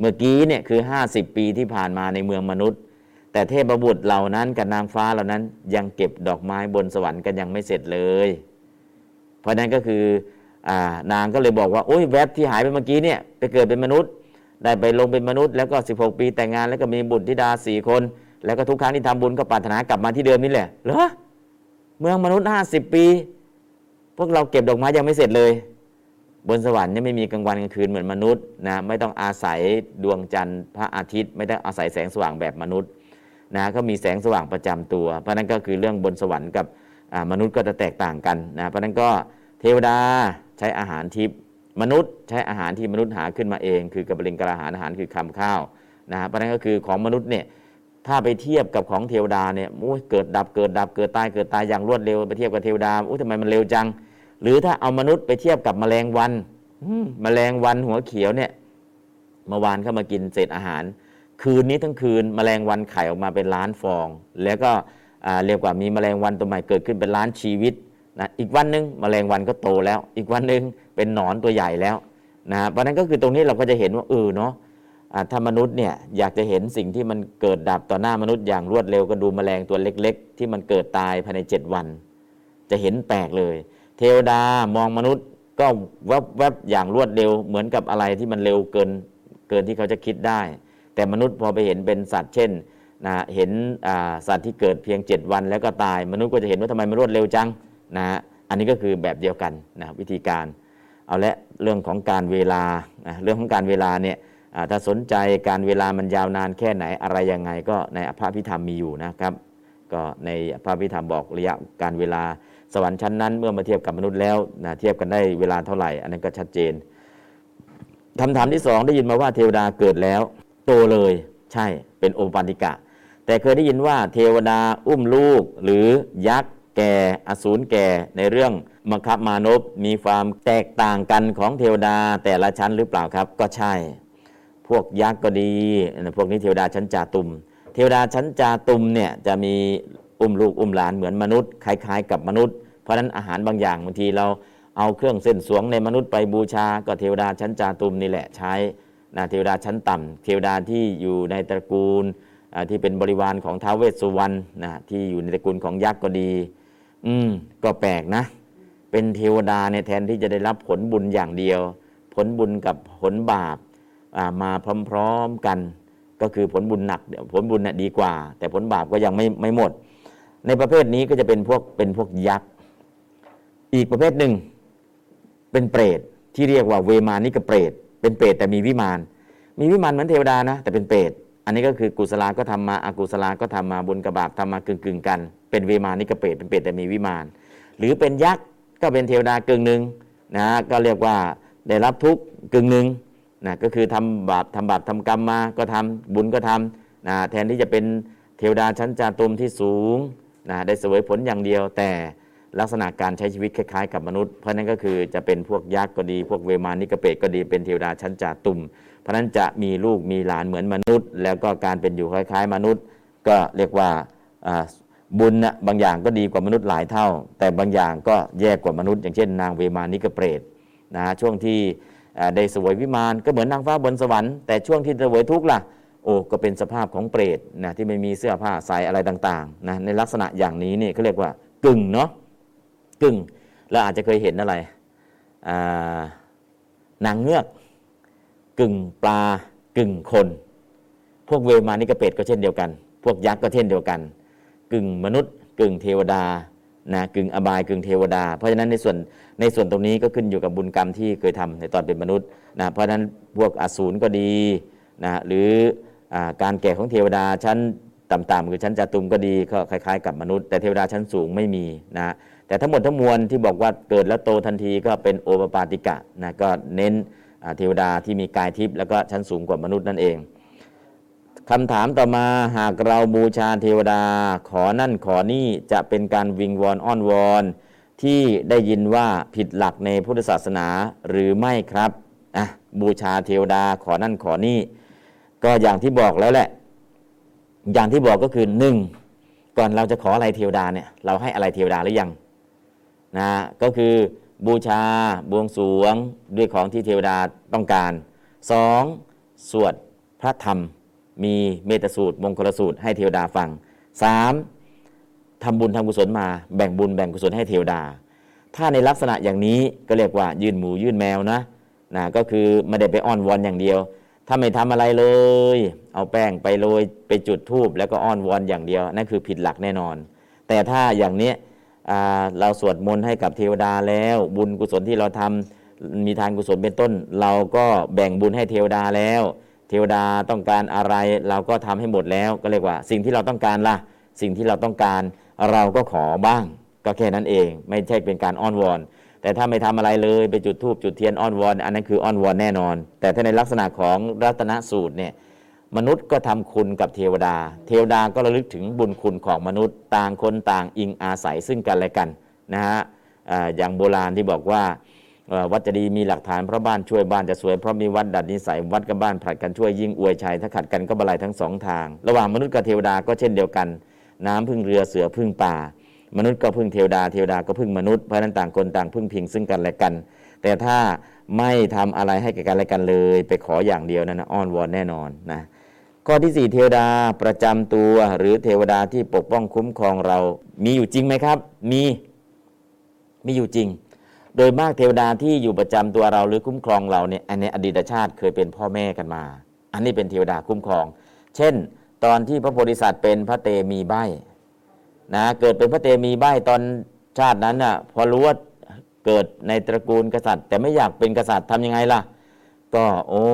เมื่อกี้เนี่ยคือ 50 ปีที่ผ่านมาในเมืองมนุษย์ แต่เทพบุตรเหล่านั้นกับนางฟ้าเหล่านั้นยังเก็บดอกไม้บนสวรรค์กันยังไม่เสร็จเลย เพราะนั้นก็คืออานางก็เลยบอกว่าโอ้ยแวบที่หายไปเมื่อกี้เนี่ยไปเกิดเป็นมนุษย์ ได้ไปลงเป็นมนุษย์แล้วก็ 16 ปีแต่งงาน แล้วก็มีบุตรธิดาสี่คน แล้วก็ทุกครั้งที่ทำบุญก็ปรารถนากลับมาที่เดิมนี่แหละเหรอเมืองมนุษย์ 50 ปี พวกเราเก็บดอกไม้ยังไม่เสร็จเลย บนสวรรค์เนี่ยไม่มีกลางวันกลางคืนเหมือนมนุษย์นะไม่ต้องอาศัยดวงจันทร์พระอาทิตย์ ไม่ต้องอาศัยแสงสว่างแบบมนุษย์นะก็มีแสงสว่างประจำตัว เพราะนั้นก็คือเรื่องบนสวรรค์กับมนุษย์ก็จะแตกต่างกันนะเพราะนั้นก็เทวดาใช้อาหารทิพย์มนุษย์ใช้อาหารที่มนุษย์หาขึ้นมาเอง คือกระเบลิงกระหารอาหารคือคำข้าวนะเพราะนั้นก็คือของมนุษย์เนี่ยถ้าไปเทียบกับของเทวดาเนี่ยโอ้ยเกิดดับเกิดดับเกิดตายเกิดตายอย่างรวดเร็วไปเทียบกับเทวดาโอ้ทำไมมันเร็วจัง หรือถ้าเอามนุษย์ไปเทียบกับแมลงวันมแมลงวันหัวเขียวเนี่ยเมื่อวานเข้ามากินเศษอาหาร คืนนี้ทั้งคืนแมลงวันไข่ออกมาเป็นล้านฟอง แล้วก็เรียกว่ามีแมลงวันตัวใหม่เกิดขึ้นเป็นล้านชีวิตนะอีกวันหนึ่งแมลงวันก็โตแล้ว อีกวันหนึ่งเป็นหนอนตัวใหญ่แล้วนะเพราะนั้นก็คือตรงนี้เราก็จะเห็นว่าเออเนาะถ้ามนุษย์เนี่ยอยากจะเห็นสิ่งที่มันเกิดดับต่อหน้ามนุษย์อย่างรวดเร็วก็ดูแมลงตัวเล็ก ๆ ที่มันเกิดตายภายในเจ็ดวัน จะเห็นแปลกเลย เทวดามองมนุษย์ก็แวบแวบอย่างรวดเร็วเหมือนกับอะไรที่มันเร็วเกินเกินที่เขาจะคิดได้ แต่มนุษย์พอไปเห็นเป็นสัตว์เช่นนะเห็นสัตว์ที่เกิดเพียง 7 วันแล้วก็ตาย มนุษย์ก็จะเห็นว่าทำไมมันรวดเร็วจังนะฮะอันนี้ก็คือแบบเดียวกันนะวิธีการ เอาละเรื่องของการเวลานะเรื่องของการเวลาเนี่ยถ้าสนใจการเวลามันยาวนานแค่ไหนอะไรยังไงก็ในอภพิธรรมมีอยู่นะครับ ก็ในพระพิธรรมบอกระยะการเวลา สวรรค์ชั้นนั้นเมื่อมาเทียบกับมนุษย์แล้วนะเทียบกันได้เวลาเท่าไหร่ อันนั้นก็ชัดเจนคำถามที่สองได้ยินมาว่าเทวดาเกิดแล้ว โตเลยใช่เป็นโอปันติกะ แต่เคยได้ยินว่าเทวดาอุ้มลูก หรือยักษ์แก่อสูรแก่ในเรื่องมคับมานพมีความแตกต่างกันของเทวดาแต่ละชั้นหรือเปล่าครับ ก็ใช่ พวกยักษ์ก็ดี พวกนี้เทวดาชั้นจาตุม เทวดาชั้นจาตุมเนี่ยจะมี อุ้มลูกอุ้มหลานเหมือนมนุษย์คล้ายๆ กับมนุษย์ เพราะฉะนั้นอาหารบางอย่างบางทีเราเอาเครื่องเส้นสวงในมนุษย์ไปบูชาก็เทวดาชั้นจาตุมนี่แหละใช้นะเทวดาชั้นต่ำเทวดาที่อยู่ในตระกูลที่เป็นบริวารของท้าวเวสสุวรรณนะที่อยู่ในตระกูลของยักษ์ก็ดี อืมก็แปลกนะ เป็นเทวดาเนี่ยแทนที่จะได้รับผลบุญอย่างเดียว ผลบุญกับผลบาปมาพร้อม ๆกัน ก็คือผลบุญหนักผลบุญน่ะดีกว่า แต่ผลบาปก็ยังไม่ไม่หมด ในประเภทนี้ก็จะเป็นพวกเป็นพวกยักษ์ อีกประเภทหนึ่ง เป็นเปรตที่เรียกว่าเวมานิกเปรตเป็นเปรตแต่มีวิมาน มีวิมานเหมือนเทวดานะ แต่เป็นเปรตอันนี้ก็คือกุศลาก็ทำมาอากุศลาก็ทำมาบุญกับบาปทำมากึ่งกึ่งกัน เป็นเวมานิกเปรตเป็นเปรตแต่มีวิมาน หรือเป็นยักษ์ก็เป็นเทวดากึ่งหนึ่งนะก็เรียกว่าได้รับทุกข์กึ่งหนึ่งนะก็คือทำบาปทำบาปทำกรรมมาก็ทำบุญก็ทำนะแทนที่จะเป็นเทวดาชั้นจาตุมที่สูง นะได้เสวยผลอย่างเดียว แต่ลักษณะการใช้ชีวิตคล้ายๆ กับมนุษย์ เพราะนั้นก็คือจะเป็นพวกยักษ์ก็ดี พวกเวมานิกเปตก็ดีเป็นเทวดาชั้นจาตุมเพราะนั้นจะมีลูกมีหลานเหมือนมนุษย์ แล้วก็การเป็นอยู่คล้าย ๆ มนุษย์ ก็เรียกว่าบุญนะบางอย่างก็ดีกว่ามนุษย์หลายเท่า แต่บางอย่างก็แย่กว่ามนุษย์ อย่างเช่น นางเวมานิกเปรตนะช่วงที่ได้เสวยวิมานก็เหมือนนางฟ้าบนสวรรค์แต่ช่วงที่เสวยทุกข์ล่ะ โอ้ก็เป็นสภาพของเปรตนะที่ไม่มีเสื้อผ้าใส่อะไรต่างๆนะในลักษณะอย่างนี้นี่เขาเรียกว่ากึ่งเนาะกึ่งแล้วอาจจะเคยเห็นอะไรนางเงือก กึ่งปลากึ่งคน พวกเวมานิกเปรตก็เช่นเดียวกัน พวกยักษ์ก็เช่นเดียวกัน กึ่งมนุษย์ กึ่งเทวดานะกึ่งอบายกึ่งเทวดา เพราะฉะนั้นในส่วนในส่วนตรงนี้ก็ขึ้นอยู่กับบุญกรรมที่เคยทำในตอนเป็นมนุษย์นะเพราะฉะนั้นพวกอสูรก็ดีนะหรือ การแก่ของเทวดาชั้นต่ำๆคือชั้นจาตุมก็ดีก็คล้ายๆ กับมนุษย์แต่เทวดาชั้นสูงไม่มีนะแต่ทั้งหมดทั้งมวลที่บอกว่าเกิดแล้วโตทันทีก็เป็นโอปปาติกะนะก็เน้นเทวดาที่มีกายทิพย์แล้วก็ชั้นสูงกว่ามนุษย์นั่นเองคำถามต่อมาหากเราบูชาเทวดาขอนั่นขอนี่จะเป็นการวิงวอนอ้อนวอนที่ได้ยินว่าผิดหลักในพุทธศาสนาหรือไม่ครับอะบูชาเทวดาขอนั่นขอนี่ ก็อย่างที่บอกแล้วแหละ อย่างที่บอกก็คือหนึ่งก่อนเราจะขออะไรเทวดาเนี่ยเราให้อะไรเทวดาหรือยังนะก็คือบูชาบวงสรวงด้วยของที่เทวดาต้องการ 2. สวดพระธรรมมีเมตสูตร มงคลสูตรให้เทวดาฟัง 3. ทำบุญทำกุศลมาแบ่งบุญแบ่งกุศลให้เทวดา ถ้าในลักษณะอย่างนี้ก็เรียกว่า ยื่นหมูยื่นแมวนะนะก็คือไม่ได้ไปอ้อนวอนอย่างเดียว ถ้าไม่ทำอะไรเลย เอาแป้งไปโรยไปจุดธูปแล้วก็อ้อนวอนอย่างเดียว นั่นคือผิดหลักแน่นอน แต่ถ้าอย่างนี้เราสวดมนต์ให้กับเทวดาแล้ว บุญกุศลที่เราทำมีทานกุศลเป็นต้น เราก็แบ่งบุญให้เทวดาแล้ว เทวดาต้องการอะไรเราก็ทำให้หมดแล้ว ก็เรียกว่า สิ่งที่เราต้องการล่ะ สิ่งที่เราต้องการเราก็ขอบ้าง ก็แค่นั้นเอง ไม่ใช่เป็นการอ้อนวอน แต่ถ้าไม่ทำอะไรเลยไปจุดธูปจุดเทียนอ้อนวอนอันนั้นคืออ้อนวอนแน่นอน แต่ถ้าในลักษณะของรัตนสูตรเนี่ยมนุษย์ก็ทำคุณกับเทวดา เทวดาก็ระลึกถึงบุญคุณของมนุษย์ ต่างคนต่างอิงอาศัยซึ่งกันและกันนะฮะอย่างโบราณที่บอกว่าวัดจะดีมีหลักฐานเพราะบ้านช่วยบ้านจะสวยเพราะมีวัดดัดนิสัยวัดกับบ้านผลัดกันช่วยยิ่งอวยชัยถ้าขัดกันก็บลายทั้งสองทาง ระหว่างมนุษย์กับเทวดาก็เช่นเดียวกัน น้ำพึ่งเรือเสือพึ่งป่า มนุษย์ก็พึ่งเทวดาเทวดาก็พึ่งมนุษย์เพราะนั้นต่างคนต่างพึ่งพิงซึ่งกันและกัน แต่ถ้าไม่ทำอะไรให้แก่กันและกันเลย ไปขออย่างเดียวนั่นนะอ้อนวอนแน่นอนนะข้อที่สี่เทวดาประจำตัวหรือเทวดาที่ปกป้องคุ้มครองเรา มีอยู่จริงไหมครับ มีมีอยู่จริง โดยมากเทวดาที่อยู่ประจำตัวเราหรือคุ้มครองเราเนี่ยอันในอดีตชาติเคยเป็นพ่อแม่กันมา อันนี้เป็นเทวดาคุ้มครอง เช่น ตอนที่พระโพธิสัตว์เป็นพระเตมีใบ นะเกิดเป็นพระเตมีใบตอนชาตินั้นน่ะพอรู้ว่าเกิดในตระกูลกษัตริย์ แต่ไม่อยากเป็นกษัตริย์ทำยังไงล่ะ ก็โอ้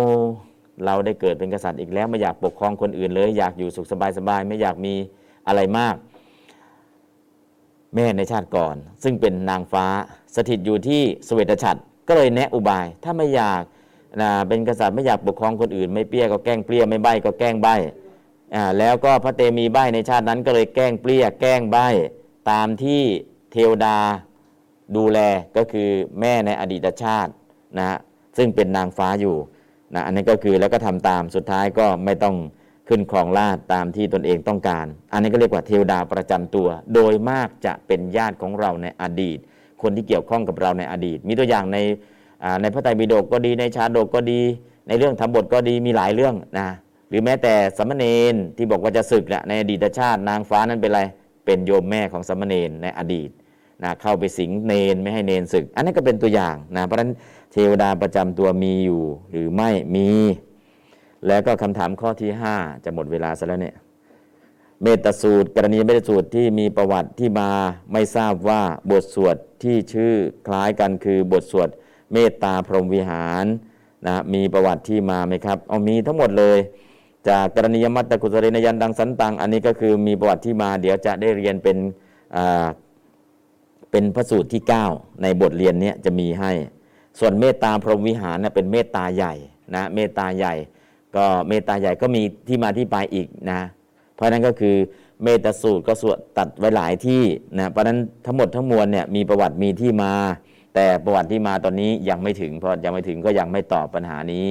เราได้เกิดเป็นกษัตริย์อีกแล้วไม่อยากปกครองคนอื่นเลย อยากอยู่สุขสบายสบายไม่อยากมีอะไรมาก แม่ในชาติก่อน ซึ่งเป็นนางฟ้าสถิตอยู่ที่สเวตฉัตรก็เลยแนะอุบาย ถ้าไม่อยากนะเป็นกษัตริย์ไม่อยากปกครองคนอื่น ไม่เปี้ยก็แกล้งเปี้ยไม่ใบก็แกล้งใบ อ่าแล้วก็พระเตมีใบในชาตินั้นก็เลยแกล้งเปรี้ยแกล้งใบตามที่เทวดาดูแลก็คือแม่ในอดีตชาตินะฮะซึ่งเป็นนางฟ้าอยู่นะอันนี้ก็คือแล้วก็ทำตามสุดท้ายก็ไม่ต้องขึ้นครองราชตามที่ตนเองต้องการ อันนี้ก็เรียกว่าเทวดาประจำตัว โดยมากจะเป็นญาติของเราในอดีต คนที่เกี่ยวข้องกับเราในอดีต มีตัวอย่างในในพระไตรปิฎกก็ดีในชาดกก็ดี ในเรื่องทำบทก็ดีมีหลายเรื่องนะ หรือแม้แต่สมณเณรที่บอกว่าจะศึกเนี่ยในอดีตชาตินางฟ้านั้นเป็นอะไรเป็นโยมแม่ของสมณเณรในอดีตนะเข้าไปสิงเนนไม่ให้เนนศึก อันนั้นก็เป็นตัวอย่างนะเพราะฉะนั้นเทวดาประจำตัวมีอยู่หรือไม่มี แล้วก็คำถามข้อที่ 5 จะหมดเวลาซะแล้วเนี่ยเมตสูตร กรณีเมตสูตรที่มีประวัติที่มาไม่ทราบว่าบทสวดที่ชื่อคล้ายกันคือบทสวดเมตตาพรหมวิหารนะมีประวัติที่มาไหมครับเอามีทั้งหมดเลย จากกรณียมัตตกุศลนยันดังสันตัง อันนี้ก็คือมีประวัติที่มา เดี๋ยวจะได้เรียนเป็นเป็นพระสูตรที่ 9 ในบทเรียนนี้จะมีให้ ส่วนเมตตาพรหมวิหารเนี่ยเป็นเมตตาใหญ่นะเมตตาใหญ่ ก็เมตตาใหญ่ก็มีที่มาที่ไปอีกนะ เพราะนั้นก็คือเมตสูตรก็สวดตัดไว้หลายที่นะเพราะนั้นทั้งหมดทั้งมวลเนี่ยมีประวัติมีที่มา แต่ประวัติที่มาตอนนี้ยังไม่ถึงเพราะยังไม่ถึงก็ยังไม่ตอบปัญหานี้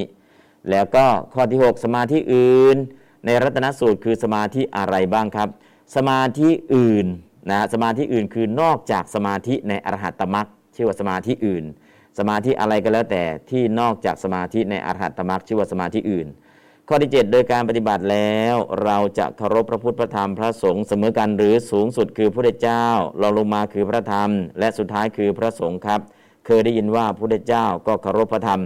แล้วก็ข้อที่ 6 สมาธิอื่น ในรัตนสูตรคือสมาธิอะไรบ้างครับ สมาธิอื่นนะสมาธิอื่นคือนอกจากสมาธิในอรหัตตมรักชื่อว่าสมาธิอื่น สมาธิอะไรก็แล้วแต่ที่นอกจากสมาธิในอรหัตตมรักชื่อว่าสมาธิอื่น ข้อที่ 7 โดยการปฏิบัติแล้วเราจะเคารพพระพุทธพระธรรมพระสงฆ์เสมอกันหรือสูงสุดคือพระเจ้าเราลงมาคือพระธรรม และสุดท้ายคือพระสงฆ์ครับ เคยได้ยินว่าพระเจ้าก็เคารพพระธรรม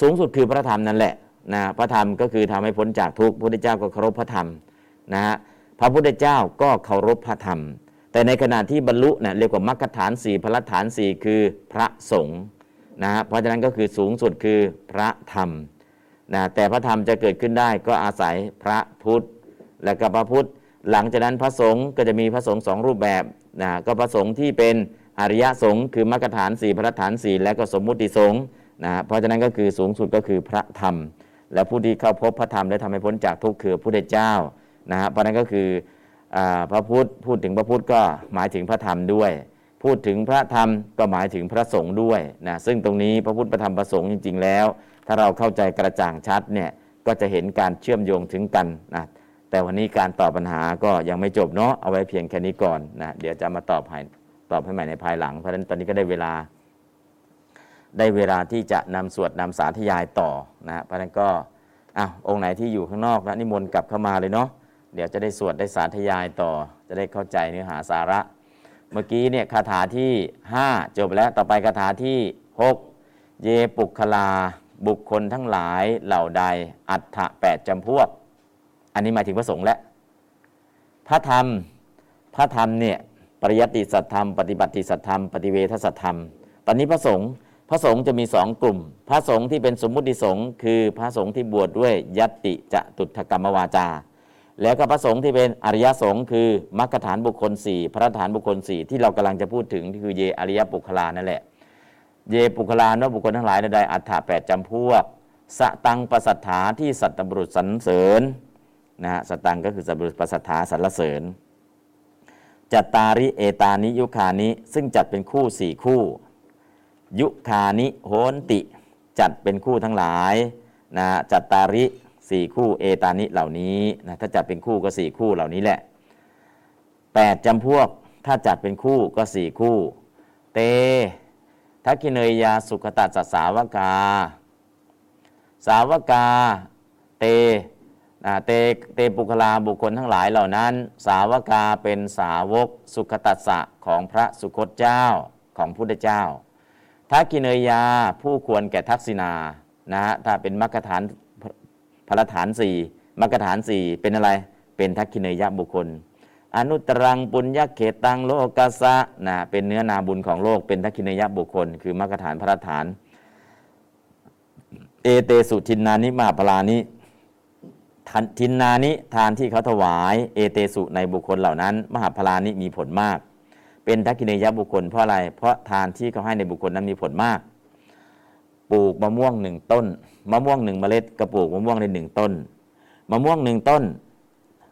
สูงสุดคือพระธรรมนั่นแหละ นะพระธรรมก็คือทำให้พ้นจากทุกข์พระเจ้าก็เคารพพระธรรมนะฮะพระพุทธเจ้าก็เคารพพระธรรม แต่ในขณะที่บรรลุเนะี่ยเรียกว่ามรรคฐานสี่พระฐานสี่คือพระสงฆ์นะฮะเพราะฉะนั้นก็คือสูงสุดคือพระธรรมนะแต่พระธรรมจะเกิดขึ้นได้ก็อาศัยพระพุทธ และก็พระพุทธ หลังจากนั้นพระสงฆ์ก็จะมีพระสงฆ์สองรูปแบบนะก็พระสงฆ์ที่เป็นอริยสงฆ์คือมรรคฐานสี่พระฐานสี่และก็สมมุติสงฆ์นะเพราะฉะนั้นก็คือสูงสุดก็คือพระธรรม และผู้ที่เข้าพบพระธรรมและทำให้พ้นจากทุกข์คือพระพุทธเจ้านะฮะเพราะนั้นก็คือพระพุทธพูดถึงพระพุทธก็หมายถึงพระธรรมด้วย พูดถึงพระธรรมก็หมายถึงพระสงฆ์ด้วยนะซึ่งตรงนี้พระพุทธพระธรรมพระสงฆ์จริง ๆ แล้ว ถ้าเราเข้าใจกระจ่างชัดเนี่ยก็จะเห็นการเชื่อมโยงถึงกันนะแต่วันนี้การตอบปัญหาก็ยังไม่จบเนาะเอาไว้เพียงแค่นี้ก่อนนะเดี๋ยวจะมาตอบให้ตอบให้ใหม่ในภายหลังเพราะฉะนั้นตอนนี้ก็ได้เวลา ได้เวลาที่จะนำสวดนำสาธยายต่อนะเพราะฉะนั้นก็อ้าวองค์ไหนที่อยู่ข้างนอกนะนิมนต์กลับเข้ามาเลยเนาะเดี๋ยวจะได้สวดได้สาธยายต่อ จะได้เข้าใจเนื้อหาสาระ เมื่อกี้เนี่ยคาถาที่ 5 จบแล้วต่อไปคาถาที่ 6 เยปุคลา บุคคลทั้งหลายเหล่าใด อัฏฐะแปดจำพวก อันนี้หมายถึงพระสงฆ์และ พระธรรมพระธรรมเนี่ยปริยัติสัตธรรม ปฏิบัติสัตธรรม ปฏิเวทสัตธรรม ตอนนี้พระสงฆ์ ระสงฆ์จะมีสองกลุ่ม พระสงฆ์ที่เป็นสมมุติสงฆ์คือพระสงฆ์ที่บวชดด้วยยัตติจะตุถกรรมวาจา แล้วก็พระสงฆ์ที่เป็นอริยสงฆ์คือมรรคฐานบุคคลสี่พระฐานบุคคลสี่ที่เรากำลังจะพูดถึงที่คือเยอริยปุคลานั่นแหละ เยปุคลานบุคคลทั้งหลายใดอัฏฐะแปดจำพวกสตังประสัทธาที่สัตบุรุษสรรเสริญนะฮะสตังก็คือสัตบุรุษประสัทธาสรรเสริญจัตตาริเอตานิยุคานิซึ่งจัดเป็นคู่สี่คู่ ยุคานิโหนติ จัดเป็นคู่ทั้งหลายนะจัตตาริสี่คู่เอตานิเหล่านี้นะถ้าจัดเป็นคู่ก็สี่คู่เหล่านี้แหละแปดจำพวกถ้าจัดเป็นคู่ก็สี่คู่ เตทักกิเนยยาสุขตัสสาวกา สาวกา เตเตเตปุคลาบุคคลทั้งหลายเหล่านั้น สาวกาเป็นสาวกสุขตัสสะของพระสุคตเจ้าของพุทธเจ้า ทักกิเนยาผู้ควรแก่ทักษิณานะฮะถ้าเป็นมรรคฐานพระฐานสี่มรรคฐานสี่เป็นอะไรเป็นทักกิเนยะบุคคล อนุตรังปุญญเขตังโลกัสะนะเป็นเนื้อนาบุญของโลกเป็นทักขินยบุคคล คือมรรคฐานพระฐาน เอเตสุทินนานิมาพลานิทินนานิทานที่เขาถวาย เอเตสุในบุคคลเหล่านั้น มหาพลานิมีผลมาก เป็นทักขินยบุคคลเพราะอะไร เพราะทานที่เขาให้ในบุคคลนั้นมีผลมาก ปลูกมะม่วงหนึ่งต้น มะม่วงหนึ่งเมล็ดก็ปลูกมะม่วงในหนึ่งต้น มะม่วงหนึ่งต้น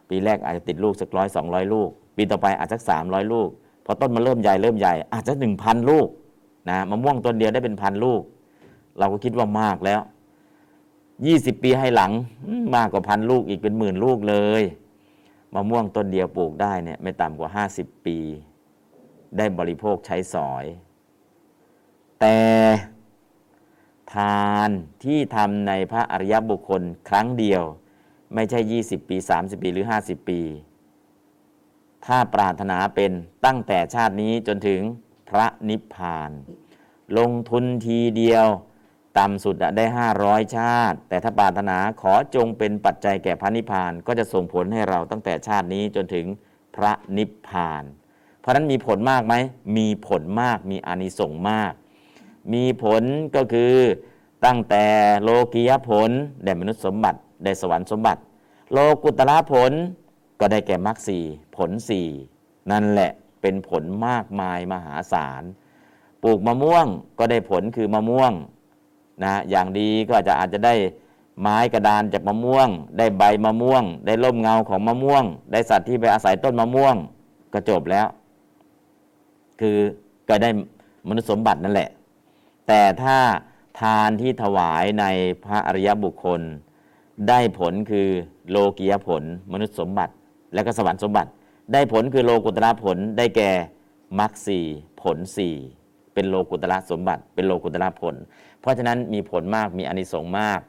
ปีแรกอาจจะติดลูกสักร้อยสองร้อยลูก ปีต่อไปอาจจะสามร้อยลูก พอต้นมันเริ่มใหญ่เริ่มใหญ่ อาจจะหนึ่งพันลูกนะ มะม่วงต้นเดียวได้เป็นพันลูก เราก็คิดว่ามากแล้วยี่สิบปีให้หลังมากกว่าพันลูกอีกเป็นหมื่นลูกเลย มะม่วงต้นเดียวปลูกได้เนี่ยไม่ต่ำกว่าห้าสิบปี ได้บริโภคใช้สอย แต่ทานที่ทำในพระอริยบุคคลครั้งเดียว ไม่ใช่ 20 ปี 30 ปีหรือ 50 ปี ถ้าปรารถนาเป็นตั้งแต่ชาตินี้จนถึงพระนิพพาน ลงทุนทีเดียวต่ำสุดได้ 500 ชาติ แต่ถ้าปรารถนาขอจงเป็นปัจจัยแก่พระนิพพาน ก็จะส่งผลให้เราตั้งแต่ชาตินี้จนถึงพระนิพพาน เพราะนั้นมีผลมากไหม มีผลมาก มีอานิสงส์มาก มีผลก็คือตั้งแต่โลกียผลได้มนุษย์สมบัติได้สวรรค์สมบัติ โลกุตระผลก็ได้แก่มรรคสี่ผลสี่นั่นแหละเป็นผลมากมายมหาศาลปลูกมะม่วงก็ได้ผลคือมะม่วงนะอย่างดีก็อาจจะอาจจะได้ไม้กระดานจากมะม่วง ได้ใบมะม่วง ได้ร่มเงาของมะม่วง ได้สัตว์ที่ไปอาศัยต้นมะม่วง ก็จบแล้ว คือก็ได้มนุษยสมบัตินั่นแหละ แต่ถ้าทานที่ถวายในพระอริยบุคคล ได้ผลคือโลกียผล มนุษยสมบัติ และก็สวรรค์สมบัติ ได้ผลคือโลกุตระผลได้แก่มรรคสี่ผลสี่เป็นโลกุตระสมบัติ เป็นโลกุตระผล เพราะฉะนั้นมีผลมากมีอนิสงส์มาก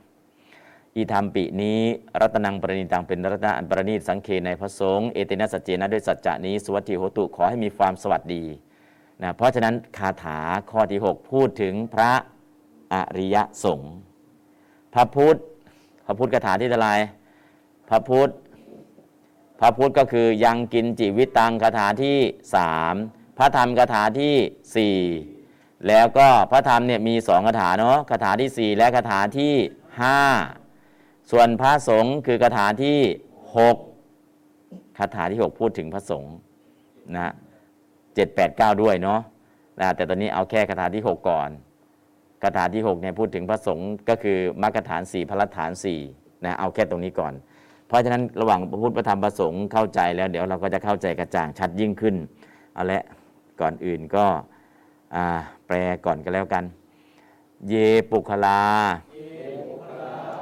อีธรรมปินี้ รัตนังปรณิตังเป็นรัตนะอันประณีตสังเคในพระสงฆ์เอเตนะสัจเจนะด้วยสัจจะนี้สวัสดิโหตุขอให้มีความสวัสดี นะเพราะฉะนั้นคาถาข้อที่ 6 พูดถึงพระอริยสงฆ์พระพุทธพระพุทธคาถาที่เท่าไรพระพุทธพระพุทธก็คือยังกินจิวิตังคาถาที่สามพระธรรมคาถาที่สี่แล้วก็พระธรรมเนี่ยมีสองคาถาเนาะคาถาที่สี่และคาถาที่ห้าส่วนพระสงฆ์คือคาถาที่หกคาถาที่หกพูดถึงพระสงฆ์นะ เจ็ดแปดเก้าด้วยเนาะนะแต่ตอนนี้เอาแค่คาถาที่หกก่อนคาถาที่หกเนี่ยพูดถึงพระสงฆ์ก็คือมรรคฐานสี่พระฐานสี่นะเอาแค่ตรงนี้ก่อน เพราะฉะนั้นระหว่างพระพุทธพระธรรมพระสงฆ์เข้าใจแล้ว เดี๋ยวเราก็จะเข้าใจกระจ่างชัดยิ่งขึ้นเอาละก่อนอื่นก็แปลก่อนก็แล้วกัน เยปุคลา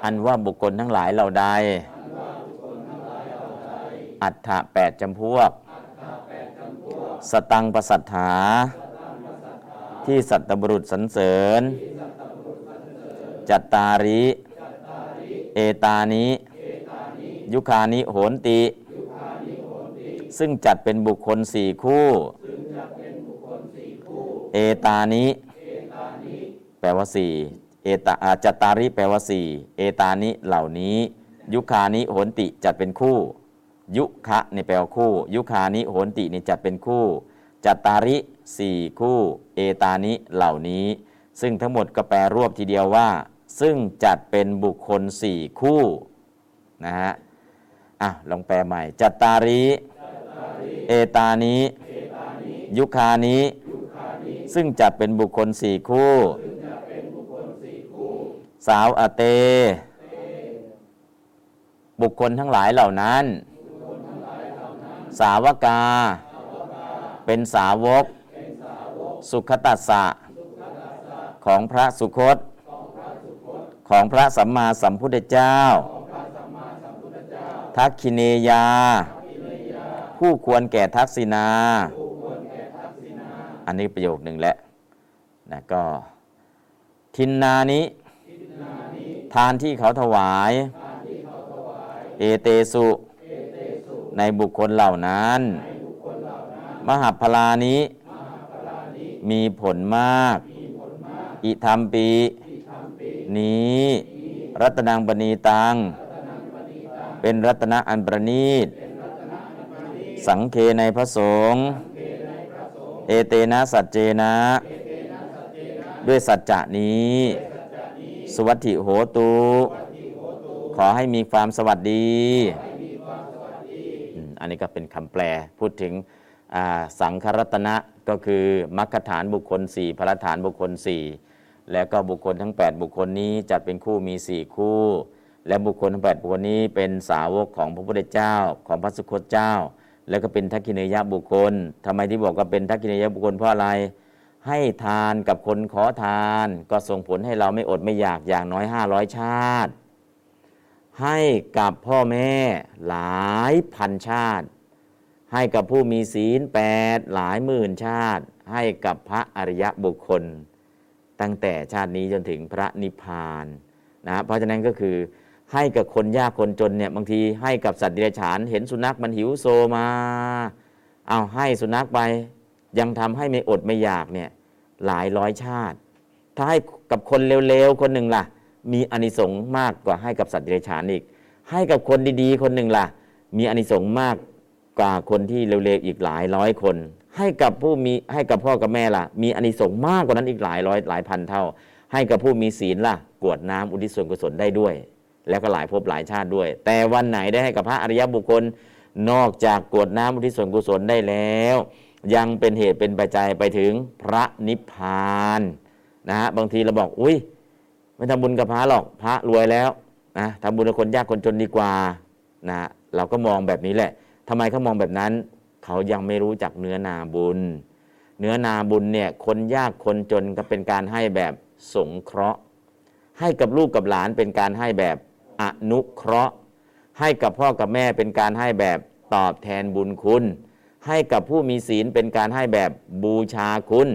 อันว่าบุคคลทั้งหลายเหล่าใดอัฏฐะแปดจำพวก สตังประสัทธา ที่สัตบุรุษสรรเสริญ จัตตาริ เอตานิ ยุคานิโหนติ ซึ่งจัดเป็นบุคคลสี่คู่ เอตานิ แปลว่าสี่เอตาจัตตาริแปลว่าสี่เอตานิเหล่านี้ ยุคานิโหนติจัดเป็นคู่ ยุคะนี่แปลว่าคู่ ยุคานิโหนตินี่จัดเป็นคู่ จัตตาริสี่คู่ เอตานิเหล่านี้ ซึ่งทั้งหมดก็แปลรวบทีเดียวว่า ซึ่งจัดเป็นบุคคลสี่คู่นะฮะอะลองแปลใหม่ จัตตาริเอตานิยุคานิซึ่งจัดเป็นบุคคลสี่คู่ สาวอเต บุคคลทั้งหลายเหล่านั้น สาวกา เป็นสาวก สุขตัสสะ ของพระสุคต ของพระสัมมาสัมพุทธเจ้า ทักคิเนยา ผู้ควรแก่ทักษิณาอันนี้ประโยคหนึ่งแหละนะก็ทินนานิทานที่เขาถวาย เอเตสุ ในบุคคลเหล่านั้น มหาพลานิมีผลมาก อิธรรมปี นี้ รัตนังปณีตัง เป็นรัตนะอันประณีต สังเคในพระสงฆ์เอเตนะสัจเจนะ ด้วยสัจจะนี้ สวัสดิโหตุ ขอให้มีความสวัสดี อันนี้ก็เป็นคำแปลพูดถึงสังครัตนะก็คือมรรคฐานบุคคลสี่พระฐานบุคคลสี่แล้วก็บุคคลทั้ง 8 บุคคลนี้จัดเป็นคู่มี 4 คู่ และบุคคลทั้ง 8 บุคคลนี้เป็นสาวกของพระพุทธเจ้าของพระสุคตเจ้า แล้วก็เป็นทักขิเนยบุคคลทำไมที่บอกว่าเป็นทักขิเนยบุคคลเพราะอะไร ให้ทานกับคนขอทาน ก็ส่งผลให้เราไม่อดไม่อยากอย่างน้อย 500 ชาติ ให้กับพ่อแม่หลายพันชาติ ให้กับผู้มีศีลแปดหลายหมื่นชาติ ให้กับพระอริยบุคคล ตั้งแต่ชาตินี้จนถึงพระนิพพานนะเพราะฉะนั้นก็คือให้กับคนยากคนจนเนี่ยบางทีให้กับสัตว์เดรัจฉานเห็นสุนัขมันหิวโซมาเอาให้สุนัขไปยังทำให้ไม่อดไม่อยากเนี่ยหลายร้อยชาติ ถ้าให้กับคนเร็วๆคนหนึ่งล่ะ มีอานิสงส์มากกว่าให้กับสัตว์เดรัจฉานอีก ให้กับคนดีๆ คนหนึ่งล่ะ มีอานิสงส์มากกว่าคนที่เร็วๆอีกหลายร้อยคน ให้กับผู้มีให้กับพ่อกับแม่ล่ะ มีอานิสงส์มากกว่านั้นอีกหลายร้อยหลายพันเท่า ให้กับผู้มีศีลล่ะ กวดน้ำอุทิศส่วนกุศลได้ด้วย แล้วก็หลายภพหลายชาติด้วย แต่วันไหนได้ให้กับพระอริยบุคคลนอกจากกวดน้ำอุทิศส่วนกุศลได้แล้ว ยังเป็นเหตุเป็นปัจจัยไปถึงพระนิพพานนะฮะบางทีเราบอกอุ้ย ไม่ทำบุญกับพระหรอกพระรวยแล้วนะทำบุญกับคนยากคนจนดีกว่านะเราก็มองแบบนี้แหละทำไมเขามองแบบนั้น เขายังไม่รู้จักเนื้อนาบุญ เนื้อนาบุญเนี่ยคนยากคนจนก็เป็นการให้แบบสงเคราะห์ ให้กับลูกกับหลานเป็นการให้แบบอนุเคราะห์ ให้กับพ่อกับแม่เป็นการให้แบบตอบแทนบุญคุณ ให้กับผู้มีศีลเป็นการให้แบบบูชาคุณ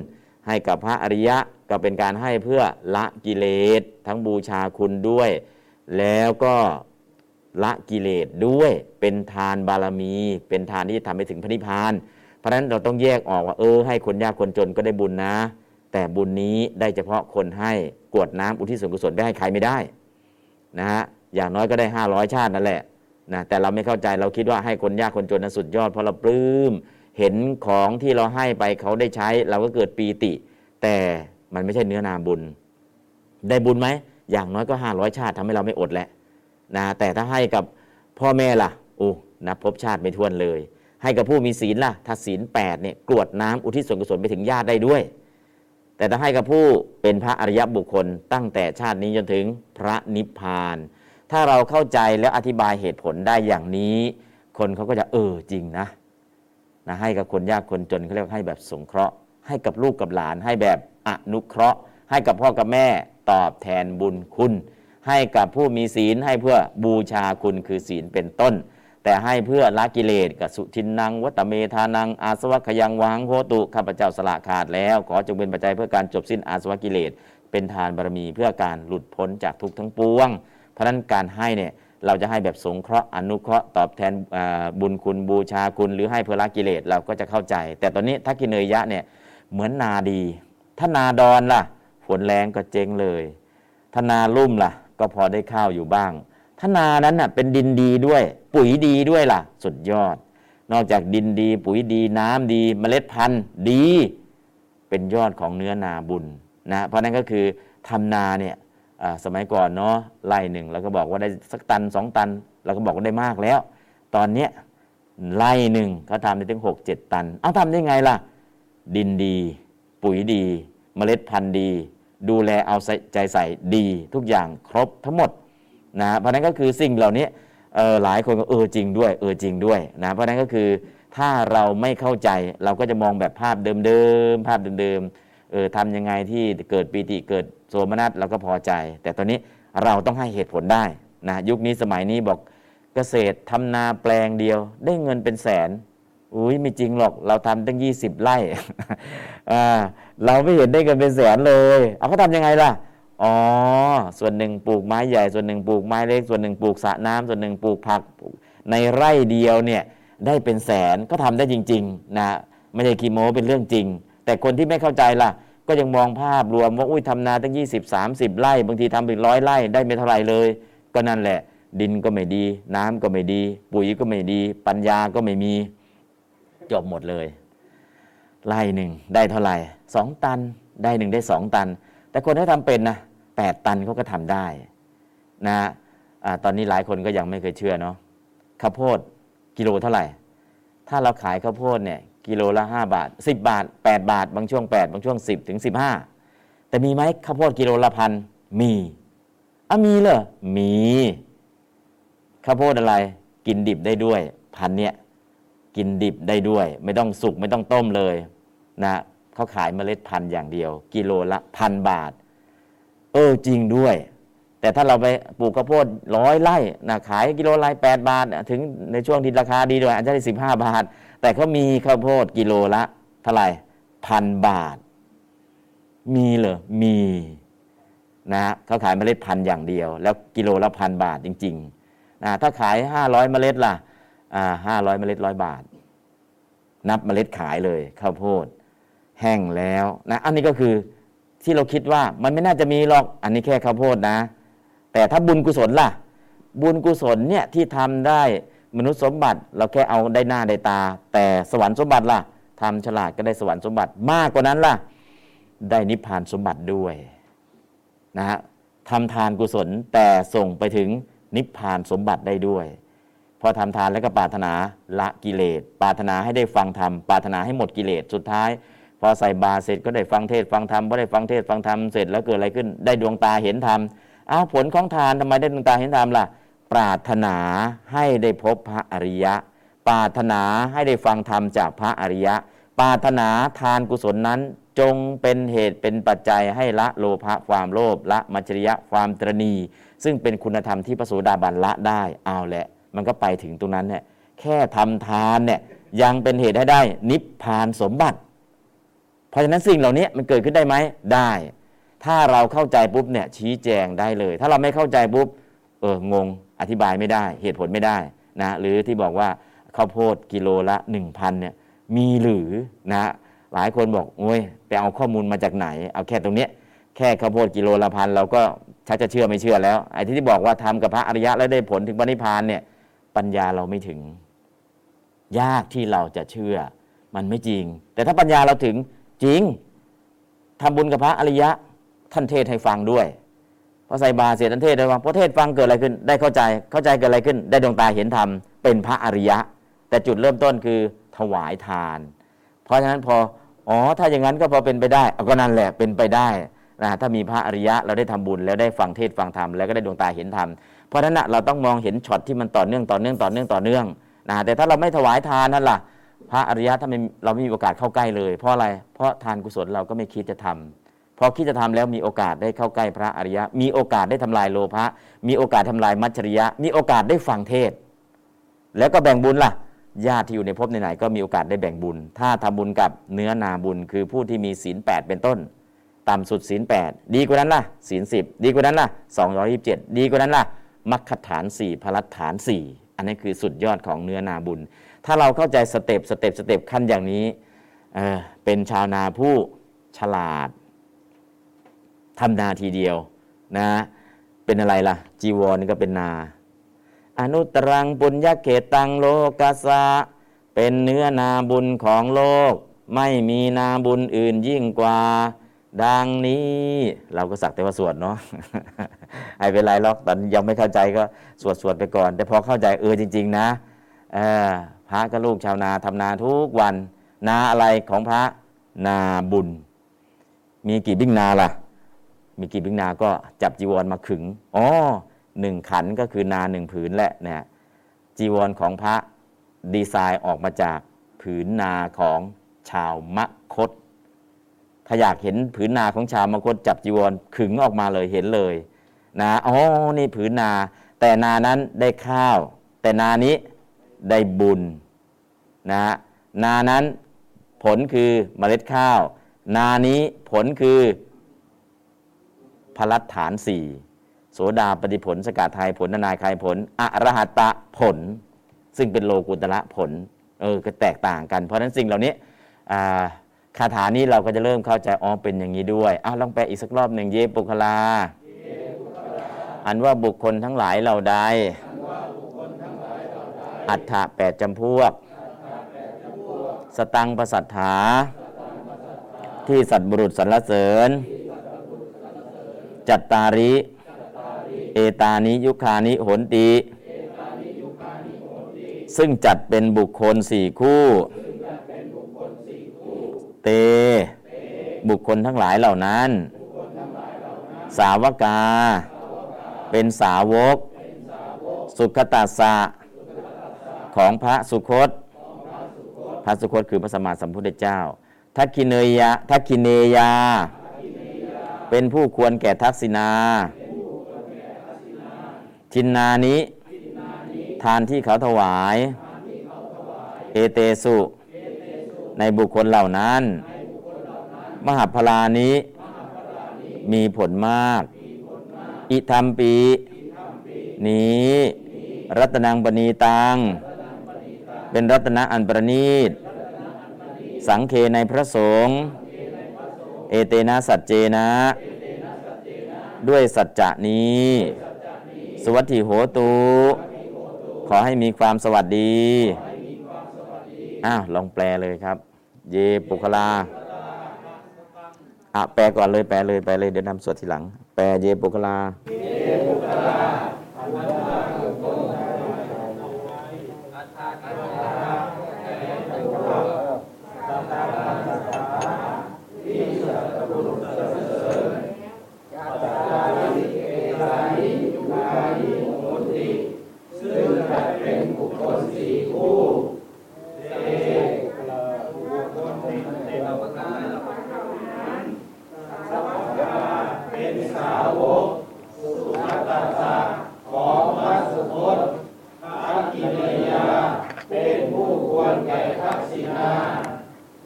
ให้กับพระอริยะ ก็เป็นการให้เพื่อละกิเลสทั้งบูชาคุณด้วย แล้วก็ละกิเลสด้วยเป็นทานบารมี เป็นทานที่จะทำให้ถึงพระนิพพาน เพราะฉะนั้นเราต้องแยกออกว่าเออ ให้คนยากคนจนก็ได้บุญนะ แต่บุญนี้ได้เฉพาะคนให้กวดน้ำอุทิศส่วนกุศลได้ให้ใครไม่ได้นะฮะอย่างน้อยก็ได้ 500 ชาตินั่นแหละนะแต่เราไม่เข้าใจเราคิดว่าให้คนยากคนจนนั้นสุดยอดเพราะเราปลื้มเห็นของที่เราให้ไปเขาได้ใช้ เราก็เกิดปีติ แต่ มันไม่ใช่เนื้อนาบุญ ได้บุญไหมอย่างน้อยก็500ชาติทำให้เราไม่อดแหละนะแต่ถ้าให้กับพ่อแม่ล่ะโอ้นับพบชาติไม่ท้วนเลย ให้กับผู้มีศีลล่ะ ถ้าศีล8เนี่ยกรวดน้ำอุทิศส่วนกุศลไปถึงญาติได้ด้วย แต่ถ้าให้กับผู้เป็นพระอริยบุคคลตั้งแต่ชาตินี้จนถึงพระนิพพาน ถ้าเราเข้าใจแล้วอธิบายเหตุผลได้อย่างนี้ คนเขาก็จะเออจริงนะนะให้กับคนยากคนจนเขาเรียกให้แบบสงเคราะห์ให้กับลูกกับหลานให้แบบ อนุเคราะห์ ให้กับพ่อกับแม่ตอบแทนบุญคุณ ให้กับผู้มีศีลให้เพื่อบูชาคุณคือศีลเป็นต้น แต่ให้เพื่อละกิเลสกับสุทินนังวัตเมธานัง อาสวัคยังวังโหตุข้าพเจ้าสละขาดแล้ว ขอจงเป็นปัจจัยเพื่อการจบสิ้นอาสวะกิเลส เป็นทานบารมีเพื่อการหลุดพ้นจากทุกข์ทั้งปวง เพราะนั้นการให้เนี่ยเราจะให้แบบสงเคราะห์อนุเคราะห์ตอบแทนบุญคุณบูชาคุณหรือให้เพื่อละกิเลสเราก็จะเข้าใจ แต่ตอนนี้ทักกิเนยยะเนี่ยเหมือนนาดี ถ้านาดอนล่ะ ฝนแรงก็เจ๊งเลยถ้านาลุ่มล่ะ ก็พอได้ข้าวอยู่บ้างถ้านานั้นน่ะเป็นดินดีด้วย ปุ๋ยดีด้วยล่ะ สุดยอด นอกจากดินดี ปุ๋ยดีน้ำดี เมล็ดพันธุ์ดี เป็นยอดของเนื้อนาบุญนะเพราะนั้นก็คือทำนาเนี่ยสมัยก่อนเนาะไร่หนึ่งเราก็บอกว่าได้สักตันสองตันเราก็บอกว่าได้มากแล้ว ตอนเนี้ยไร่หนึ่งเขาทำได้ถึงหกเจ็ดตัน เอาทำได้ไงล่ะ ดินดี ปุ๋ยดี เมล็ดพันธุ์ดี ดูแลเอาใจใส่ดีทุกอย่างครบทั้งหมดนะเพราะนั้นก็คือสิ่งเหล่านี้หลายคนก็เออจริงด้วยเออจริงด้วยนะเพราะนั้นก็คือถ้าเราไม่เข้าใจเราก็จะมองแบบภาพเดิมๆภาพเดิมๆเออทำยังไงที่เกิดปีติเกิดโสมนัสเราก็พอใจ แต่ตอนนี้เราต้องให้เหตุผลได้นะยุคนี้สมัยนี้บอกเกษตรทำนาแปลงเดียว ได้เงินเป็นแสน อุ้ยไม่จริงหรอกเราทำตั้งยี่สิบไร่เราไม่เห็นได้เงินเป็นแสนเลย เอาเขาทำยังไงล่ะอ๋อ ส่วนหนึ่งปลูกไม้ใหญ่ ส่วนหนึ่งปลูกไม้เล็ก ส่วนหนึ่งปลูกสระน้ำส่วนหนึ่งปลูกผักในไร่เดียวเนี่ยได้เป็นแสนก็ทำได้จริงๆนะไม่ใช่คีโมเป็นเรื่องจริง แต่คนที่ไม่เข้าใจล่ะ ก็ยังมองภาพรวมว่าอุ้ยทำนาตั้ง 20 30 ไร่ บางทีทำเป็นร้อยไร่ได้ไม่เท่าไรเลย ก็นั่นแหละ ดินก็ไม่ดี น้ำก็ไม่ดี ปุ๋ยก็ไม่ดี ปัญญาก็ไม่มี จบหมดเลยไร่หนึ่งได้เท่าไหร่สองตันได้หนึ่งได้สองตัน แต่คนที่ทำเป็นนะแปดตันเขาก็ทำได้นะอาตอนนี้หลายคนก็ยังไม่เคยเชื่อเนาะข้าวโพดกิโลเท่าไหร่ ถ้าเราขายข้าวโพดเนี่ยกิโลละห้าบาทสิบบาทแปดบาท บางช่วงแปดบางช่วงสิบถึงสิบห้าแต่มีไหมข้าวโพดกิโลละพันมีอะมีเหรอมีข้าวโพดอะไร กินดิบได้ด้วยพันเนี่ย กินดิบได้ด้วย ไม่ต้องสุกไม่ต้องต้มเลยนะเขาขายเมล็ดพันธุ์อย่างเดียว กิโลละพันบาท เออจริงด้วย แต่ถ้าเราไปปลูกข้าวโพดร้อยไร่นะขายกิโลละแปดบาท ถึงในช่วงที่ราคาดีด้วยอาจจะได้สิบห้าบาท แต่เขามีข้าวโพดกิโลละเท่าไหร่พันบาท มีเหรอมีนะเขาขายเมล็ดพันธุ์อย่างเดียว แล้วกิโลละพันบาทจริงๆนะถ้าขาย500เมล็ดล่ะ ห้าร้อยเมล็ดร้อยบาท นับเมล็ดขายเลยข้าวโพด แห้งแล้วนะอันนี้ก็คือที่เราคิดว่ามันไม่น่าจะมีหรอกอันนี้แค่ข้าวโพดนะ แต่ถ้าบุญกุศลล่ะ บุญกุศลเนี่ยที่ทำได้มนุษย์สมบัติเราแค่เอาได้หน้าได้ตา แต่สวรรค์สมบัติล่ะทำฉลาดก็ได้สวรรค์สมบัติมากกว่านั้นล่ะ ได้นิพพานสมบัติด้วยนะฮะทำทานกุศลแต่ส่งไปถึงนิพพานสมบัติได้ด้วย อทำทานแล้วก็ปรารถนาละกิเลสปรารถนาให้ได้ฟังธรรมปรารถนาให้หมดกิเลสสุดท้าย พอใส่บาเสร็จก็ได้ฟังเทศฟังธรรมพอได้ฟังเทศฟังธรรมเสร็จแล้วเกิดอะไรขึ้นได้ดวงตาเห็นธรรมอ้าวผลของทานทำไมได้ดวงตาเห็นธรรมล่ะ ปรารถนาให้ได้พบพระอริยะ ปรารถนาให้ได้ฟังธรรมจากพระอริยะ ปรารถนาทานกุศลนั้น จงเป็นเหตุเป็นปัจจัยให้ละโลภะความโลภละมัจฉริยะความตรณี ซึ่งเป็นคุณธรรมที่พระโสดาบันละได้เอาแหละ มันก็ไปถึงตรงนั้นเนี่ยแค่ทำทานเนี่ยยังเป็นเหตุให้ได้ นิพพานสมบัติ เพราะฉะนั้นสิ่งเหล่านี้มันเกิดขึ้นได้ไหมได้ ถ้าเราเข้าใจปุ๊บเนี่ยชี้แจงได้เลย ถ้าเราไม่เข้าใจปุ๊บเอองงอธิบายไม่ได้ เหตุผลไม่ได้นะหรือที่บอกว่าข้าวโพดกิโลละ 1,000เนี่ยมีหรือนะหลายคนบอกโอ้ยไปเอาข้อมูลมาจากไหน เอาแค่ตรงเนี้ยแค่ข้าวโพดกิโลละพันเราก็ชักจะเชื่อไม่เชื่อแล้วไอ้ที่บอกว่าทำกับพระอริยะแล้วได้ผลถึงปณิพานเนี่ย ปัญญาเราไม่ถึง ยากที่เราจะเชื่อ มันไม่จริง แต่ถ้าปัญญาเราถึงจริงทำบุญกับพระอริยะ ท่านเทศให้ฟังด้วยพอใส่บาเสร็จท่านเทศให้ฟังพอเทศฟังเกิดอะไรขึ้น ได้เข้าใจเข้าใจเกิดอะไรขึ้น ได้ดวงตาเห็นธรรมเป็นพระอริยะ แต่จุดเริ่มต้นคือถวายทาน เพราะฉะนั้นพออ๋อถ้าอย่างนั้นก็พอเป็นไปได้อาก็นั่นแหละเป็นไปได้นะถ้ามีพระอริยะเราได้ทำบุญแล้วได้ฟังเทศฟังธรรมแล้วก็ได้ดวงตาเห็นธรรม ราะฉะนั้นนะเราต้องมองเห็นช็อตที่มันต่อเนื่องต่อเนื่องต่อเนื่องต่อเนื่องนะแต่ถ้าเราไม่ถวายทานนั่นล่ะ พระอริยะถ้าไม่เราไม่มีโอกาสเข้าใกล้เลย เพราะอะไร เพราะทานกุศลเราก็ไม่คิดจะทำพอคิดจะทำแล้วมีโอกาสได้เข้าใกล้พระอริยะ มีโอกาสได้ทำลายโลภะมีโอกาสทำลายมัจฉริยะ มีโอกาสได้ฟังเทศ แล้วก็แบ่งบุญล่ะญาติที่อยู่ในภพไหนๆก็มีโอกาสได้แบ่งบุญ ถ้าทำบุญกับเนื้อนาบุญ คือผู้ที่มีศีลแปดเป็นต้นต่ำสุดศีลแปดดีกว่านั้นล่ะศีลสิบดีกว่านั้นล่ะสองร้อยยิบเจ็ดดีกว่านั้นล่ะ มัคคฐานสี่ผลัฏฐานสี่อันนี้คือสุดยอดของเนื้อนาบุญ ถ้าเราเข้าใจ step step step ขั้นอย่างนี้เป็นชาวนาผู้ฉลาดทำนาทีเดียวนะเป็นอะไรล่ะ จีวรนี่ก็เป็นนา อะนุตตะรังปุญญักเขตตังโลกัสสะเป็นเนื้อนาบุญของโลก ไม่มีนาบุญอื่นยิ่งกว่า ดังนี้เราก็สักแต่ว่าสวดเนาะไอ้เป็นไรหรอกตอนยังไม่เข้าใจก็สวดสวดไปก่อน แต่พอเข้าใจเออจริง ๆ นะเออพระก็ลูกชาวนาทำนาทุกวัน นาอะไรของพระนาบุญ มีกี่บิ้งนาล่ะ มีกี่บิ้งนาก็จับจีวรมาขึงอ๋อหนึ่งขันก็คือนาหนึ่งผืนแหละเนี่ยจีวรของพระดีไซน์ออกมาจากผืนนาของชาวมคต ถ้าอยากเห็นผืนนาของชาวมะคตจับจีวรขึงออกมาเลยเห็นเลยนะอ๋อนี่ผืนนา แต่นานั้นได้ข้าว แต่นานี้ได้บุญนะนานั้นผลคือเมล็ดข้าว นานี้ผลคือพลัดฐานสี่โสดาปฏิผล สกัดไทยผลนายคายผลอรหัตะผล ซึ่งเป็นโลกุตระผลเออก็แตกต่างกัน เพราะฉะนั้นสิ่งเหล่านี้อ่า คาถานี้เราก็จะเริ่มเข้าใจอ๋อเป็นอย่างนี้ด้วยอ้าวลองแปลอีกสักรอบหนึ่งเยปุคลา อันว่าบุคคลทั้งหลายเราใด อัฏฐะแปดจำพวก สตังประสัทธา ที่สัตบุรุษสรรเสริญ จัตตาริ เอตานิยุคานิโหนติ ซึ่งจัดเป็นบุคคลสี่คู่ เต บุคคลทั้งหลายเหล่านั้น สาวกา เป็นสาวก สุขตัสะของพระสุคต พระสุคตคือพระสมมาสัมพุทธเจ้า ทักคิเนยะทักคิเนยา เป็นผู้ควรแก่ทักษิณาทินนานิ ทานที่เขาถวาย เอเตสุ ในบุคคลเหล่านั้น มหาพลานิมีผลมาก อิธรรมปีนี้ รัตนังปณีตัง เป็นรัตนะอันประณีต สังเคในพระสงฆ์เอเตนะสัจเจนะ ด้วยสัจจะนี้ สวัสดิโหตุ ขอให้มีความสวัสดี อ้าว ลองแปลเลยครับ เยปุคลาอะแปลก่อนเลยแปลเลยแปลเลยเดี๋ยวนำสวดทีหลัง แปลเยปุคลา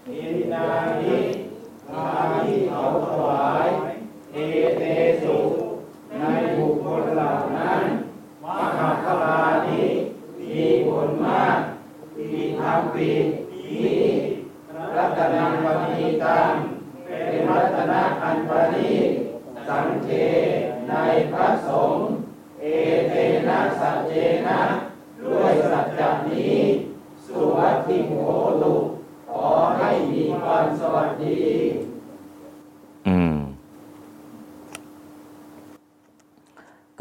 อินานิมาที่เขาถวายเอเตสุในบุคคลเหล่านั้นมหาคลานี้มีผลมากมีธรรมปีนี้รัตนังปณีตังเป็นรัตนะอันประณีตสังเกในพระสงฆ์เอเตนะสัจเจนะ ด้วยสัจจนี้ สุวัตถิโหตุขอให้มีความสวัสดี อืม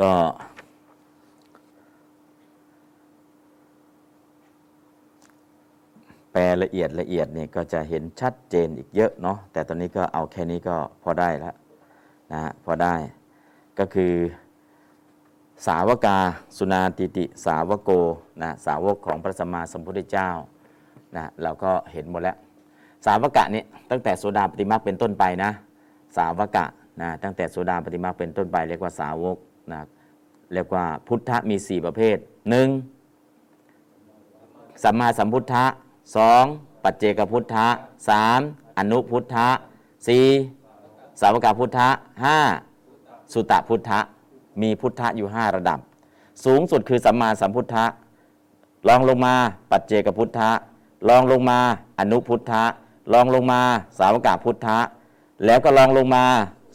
ก็ แป ละเอียดละเอียดเนี่ยก็จะเห็นชัดเจนอีกเยอะเนาะแต่ตอนนี้ก็เอาแค่นี้ก็พอได้แล้วนะฮะพอได้ก็คือ สาวกาสุนาติติสาวโกนะสาวกของพระสัมมาสัมพุทธเจ้านะเราก็เห็นหมดแล้ว สาวกะนี่ตั้งแต่โสดาปฏิมาเป็นต้นไปนะสาวกะนะตั้งแต่โสดาปฏิมาเป็นต้นไป เรียกว่าสาวกนะเรียกว่าพุทธมีสี่ประเภทหนึ่งสัมมาสัมพุทธะ สองปัจเจกพุทธะสามอนุพุทธะสี่สาวกพุทธะห้าสุตตพุทธะ มีพุทธะอยู่ห้าระดับ สูงสุดคือสัมมาสัมพุทธะลองลงมาปัจเจกพุทธะลองลงมาอนุพุทธะลองลงมาสาวกพุทธะแล้วก็ลองลงมา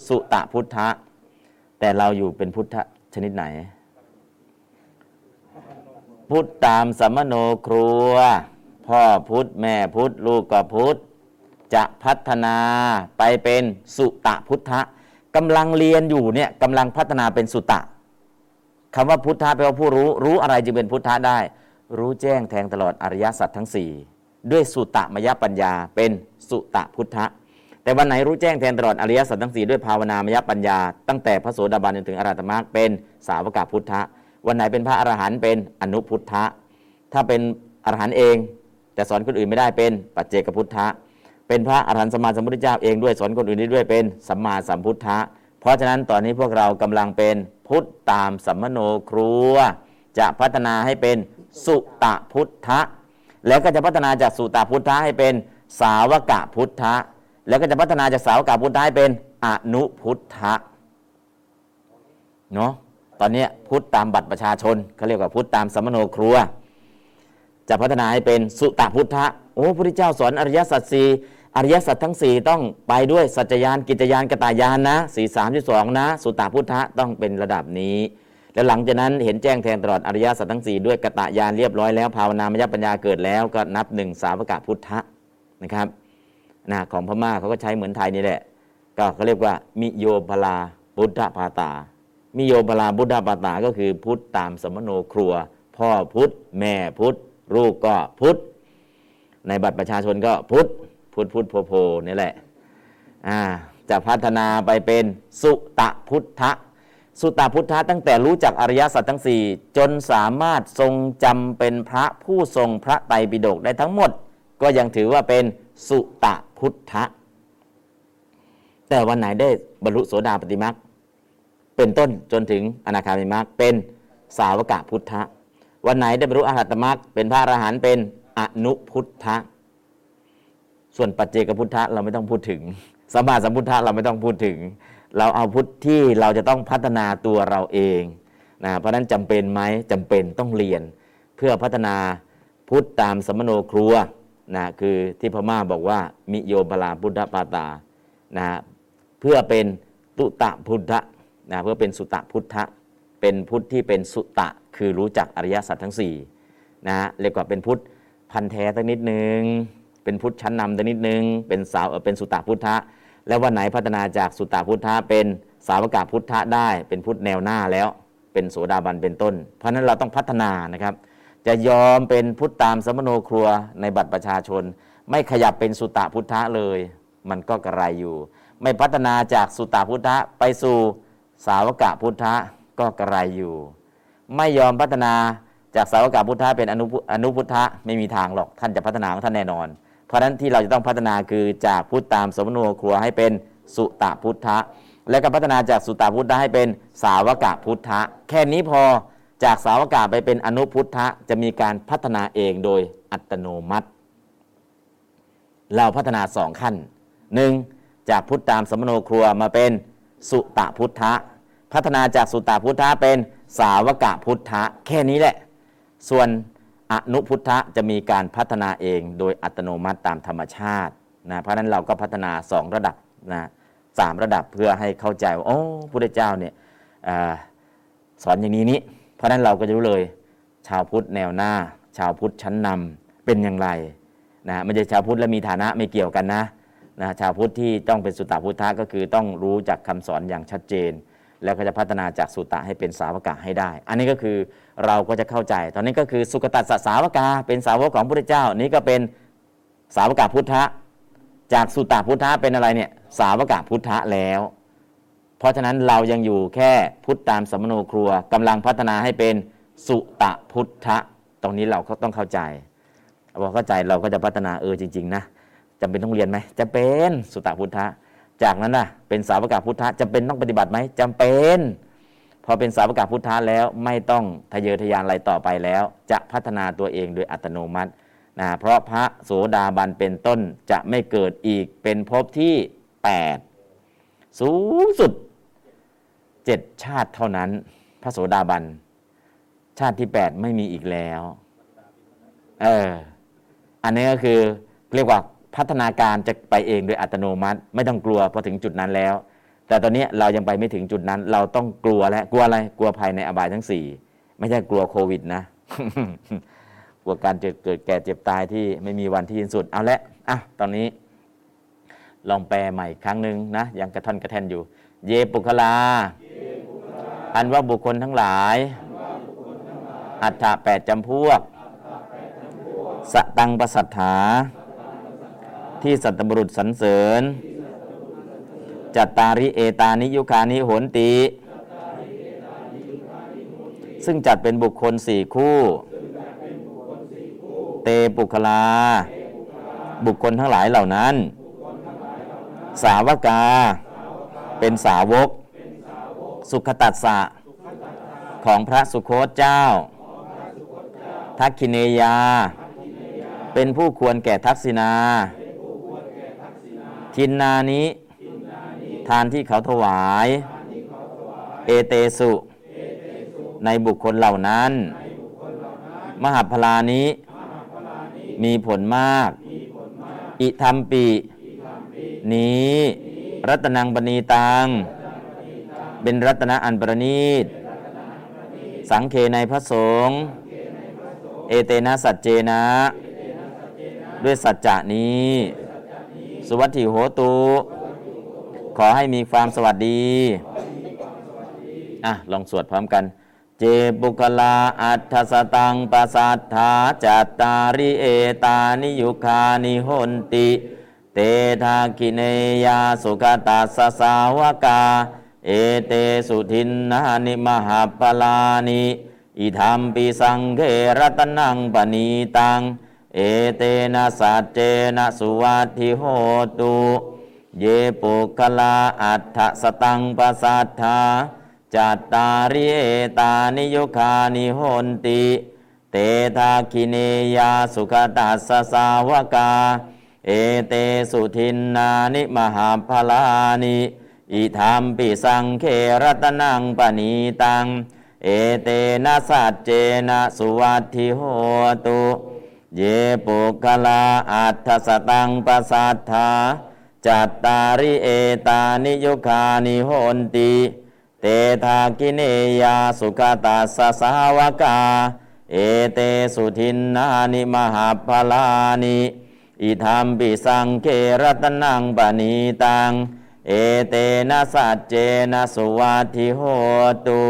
สุตตพุทธะแต่เราอยู่เป็นพุทธชนิดไหน พุทธตามสัมมโนครัว พ่อพุทธแม่พุทธลูกก็พุทธจะพัฒนาไปเป็นสุตะพุทธะกำลังเรียนอยู่เนี่ยกำลังพัฒนาเป็นสุตะคำว่าพุทธะแปลว่าผู้รู้ รู้อะไรจึงเป็นพุทธะได้ รู้แจ้งแทงตลอดอริยสัจทั้ง 4 ด้วยสุตะมยปัญญา เป็นสุตะพุทธะแต่วันไหนรู้แจ้งแทงตลอดอริยสัจทั้ง4ด้วยภาวนามยปัญญา ตั้งแต่พระโสดาบันจนถึงอรหัตมรรคเป็นสาวกพุทธะวันไหนเป็นพระอรหันต์เป็นอนุพุทธะถ้าเป็นอรหันต์เอง แต่สอนคนอื่นไม่ได้เป็นปัจเจกพุทธะ เป็นพระอรหันต์สมมาสัมพุทธเจ้าเองด้วยสอนคนอื่นได้ด้วยเป็นสัมมาสัมพุทธะ เพราะฉะนั้นตอนนี้พวกเรากำลังเป็นพุทธตามสัมมโนครัว จะพัฒนาให้เป็นสุตะพุทธะ แล้วก็จะพัฒนาจากสุตะพุทธะให้เป็นสาวกะพุทธะ แล้วก็จะพัฒนาจากสาวกะพุทธะให้เป็นอนุพุทธะเนาะตอนนี้พุทธตามบัตรประชาชนเขาเรียกว่าพุทธตามสัมมโนครัว จะพัฒนาให้เป็นสุตพุทธะโอ้พระพุทธเจ้าสอนอริยสัจสี่อริยสัจทั้ง 4 ต้องไปด้วยสัจจยานกิจยานกตายานนะสี่สามที่สองนะ สุตพุทธะต้องเป็นระดับนี้ แล้วหลังจากนั้นเห็นแจ้งแทงตลอดอริยสัจทั้ง 4 ด้วยกตายานเรียบร้อยแล้วภาวนามยปัญญาเกิดแล้วก็นับหนึ่งสาวกะพุทธะนะครับนะของพม่าเขาก็ใช้เหมือนไทยนี่แหละ ก็เขาเรียกว่ามิโยพลาพุทธปาตา มิโยพลาพุทธปาตาก็คือพุทธตามสมโนครัว พ่อพุทธแม่พุทธ ลูกก็พุทธในบัตรประชาชนก็พุทธพุทธพุทธโพโพนี่แหละอ่าจะพัฒนาไปเป็นสุตะพุทธะสุตะพุทธะตั้งแต่รู้จักอริยสัจทั้งสี่จนสามารถทรงจำเป็นพระผู้ทรงพระไตรปิฎกได้ทั้งหมด ก็ยังถือว่าเป็นสุตะพุทธะแต่วันไหนได้บรรลุโสดาปฏิมักเป็นต้นจนถึงอนาคามิมักเป็นสาวกะพุทธะ วันไหนได้บรรลุอรหัตมรรคเป็นพระอรหันต์เป็นอนุพุทธะส่วนปัจเจกพุทธะเราไม่ต้องพูดถึงสัมมาสัมพุทธะเราไม่ต้องพูดถึง เราเอาพุทธที่เราจะต้องพัฒนาตัวเราเองนะเพราะนั้นจำเป็นไหมจำเป็นต้องเรียน เพื่อพัฒนาพุทธตามสมโนครัวนะคือที่พม่าบอกว่ามิโยพลาพุทธปาตานะเพื่อเป็นตุตะพุทธนะเพื่อเป็นสุตะพุทธะเป็นพุทธที่เป็นสุตะ คือรู้จักอริยสัจทั้ง4นะเรียกว่าเป็นพุทธพันแท้ตั้งนิดนึง เป็นพุทธชั้นนำตั้งนิดนึง เป็นสาวเป็นสุตะพุทธะ แล้ววันไหนพัฒนาจากสุตตพุทธะเป็นสาวกาพุทธะได้ เป็นพุทธแนวหน้าแล้วเป็นโสดาบันเป็นต้น เพราะนั้นเราต้องพัฒนานะครับ จะยอมเป็นพุทธตามสมโนครัวในบัตรประชาชน ไม่ขยับเป็นสุตตะพุทธะเลย มันก็กระไรอยู่ ไม่พัฒนาจากสุตตะพุทธะไปสู่สาวกะพุทธะก็กระไรอยู่ ไม่ยอมพัฒนาจากสาวกาพุทธะเป็นอนุอนุพุทธะไม่มีทางหรอกท่านจะพัฒนาของท่านแน่นอน เพราะฉะนั้นที่เราจะต้องพัฒนาคือจากพุทธตามสมโนครัวให้เป็นสุตตะพุทธะและก็พัฒนาจากสุตตะพุทธะให้เป็นสาวกะพุทธะแค่นี้พอจากสาวกะไปเป็นอนุพุทธะจะมีการพัฒนาเองโดยอัตโนมัติ เราพัฒนาสองขั้นหนึ่งจากพุทธตามสมโนครัวมาเป็นสุตตะพุทธะพัฒนาจากสุตตะพุทธะเป็น สาวกะพุทธะแค่นี้แหละ ส่วนอนุพุทธะจะมีการพัฒนาเองโดยอัตโนมัติตามธรรมชาตินะเพราะนั้นเราก็พัฒนาสองระดับนะสามระดับเพื่อให้เข้าใจว่าโอ้พุทธเจ้าเนี่ยอสอนอย่างนี้นี้เพราะนั้นเราก็จะรู้เลย ชาวพุทธแนวหน้า ชาวพุทธชั้นนำเป็นอย่างไรนะไม่ใช่ชาวพุทธแล้วมีฐานะไม่เกี่ยวกันนะนะชาวพุทธที่ต้องเป็นสุตตพุทธะก็คือต้องรู้จักคำสอนอย่างชัดเจน แล้วก็จะพัฒนาจากสุตตะให้เป็นสาวกะให้ได้ อันนี้ก็คือเราก็จะเข้าใจ ตอนนี้ก็คือสุกตัสสาวกาเป็นสาวกของพระเจ้า นี้ก็เป็นสาวกะพุทธะ จากสุตตะพุทธะเป็นอะไรเนี่ยสาวกะพุทธะแล้ว เพราะฉะนั้นเรายังอยู่แค่พุทธตามสมโนครัวกำลังพัฒนาให้เป็นสุตะพุทธะ ตรงนี้เราก็ต้องเข้าใจพอเข้าใจเราก็จะพัฒนาเออจริง ๆ นะจำเป็นต้องเรียนไหมจะเป็นสุตตะพุทธะ จากนั้นนะเป็นสาวกาพุทธะจำเป็นต้องปฏิบัติไหมจำเป็น พอเป็นสาวกาพุทธะแล้วไม่ต้องทะเยอทะยานอะไรต่อไปแล้ว จะพัฒนาตัวเองโดยอัตโนมัตินะเพราะพระโสดาบันเป็นต้นจะไม่เกิดอีกเป็นภพที่ 8 สูงสุดเจ็ดชาติเท่านั้น พระโสดาบัน ชาติที่ 8 ไม่มีอีกแล้ว เออ อันนี้ก็คือเรียกว่า พัฒนาการจะไปเองโดยอัตโนมัติ ไม่ต้องกลัวพอถึงจุดนั้นแล้ว แต่ตอนนี้เรายังไปไม่ถึงจุดนั้น เราต้องกลัวแล้วกลัวอะไรกลัวภัยในอบายทั้งสี่ไม่ใช่กลัวโควิดนะกลัวการเกิดแก่เจ็บตายที่ไม่มีวันที่สิ้นสุดเอาละอะตอนนี้ ลองแปลใหม่ครั้งหนึ่งนะยังกระท่อนกระแท่นอยู่ เยปุคลา อันว่าบุคคลทั้งหลาย อัฏฐะแปดจำพวกสตังประสัทธา ที่สัตบุรุษสรรเสริญ จัตตาริเอตานิยุคานิโหนติ ซึ่งจัดเป็นบุคคลสี่คู่ เตปุคลา บุคคลทั้งหลายเหล่านั้น สาวกา เป็นสาวก สุขตัสสะ ของพระสุโคตเจ้า ทักคิเนยาเป็นผู้ควรแก่ทักษิณา ทินนานิทานที่เขาถวาย เอเตสุ ในบุคคลเหล่านั้น มหาพลานิมีผลมาก อิธรรมปีนี้ รัตนังปณีตัง เป็นรัตนะอันประณีต สังเคในพระสงฆ์เอเตนะสัจเจนะ ด้วยสัจจะนี้ สุวัตถิโหตุ ขอให้มีความสวัสดี อะ ลองสวดพร้อมกัน เจบุคลาอัฏฐสตังปัสสัทธาจัตตาริเอตานิยุคานิหนติ เตทาคิเนยาสุขตัสสาวกา เอเตสุทินนานิมหาปลานิอิธรรมปิสังเกรตนังปณีตัง เอเตนะสัจเจนะสุวัติโหตุเยปุคลาอัฏฐสตังปัสัทธาจัตตาริเอตานิโยคานิโหนติ เตทาคิเนยาสุขตัสสาวกา เอเตสุทินนานิมหาพลานิอิธรรมปิสังเครัตนังปณีตัง เอเตนะสัจเจนะสุวัตถิโหตุ เยปุคลาอัตถสตังปสัทธาจัตตาริเอตานิยุคานิโหนติ เตทากิเนยาสุขตาสสาวกา เอเตสุทินนานิมหาพลานิอิธรรมปิสังเครัตนังปณีตัง เอเตนะสัจเจนะสุวัติโหตุ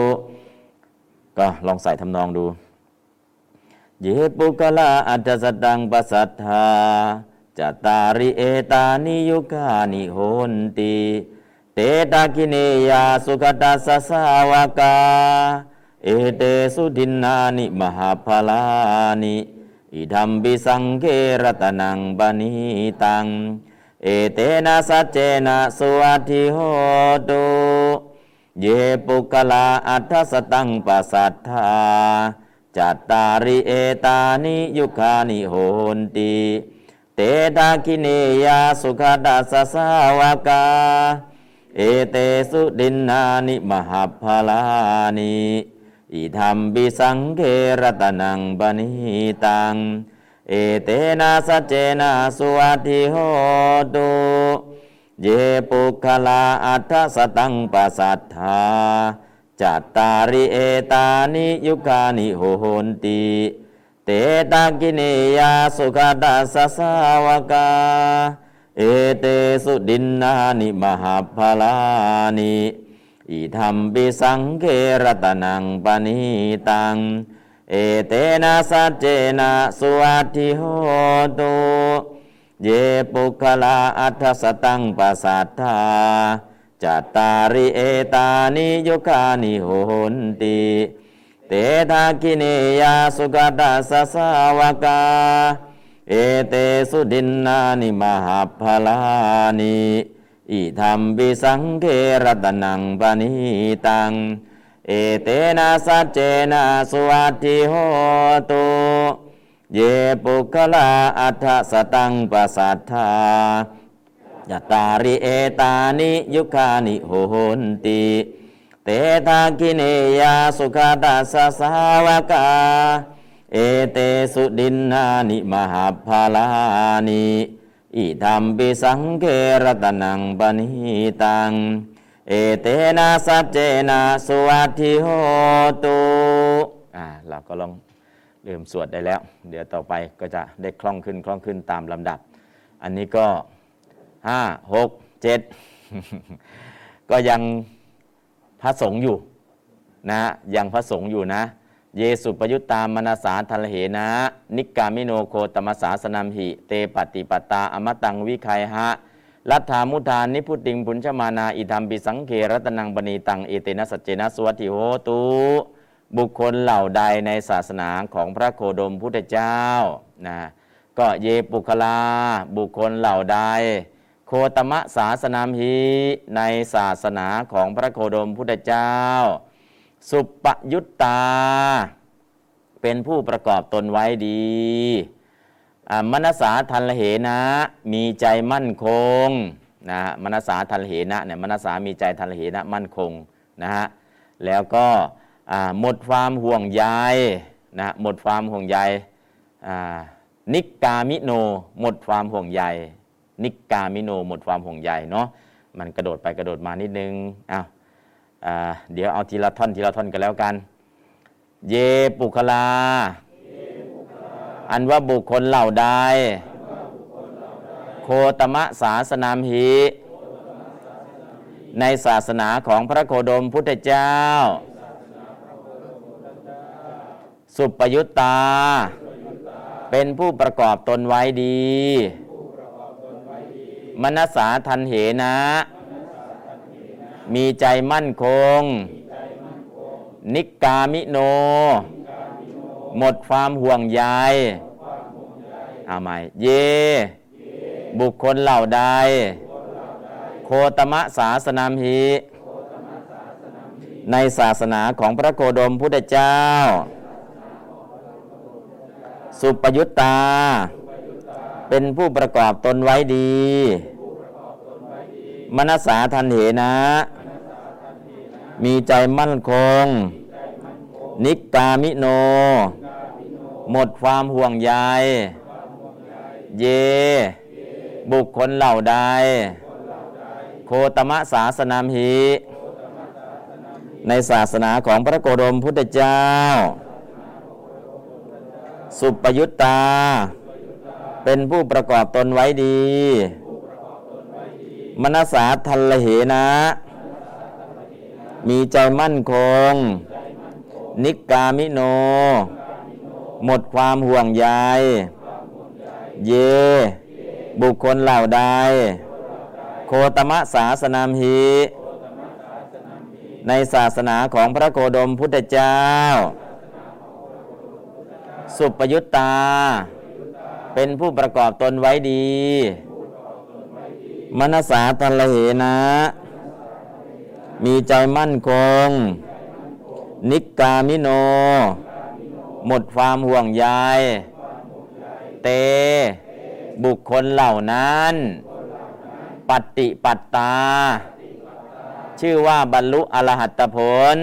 ก็ลองใส่ทำนองดู เยปุกละอัจสตังปัสสัทธาจัตตาริเอตานิยุกานิโหนติเตตาคิเนยาสุขตัสสสาวกา เอเตสุดินนานิมหาภลานิอิธัมบิสังเกรตนังบานิตัง เอเตนะสัจเจนะสุวัติโหตุเยปุกลาอัฏฐสตังปัสสัทธา จัตตาริเอตานิยุคานิโหนติเตตาคิเนยาสุขดัสสาวกา เอเตสุดินนานิมหาภลานิอิทัมปิสังเฆ ระตะนัง ปะณีตัง เอเตนะ สัจเจนะสุวัตถิโหตุเยปุคคะลาอัฏฐะ สะตังปะสัฏฐา จัตตาริเอตานิยุคานิโหนติเต ทักขิเณยยาสุคะตัสสะ สาวะกา เอเตสุ ทินนานิมหาภลานิอิธรรมปิสังเครตนังปณิตัง เอเตนะสัจเจนะสุวัติโหตุเยปุคลาอัฏฐสตังปัสสัทธา จัตตาริเอตานิยุคานิโหนติเตทาคิเนยาสุกตัสสสาวกา เอเตสุดินนานิมหาภลานิอิธรรมบิสังเครตนังปณิตัง เอเตนะสัจเจนะสุวัติโหตุเยปุคลาอัฏฐสตังปัสสัทธา ยตาริเอตานิยุคานิโหนติเตทาคิเนยาสุขาตัสสาวกา เอเตสุดินนานิมหาภาลานิอิธรรมปิสังเครตนังปณิตัง เอเตนะสัจเจนะสุวัติโหตุอ่าเราก็ลองเริ่มสวดได้แล้ว เดี๋ยวต่อไปก็จะได้คล่องขึ้นคล่องขึ้นตามลำดับ อันนี้ก็ ห้าหกเจ็ดก็ยังพระสงฆ์อยู่นะยังพระสงฆ์อยู่นะ เยสุปยุตตามนาสาทัลเหนะ นิกามิโนโคตมสาสนัมหิ เตปฏิปตาอมตังวิคัยหะลัทธามุทานิพุติงปุญชมานาอิธรรมปิสังเครัตนังบณีตังเอเตนะสัจเจนะสวัตถิโหตุบุคคลเหล่าใดในศาสนาของพระโคดมพุทธเจ้านะก็เยปุคลาบุคคลเหล่าใด โคตมะศาสนามหีในศาสนาของพระโคดมพุทธเจ้า สุปยุตตา เป็นผู้ประกอบตนไว้ดีมนสาทันลเหนะมีใจมั่นคงนะฮะมนสาทันลเหนะเนี่ยมนสามีใจทันลเหนะมั่นคงนะฮะแล้วก็หมดความห่วงใยนะหมดความห่วงใยนิกามิโน หมดความห่วงใย นิกามิโนหมดความห่วงใยเนาะมันกระโดดไปกระโดดมานิดนึงอ้าวอ่าเดี๋ยวเอาทีละท่อนทีละท่อนกันแล้วกัน เยปุคลา อันว่าบุคคลเหล่าใดโคตมะศาสนามหิในศาสนาของพระโคดมพุทธเจ้า สุปยุตตา เป็นผู้ประกอบตนไว้ดี มนสาทันเหนะ มีใจมั่นคง นิกกามิโน หมดความห่วงใยเอาใหม่เย บุคคลเหล่าใด โคตมะศาสนามหิ ในศาสนาของพระโคดมพุทธเจ้า สุปยุตตา เป็นผู้ประกอบตนไว้ดีมมนสาทันเหนะ มีใจมั่นคง นิกกามิโน หมดความห่วงใย เย บุคคลเหล่าใด โคตมะศาสนามหิ ในศาสนาของพระโกรมพุทธเจ้า สุปยุตตา เป็นผู้ประกอบตนไว้ดี มนสาทัลเหนะ มีใจมั่นคง นิกามิโน หมดความห่วงใย เย บุคคลเหล่าใด โคตมะศาสนามหิในศาสนาของพระโคดมพุทธเจ้า สุปยุตตา เป็นผู้ประกอบตนไว้ดี มนสาทัลเหนะ มีใจมั่นคง นิกกามิโน หมดความห่วงใยเต บุคคลเหล่านั้น ปฏิปัตตา ชื่อว่าบรรลุอรหัตผล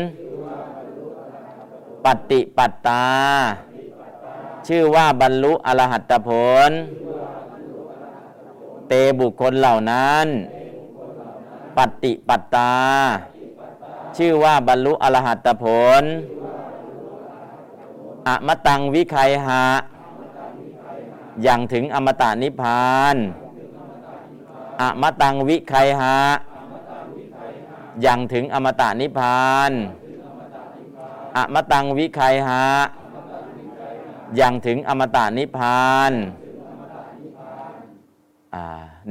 ปฏิปัตตา ชื่อว่าบรรลุอรหัตผล เตบุคคลเหล่านั้น ปฏิปัตตา ชื่อว่าบรรลุอรหัตผล อมตังวิไคหะ อย่างถึงอมตะนิพพานอมตังวิไคหะ อย่างถึงอมตะนิพพานอมตังวิไคหะ ย่างถึงอมตะนิพพาน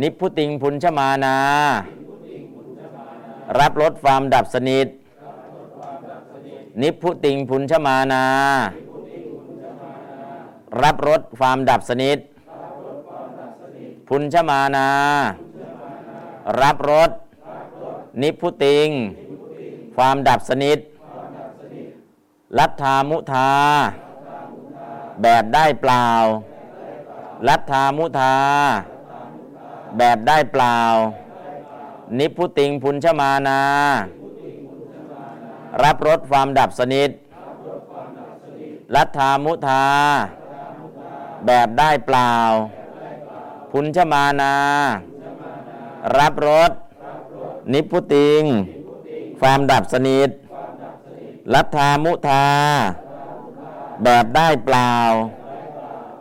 นิพพุติงพุนชมานา รับรสความดับสนิท นิพพุติงพุนชมานา รับรสความดับสนิท พุนชมานา รับรสนิพพุติง ความดับสนิทลัทธามุทา แบบได้เปล่าลัทธามุทา แบบได้เปล่า นิพพุติงพุนชมานา รับรสความดับสนิทลัทธามุทา แบบได้เปล่า พุนชมานา รับรสนิพพุติง ความดับสนิทลัทธามุทา แบบได้เปล่า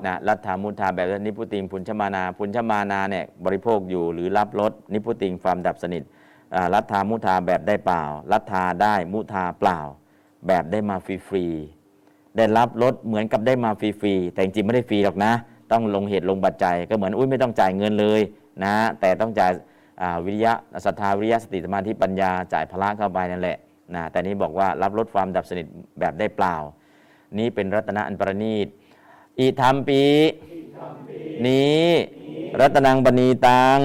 นะลัทธามุทาแบบนิพพุติงพุนชมานาพุนชมานาเนี่ยบริโภคอยู่หรือรับรสนิพพุติงความดับสนิทอ่าลัทธามุทาแบบได้เปล่าลัทธาได้มุทาเปล่า แบบได้มาฟรีๆได้รับรสเหมือนกับได้มาฟรีๆแต่จริงไม่ได้ฟรีหรอกนะ ต้องลงเหตุลงปัจจัยก็เหมือนอุ้ยไม่ต้องจ่ายเงินเลยนะแต่ต้องจ่ายวิริยะศรัทธาวิริยะสติสมาธิปัญญาจ่ายพละเข้าไปนั่นแหละนะแต่นี้บอกว่ารับรสความดับสนิทแบบได้เปล่า นี้เป็นรัตนะอันประณีตอิธรรมปีนี้รัตนังปณีตัง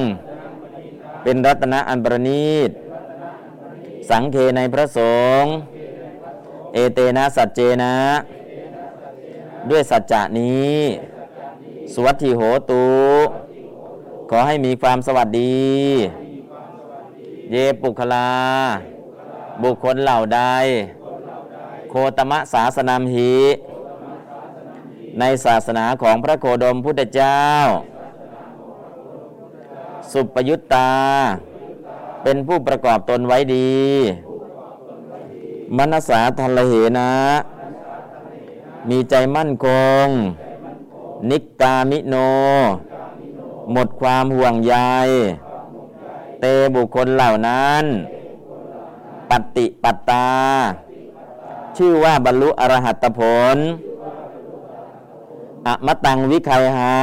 เป็นรัตนะอันประณีตสังเคในพระสงฆ์เอเตนะสัจเจนะ ด้วยสัจจะนี้ สวัสดิโหตุ ขอให้มีความสวัสดี เยปุคลา บุคคลเหล่าใด โคตมะศาสนามหิในศาสนาของพระโคดมพุทธเจ้า สุปยุตตา เป็นผู้ประกอบตนไว้ดี มนสาทัลเหนะ มีใจมั่นคง นิกกามิโน หมดความห่วงใย เตบุคคลเหล่านั้น ปฏิปัตตา ชื่อว่าบรรลุอรหัตผลอมตังวิคัยหะ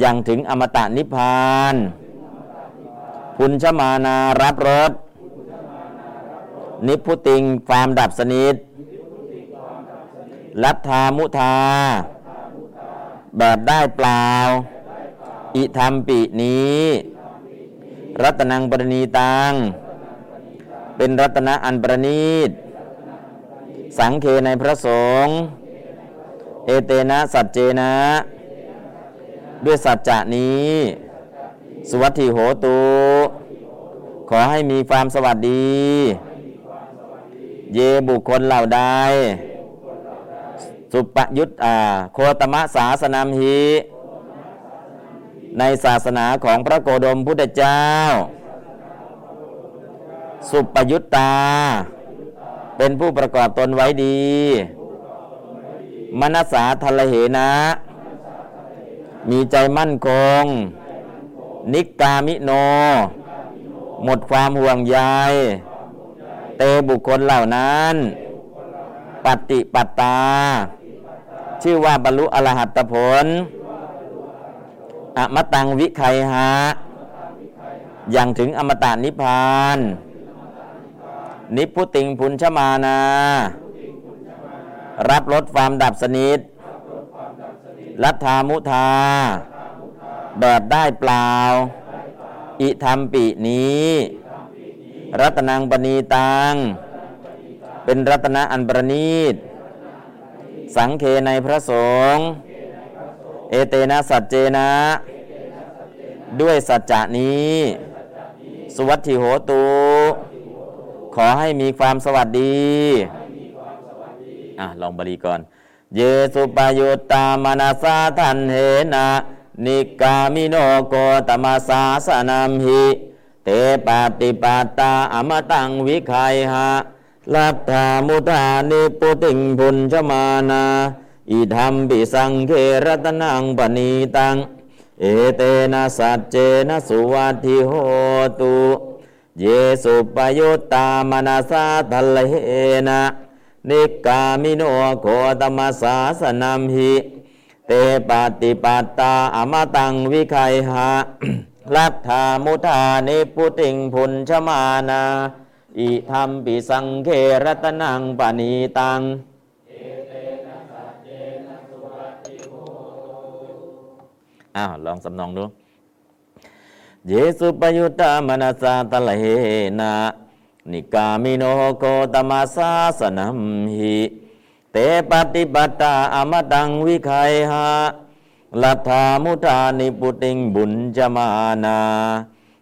อย่างถึงอมตะนิพพาน พุนชมานารับรสนิพุติงความดับสนิทลัทธามุทา แบบได้เปล่า อิธรรมปินี้ รัตนังปรณีตัง เป็นรัตนะอันประณีต สังเคในพระสงฆ์เอเตนะสัจเจนะ ด้วยสัจจะนี้ สวัสดิโหตุ ขอให้มีความสวัสดี เยบุคคลเหล่าใดสุปยุตอาโคตมะศาสนามหิในศาสนาของพระโกดมพุทธเจ้า สุปยุตตา เป็นผู้ประกอบตนไว้ดี มนัสสาทะเหนะ มีใจมั่นคง นิกามิโน หมดความห่วงใย เตบุคคลเหล่านั้น ปฏิปัตตา ชื่อว่าบรรลุอรหัตผล อมตังวิไคหะอย่างถึงอมตะนิพพาน นิพพุติงพุนชมานา รับลดความดับสนิทรัฐามุทา แบบได้เปล่า อิธรรมปินี้ รัตนังปณีตัง เป็นรัตนะอันประณีต สังเคในพระสงฆ์ เอเตนะสัจเจนะ ด้วยสัจจะนี้ สวัสดิโหตุ ขอให้มีความสวัสดีอะลองบาลีก่อน เยสุปยุตตามนาสาทันเหนะนิกามิโนโกตมาสาสนามหิเตปาติปาตาอมตังวิไคหะลัทธามุทานิปุติงพุนชมานาอิธรรมปิสังเครตนังปณีตัง เอเตนะสัจเจนะสุวัตถิโหตุ เยสุปยุตตามนาสาทัลเหนะ นิกามิโนโคตมัสสาสนัมหิ เตปาติปัตตาอมตังวิไคหะลัทธามุทานิพุติงพุนชมานา อิธรรมปิสังเครตนังปณีตังอ้าวลองสำนองดู เยสุปยุตตามนัสสาตะเลนะนิกามิโนโกตมาสาสนัมหิเตปฏิปัตตาอมตังวิไคหะลัทธามุทานิปุติงบุญจมานา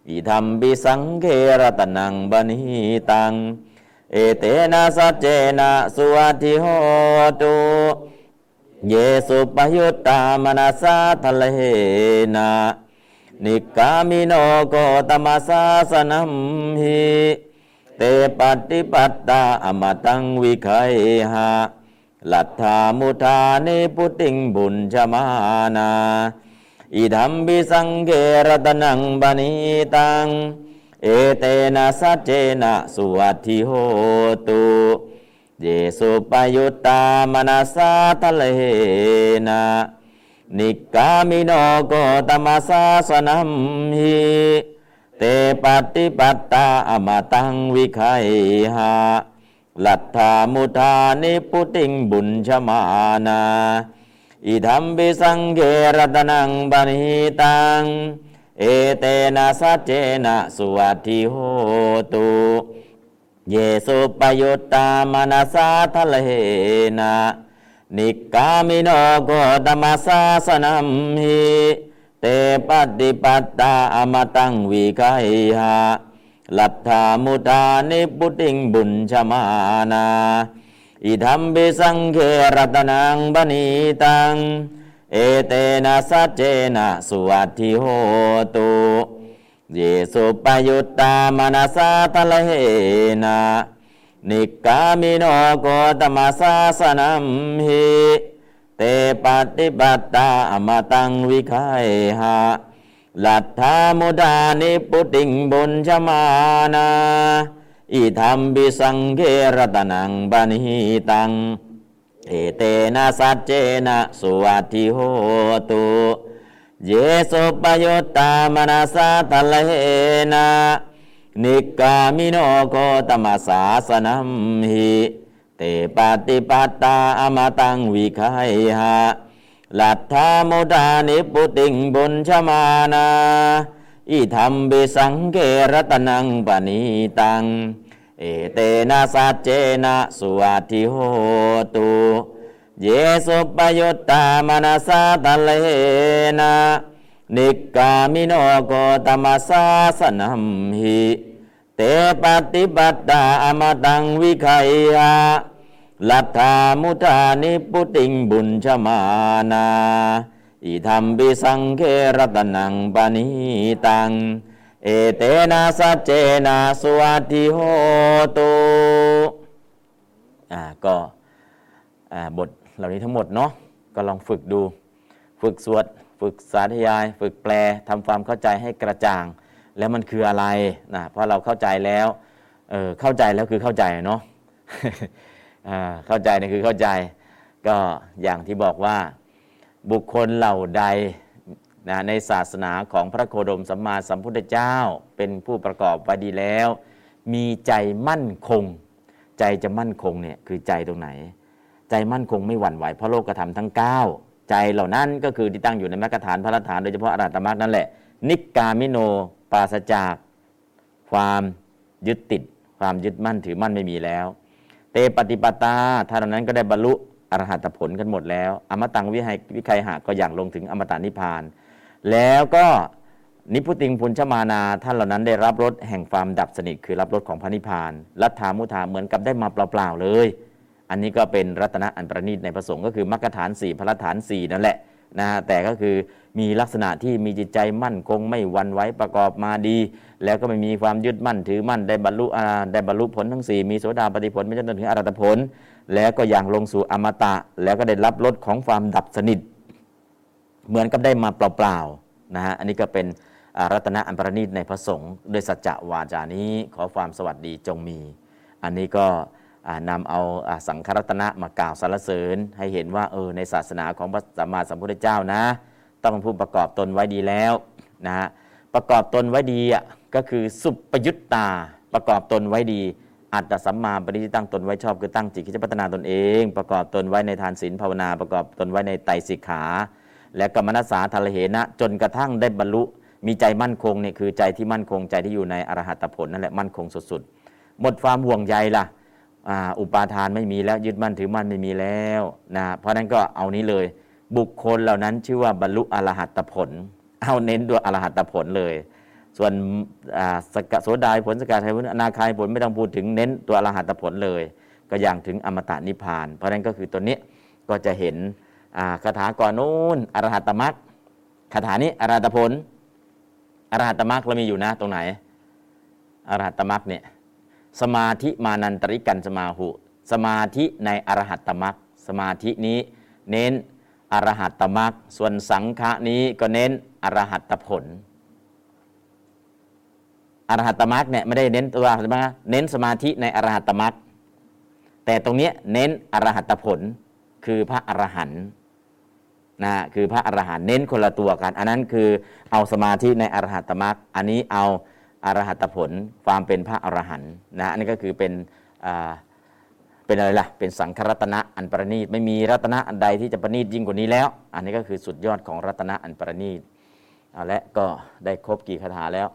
อิธรรมปิสังเครตนังบณีตัง เอเตนะสัจเจนะสุวัติโหตุเยสุปยุตตามนาสาทะเลนะ นิกามิโนโกตมาสาสนัมหิเตปฏิปัตตาอมตังวิไคหะลัทธามุทานิพุติงบุญชมานาอิธัมบิสังเกรตนังบณีตัง เอเตนะสัจเจนะสุวัติโหตุเยสุปยุตตามนาสาทะเลนะ นิกามิโนโกตมาสาสนัมหิเตปฏิปัตตาอมตังวิไคหะลัทธามุทานิพุติงบุญชมานาอิธรรมบิสังเกรตนังบณีตัง เอเตนะสัจเจนะสุวัติโหตุเยสุปปะยุตตา มะนะสาทัฬเหนะ นิกกามิโนโคตะมะสาสะนัมหิเตปัตติปัตตา อะมะตังวิคัยหะลัทธามุธานิพพุติง ภุญชะมานาอิทัมปิสังเฆ ระตะนัง ปะณีตัง เอเตนะสัจเจนะสุวัตถิโหตุเยสุปปะยุตตา มะนะสาทัฬเหนะ นิกกามิโนโคตะมะสาสะนัมหิเตปัตติปัตตา อะมะตังวิคัยหะลัทธามุธานิพพุติง ภุญชะมานาอิทัมปิสังเฆ ระตะนัง ปะณีตัง เอเตนะสัจเจนะสุวัติโหตุเยสุปยุตตามนาสาทะเลนะ นิกามิโนโคตมัสาสนัมหิเตปฏิปัตตาอมตังวิไคหะลัทธามุดานิปุติงบุญชมานาอิธรรมบิสังเกรตนังปณีตัง เอเตนะสัจเจนะสุวัติโหตุเยสุปยุตตามนาสาทะเลนะ นิกามิโนโกตมัสสาสนัมหิเตปฏิบัตตาอมตังวิไคยาลัทธามุทานิปุติงบุญชมานาอิธรรมบิสังเครตนังปณิตัง เอเตนะสัจเจนะสวัสดิโหตุอ่าก็อ่าบทเหล่านี้ทั้งหมดเนาะก็ลองฝึกดู ฝึกสวด ฝึกสาธยาย ฝึกแปลทำความเข้าใจให้กระจ่าง แล้วมันคืออะไรนะเพราะเราเข้าใจแล้วเออเข้าใจแล้วคือเข้าใจเนาะเข้าใจนี่คือเข้าใจ ก็อย่างที่บอกว่าบุคคลเหล่าใดนะในศาสนาของพระโคดมสัมมาสัมพุทธเจ้าเป็นผู้ประกอบไว้ดีแล้ว มีใจมั่นคง ใจจะมั่นคงเนี่ยคือใจตรงไหน ใจมั่นคงไม่หวั่นไหวเพราะโลกธรรมทั้ง 9 ใจเหล่านั้นก็คือที่ตั้งอยู่ในมรรคฐานพระรัฐานโดยเฉพาะอรหัตมรรคนั่นแหละ นิกามิโนปราศจาก ความยึดติด ความยึดมั่นถือมั่นไม่มีแล้ว เตปฏิปตาท่านเหล่านั้นก็ได้บรรลุอรหัตผลกันหมดแล้ว อมตังวิไหวิไคหะก็อย่างลงถึงอมตะนิพพาน แล้วก็นิพุติงพุนชมานาท่านเหล่านั้นได้รับรสแห่งความดับสนิทคือรับรสของพระนิพพานรัตถามุทาเหมือนกับได้มาเปล่าๆเลย อันนี้ก็เป็นรัตนะอันประณีตในพระสงฆ์ก็คือมรรคฐานสี่พระฐานสี่นั่นแหละนะฮะแต่ก็คือมีลักษณะที่มีจิตใจมั่นคงไม่วันไหวประกอบมาดี แล้วก็ไม่มีความยึดมั่นถือมั่นได้บรรลุได้บรรลุผลทั้งสี่มีโสดาปฏิผลไม่จนถึงอรัตผล แล้วก็อย่างลงสู่อมตะ แล้วก็ได้รับรสของความดับสนิท เหมือนกับได้มาเปล่าๆนะฮะอันนี้ก็เป็นรัตนะอันประณีตในพระสงฆ์ด้วยสัจจะวาจานี้ขอความสวัสดีจงมี อันนี้ก็ นำเอาสังฆรัตนะมากล่าวสรรเสริญ ให้เห็นว่าเออในศาสนาของพระสัมมาสัมพุทธเจ้านะ ต้องเป็นผู้ประกอบตนไว้ดีแล้วนะฮะประกอบตนไว้ดีอะก็คือสุปยุตตาประกอบตนไว้ดี อัตตสัมมาปณิที่ตั้งตนไว้ชอบคือตั้งจิตคิดจะพัฒนาตนเอง ประกอบตนไว้ในทานศีลภาวนา ประกอบตนไว้ในไตรสิกขา และกรรมนัสสาทะเหนะ จนกระทั่งได้บรรลุมีใจมั่นคงเนี่ยคือใจที่มั่นคงใจที่อยู่ในอรหัตผลนั่นแหละมั่นคงสุดๆหมดความห่วงใยล่ะ อุปาทานไม่มีแล้วยึดมั่นถือมั่นไม่มีแล้วนะเพราะนั้นก็เอานี้เลย บุคคลเหล่านั้นชื่อว่าบรรลุอรหัตผล เอาเน้นด้วยอรหัตผลเลย ส่วนสกโสดาผลสกทายผลอนาคายผลไม่ต้องพูดถึงเน้นตัวอรหัตผลเลย ก็อย่างถึงอมตะนิพพาน เพราะนั้นก็คือตัวนี้ก็จะเห็นคาถาก่อนนู้นอรหัตมรรคคาถานี้อรหัตผลอรหัตมรรคเรามีอยู่นะตรงไหนอรหัตมรรคเนี่ย สมาธิมานันตริกันสมาหุ สมาธิในอรหัตตมรรคสมาธินี้เน้นอรหัตตมรรคส่วนสังฆะนี้ก็เน้นอรหัตตผล อรหัตตมรรคเนี่ยไม่ได้เน้นตัวอรหัตมรรคเน้นสมาธิในอรหัตตมรรคแต่ตรงนี้เน้นอรหัตผลคือพระอรหันต์นะคือพระอรหันต์เน้นคนละตัวกัน อันนั้นคือเอาสมาธิในอรหัตมรรคอันนี้เอา อรหัตผล ความเป็นพระอรหันต์นะอันนี้ก็คือเป็นเป็นอะไรล่ะ เป็นสังครัตนะอันประณีตไม่มีรัตนะอันใดที่จะประณีตยิ่งกว่านี้แล้ว อันนี้ก็คือสุดยอดของรัตนะอันประณีตเอาละก็ได้ครบกี่คาถาแล้ว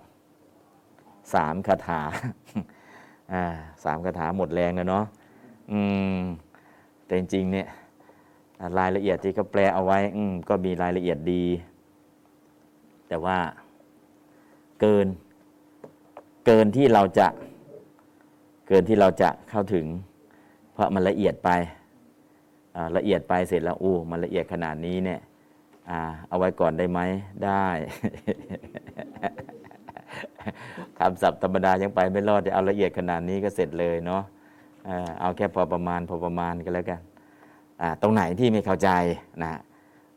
สามคาถาอ่าสามคาถาหมดแรงแล้วเนาะอืมแต่จริงๆเนี่ยอ่ารายละเอียดที่เขาแปลเอาไว้ อืมก็มีรายละเอียดดี แต่ว่าเกิน เกินที่เราจะเกินที่เราจะเข้าถึง เพราะมันละเอียดไปละเอียดไปเสร็จแล้วอู้มันละเอียดขนาดนี้เนี่ยอเอาไว้ก่อนได้ไหมได้คำศัพท์ธรรมดายังไปไม่รอดจะเอาละเอียดขนาดนี้ก็เสร็จเลยเนาะเอาแค่พอประมาณพอประมาณก็แล้วกันตรงไหนที่ไม่เข้าใจนะ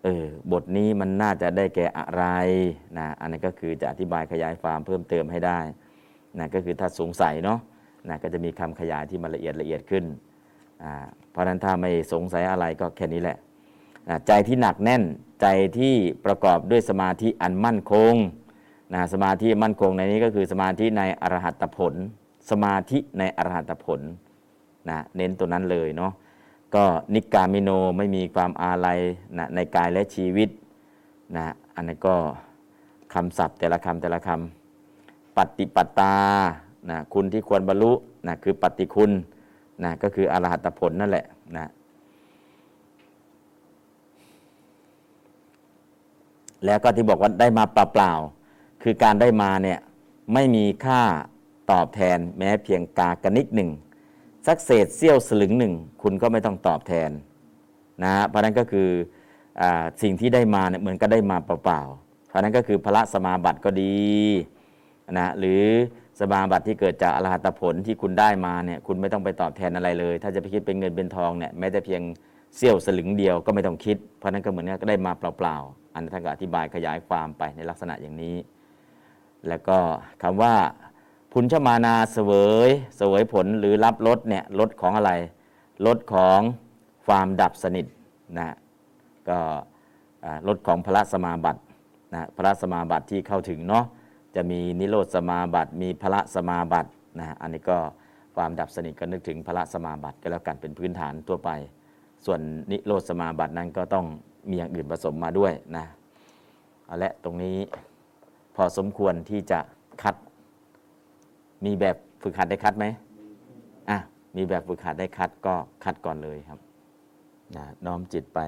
เออบทนี้มันน่าจะได้แก่อะไรนะอันนี้ก็คือจะอธิบายขยายความเพิ่มเติมให้ได้ นะก็คือถ้าสงสัยเนาะนะก็จะมีคำขยายที่มันละเอียดละเอียดขึ้น เพราะฉะนั้นถ้าไม่สงสัยอะไรก็แค่นี้แหละนะใจที่หนักแน่นใจที่ประกอบด้วยสมาธิอันมั่นคงนะสมาธิมั่นคงในนี้ก็คือสมาธิในอรหัตผล สมาธิในอรหัตผลนะเน้นตัวนั้นเลยเนาะก็นิกามิโนไม่มีความอาลัยนะในกายและชีวิตนะอันนั้นก็คำศัพท์แต่ละคำแต่ละคำ ปฏิปตานะคุณที่ควรบรรลุนะคือปฏิคุณนะก็คืออรหัตผลนั่นแหละนะแล้วก็ที่บอกว่าได้มาเปล่าๆคือการได้มาเนี่ยไม่มีค่าตอบแทนแม้เพียงกากระนิกหนึ่งสักเศษเสี้ยวสลึงหนึ่งคุณก็ไม่ต้องตอบแทนนะเพราะนั้นก็คืออสิ่งที่ได้มาเนี่ยเหมือนก็ได้มาเปล่าๆเพราะนั้นก็คือพระสมาบัติก็ดี นะหรือสมาบัติที่เกิดจากอรหัตผลที่คุณได้มาเนี่ยคุณไม่ต้องไปตอบแทนอะไรเลย ถ้าจะไปคิดเป็นเงินเป็นทองเนี่ยแม้แต่เพียงเสี้ยวสลึงเดียวก็ไม่ต้องคิด เพราะนั้นก็เหมือนก็ได้มาเปล่าๆ อันท่านก็อธิบายขยายความไปในลักษณะอย่างนี้ แล้วก็คำว่าพุนชมานาเสวยเสวยผลหรือรับรสเนี่ยรสของอะไรรสของความดับสนิทนะก็อ่ารสของพระสมาบัตินะพระสมาบัติที่เข้าถึงเนาะ จะมีนิโรธสมาบัติ มีพระสมาบัตินะอันนี้ก็ความดับสนิทก็นึกถึงพระสมาบัติก็แล้วกันเป็นพื้นฐานทั่วไป ส่วนนิโรธสมาบัตินั้นก็ต้องมีอย่างอื่นผสมมาด้วยนะเอาละตรงนี้พอสมควรที่จะคัด มีแบบฝึกหัดได้คัดไหมอะมีแบบฝึกหัดได้คัดก็คัดก่อนเลยครับนะน้อมจิตไป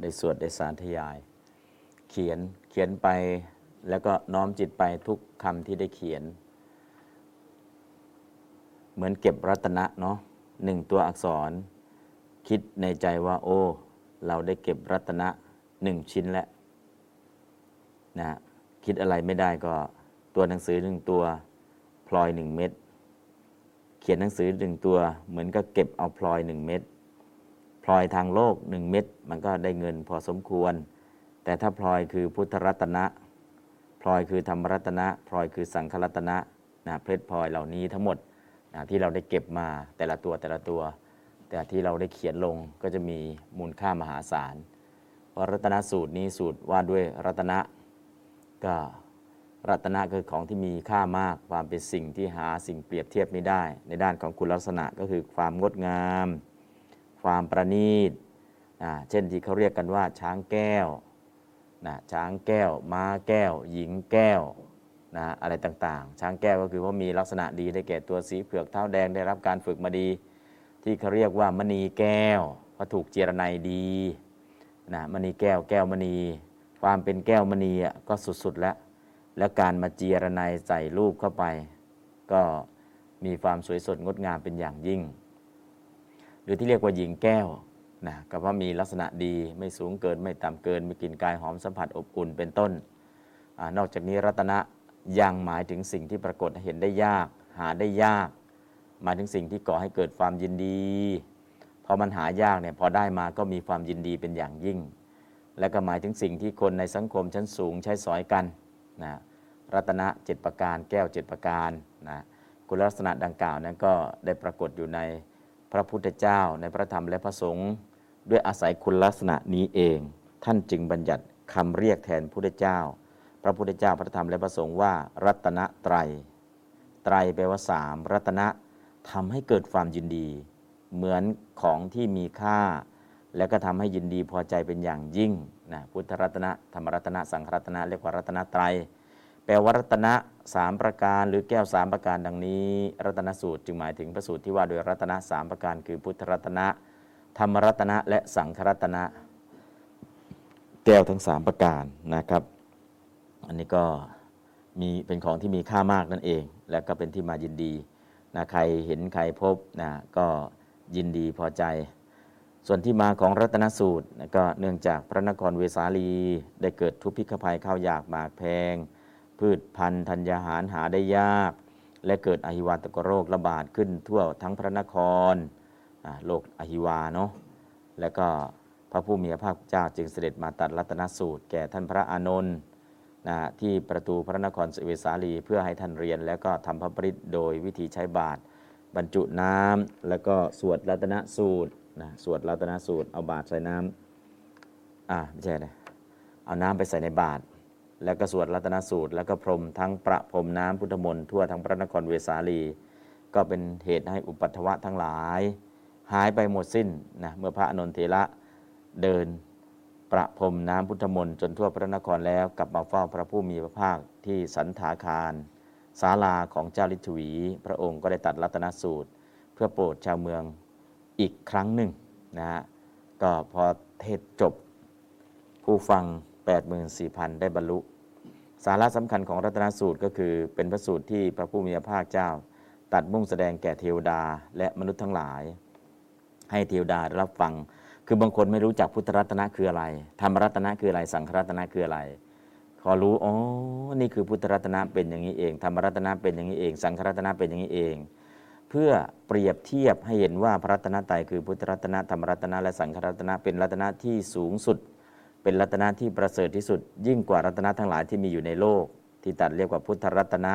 ได้สวดได้สาธยาย เขียนเขียนไป แล้วก็น้อมจิตไปทุกคำที่ได้เขียน เหมือนเก็บรัตนะเนาะหนึ่งตัวอักษร คิดในใจว่า โอ้ เราได้เก็บรัตนะหนึ่งชิ้นแล้วนะคิดอะไรไม่ได้ก็ตัวหนังสือหนึ่งตัว พลอยหนึ่งเม็ดเขียนหนังสือหนึ่งตัว เหมือนกับเก็บเอาพลอยหนึ่งเม็ดพลอยทางโลกหนึ่งเม็ดมันก็ได้เงินพอสมควร แต่ถ้าพลอยคือพุทธรัตนะ พลอยคือธรรมรัตนะ พลอยคือสังฆรัตนะนะเพชรพลอยเหล่านี้ทั้งหมดนะที่เราได้เก็บมาแต่ละตัวแต่ละตัว แต่ที่เราได้เขียนลงก็จะมีมูลค่ามหาศาลเพราะรัตนสูตรนี้สูตรว่าด้วยรัตนะก็รัตนะคือของที่มีค่ามากความเป็นสิ่งที่หาสิ่งเปรียบเทียบไม่ได้ ในด้านของคุณลักษณะก็คือความงดงาม ความประณีตเช่นที่เขาเรียกกันว่าช้างแก้ว นะช้างแก้ว ม้าแก้ว หญิงแก้วนะอะไรต่างๆ ช้างแก้วก็คือว่ามีลักษณะดีได้แก่ตัวสีเผือกเท้าแดงได้รับการฝึกมาดี ที่เขาเรียกว่ามณีแก้วเพราะถูกเจรไนดีนะมณีแก้วแก้วมณี ความเป็นแก้วมณีอะก็สุดๆแล้ว แล้วการมาเจียรไนใส่รูปเข้าไป ก็มีความสวยสดงดงามเป็นอย่างยิ่ง หรือที่เรียกว่าหญิงแก้ว นะก็เพราะมีลักษณะดีไม่สูงเกินไม่ต่ำเกินมีกลิ่นกายหอมสัมผัสอบอุ่นเป็นต้นอนอกจากนี้รัตนะยังหมายถึงสิ่งที่ปรากฏเห็นได้ยาก หาได้ยาก หมายถึงสิ่งที่ก่อให้เกิดความยินดี พอมันหายากเนี่ยพอได้มาก็มีความยินดีเป็นอย่างยิ่ง และก็หมายถึงสิ่งที่คนในสังคมชั้นสูงใช้สอยกันนะรัตนะเจ็ดประการแก้วเจ็ดประการนะคุณลักษณะดังกล่าวนั้นก็ได้ปรากฏอยู่ในพระพุทธเจ้าในพระธรรมและพระสงฆ์ ด้วยอาศัยคุณลักษณะนี้เอง ท่านจึงบัญญัติคำเรียกแทนพุทธเจ้า พระพุทธเจ้าพระธรรมและพระสงฆ์ว่า รัตนไตร ไตรแปลว่าสามรัตนะทำให้เกิดความยินดี เหมือนของที่มีค่า แล้วก็ทำให้ยินดีพอใจเป็นอย่างยิ่งนะพุทธรัตนะธรรมรัตนะสังฆรัตนะเรียกว่ารัตนไตรแปลว่ารัตนะสามประการหรือแก้วสามประการดังนี้ รัตนสูตรจึงหมายถึงพระสูตรที่ว่าโดยรัตนะสามประการ คือพุทธรัตนะ ธรรมรัตนะ และสังฆรัตนะ แก้วทั้งสามประการนะครับ อันนี้ก็มีเป็นของที่มีค่ามากนั่นเอง และก็เป็นที่มายินดีนะใครเห็นใครพบนะก็ยินดีพอใจ ส่วนที่มาของรัตนสูตรนะก็เนื่องจากพระนครเวสาลี ได้เกิดทุพพิฆภัยข้าวยากหมากแพง พืชพันธุ์ธัญญาหารหาได้ยาก และเกิดอหิวาตกโรคระบาดขึ้นทั่วทั้งพระนคร โรคอหิวาเนาะแล้วก็พระผู้มีพระภาคเจ้าจึงเสด็จมาตัดรัตนสูตร แก่ท่านพระอานนท์นะที่ประตูพระนครเวสาลี เพื่อให้ท่านเรียน แล้วก็ทำพระปริตโดยวิธีใช้บาตรบรรจุน้ำแล้วก็สวดรัตนสูตรนะสวดรัตนสูตรเอาบาตรใส่น้ำอ่าไม่ใช่เลยเอาน้ำไปใส่ในบาตรแล้วก็สวดรัตนสูตร แล้วก็พรมทั้งประพรมน้ำพุทธมนต์ทั่วทั้งพระนครเวสาลี ก็เป็นเหตุให้อุปัฏฐวะทั้งหลาย หายไปหมดสิ้นนะเมื่อพระอนนทเถระเดินประพรมน้ำพุทธมนต์จนทั่วพระนครแล้วกลับมาเฝ้าพระผู้มีพระภาคที่สันถาคารศาลาของเจ้าลิทวี พระองค์ก็ได้ตัดรัตนสูตร เพื่อโปรดชาวเมืองอีกครั้งหนึ่งนะฮะก็พอเทศจบผู้ฟัง 84,000 ได้บรรลุ สาระสำคัญของรัตนสูตรก็คือเป็นพระสูตรที่พระผู้มีพระภาคเจ้า ตัดมุ่งแสดงแก่เทวดาและมนุษย์ทั้งหลาย ให้เทวดาได้รับฟัง คือบางคนไม่รู้จักพุทธรัตนะคืออะไรธรรมรัตนะคืออะไร สังขรัตนะคืออะไรพอรู้อ๋อนี่คือพุทธรัตนะเป็นอย่างนี้เองธรรมรัตนะเป็นอย่างนี้เอง สังขรัตนะเป็นอย่างนี้เอง เพื่อเปรียบเทียบให้เห็นว่าพระรัตนตรัยคือพุทธรัตนะธรรมรัตนะและสังขรัตนะเป็นรัตนะที่สูงสุด เป็นรัตนะที่ประเสริฐที่สุด ยิ่งกว่ารัตนะทั้งหลายที่มีอยู่ในโลก ที่ตัดเรียกว่าพุทธรัตนะ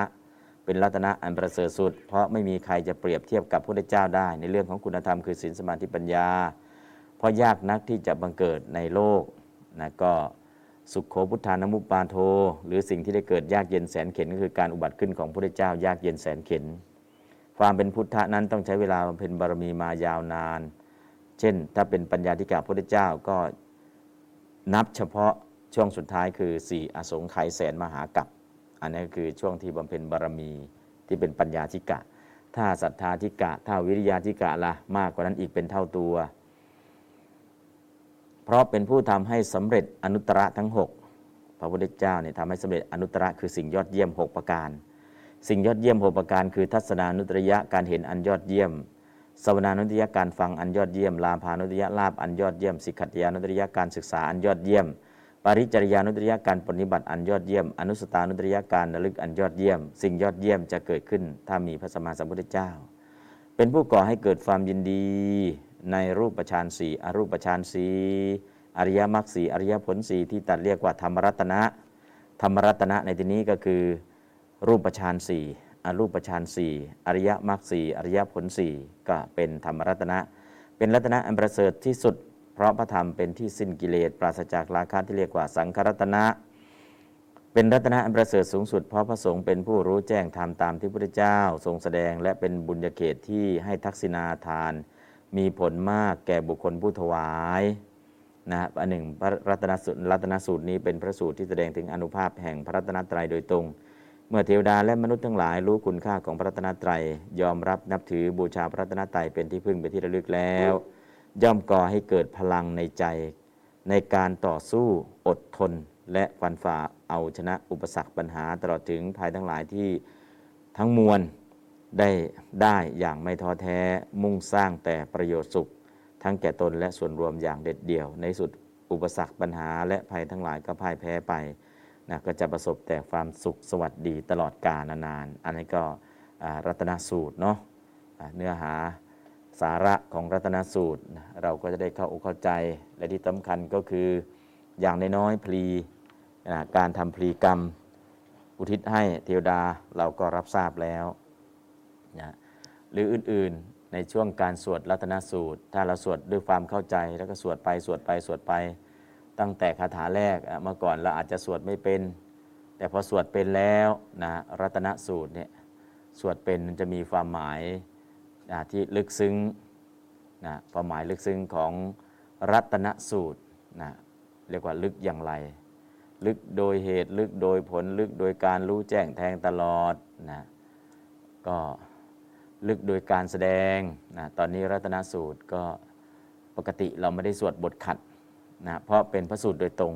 เป็นรัตนะอันประเสริฐสุด เพราะไม่มีใครจะเปรียบเทียบกับพระพุทธเจ้าได้ ในเรื่องของคุณธรรมคือศีลสมาธิปัญญา เพราะยากนักที่จะบังเกิดในโลกนะก็สุขโขพุทธานามุปปาโท หรือสิ่งที่ได้เกิดยากเย็นแสนเข็นก็คือการอุบัติขึ้นของพระพุทธเจ้ายากเย็นแสนเข็น ความเป็นพุทธะนั้นต้องใช้เวลาบำเพ็ญบารมีมายาวนาน เช่น ถ้าเป็นปัญญาธิกาพระพุทธเจ้าก็นับเฉพาะช่วงสุดท้ายคือสี่อสงไขยแสนมหากัป อันนี้ก็คือช่วงที่บำเพ็ญบารมีที่เป็นปัญญาธิกะ ถ้าศรัทธาธิกะ ถ้าวิริยาธิกะละมากกว่านั้นอีกเป็นเท่าตัว เพราะเป็นผู้ทำให้สำเร็จอนุตตรทั้ง 6 พระพุทธเจ้าเนี่ยทำให้สำเร็จอนุตตรคือสิ่งยอดเยี่ยม 6 ประการ สิ่งยอดเยี่ยม 6 ประการ คือทัศนานุตริยะการเห็นอันยอดเยี่ยมสวนานุตริยะการฟังอันยอดเยี่ยมลาภานุตริยะลาบอันยอดเยี่ยมสิกขตยานุตริยะการศึกษาอันยอดเยี่ยม ปริจริยานุตริยะการปฏิบัติอันยอดเยี่ยม อนุสตานุตริยะการระลึกอันยอดเยี่ยม สิ่งยอดเยี่ยมจะเกิดขึ้นถ้ามีพระสัมมาสัมพุทธเจ้า เป็นผู้ก่อให้เกิดความยินดีในรูปฌานสี่อรูปฌานสี่อริยมรรคสีอริยผลสีที่ตัดเรียกว่าธรรมรัตนะ ธรรมรัตนะในที่นี้ก็คือ รูปฌานสี่อรูปฌานสี่อริยมรรคสีอริยผลสี่ก็เป็นธรรมรัตนะ เป็นรัตนะอันประเสริฐที่สุด เพราะพระธรรมเป็นที่สิ้นกิเลสปราศจากราคะที่เรียกว่าสังขรัตนะ เป็นรัตนะอันประเสริฐสูงสุด เพราะพระสงฆ์เป็นผู้รู้แจ้งธรรมตามที่พระพุทธเจ้าทรงแสดง และเป็นบุญญาเขตที่ให้ทักษิณาทาน มีผลมากแก่บุคคลผู้ถวายนะอันหนึ่งพระรัตนสูตรรัตนสูตรนี้เป็นพระสูตรที่แสดงถึงอนุภาพแห่งพระรัตนตรัยโดยตรง เมื่อเทวดาและมนุษย์ทั้งหลายรู้คุณค่าของพระรัตนตรัยยอมรับนับถือบูชาพระรัตนตรัยเป็นที่พึ่งเป็นที่ระลึกแล้ว ย่อมก่อให้เกิดพลังในใจ ในการต่อสู้อดทน และฟันฝ่าเอาชนะอุปสรรคปัญหาตลอดถึงภัยทั้งหลายที่ทั้งมวลได้ได้อย่างไม่ท้อแท้มุ่งสร้างแต่ประโยชน์สุข ทั้งแก่ตนและส่วนรวมอย่างเด็ดเดี่ยว ในสุดอุปสรรคปัญหาและภัยทั้งหลายก็พ่ายแพ้ไปนะก็จะประสบแต่ความสุขสวัสดีตลอดกาลนานๆ อันนี้ก็รัตนสูตรเนาะเนื้อหา สาระของรัตนสูตร เราก็จะได้เข้าอกเข้าใจ และที่สำคัญก็คืออย่างน้อยๆพลีการทำพลีกรรม อุทิศให้เทวดาเราก็รับทราบแล้วนะหรืออื่นๆในช่วงการสวดรัตนสูตร ถ้าเราสวดด้วยความเข้าใจแล้วก็สวดไปสวดไปสวดไป ตั้งแต่คาถาแรกเมื่อก่อนเราอาจจะสวดไม่เป็น แต่พอสวดเป็นแล้วนะรัตนสูตรเนี่ยสวดเป็นมันจะมีความหมาย นะที่ลึกซึ้งนะความหมายลึกซึ้งของรัตนสูตรนะเรียกว่าลึกอย่างไร ลึกโดยเหตุลึกโดยผลลึกโดยการรู้แจ้งแทงตลอดนะก็ลึกโดยการแสดงนะตอนนี้รัตนสูตรก็ปกติเราไม่ได้สวดบทขัดนะเพราะเป็นพระสูตรโดยตรง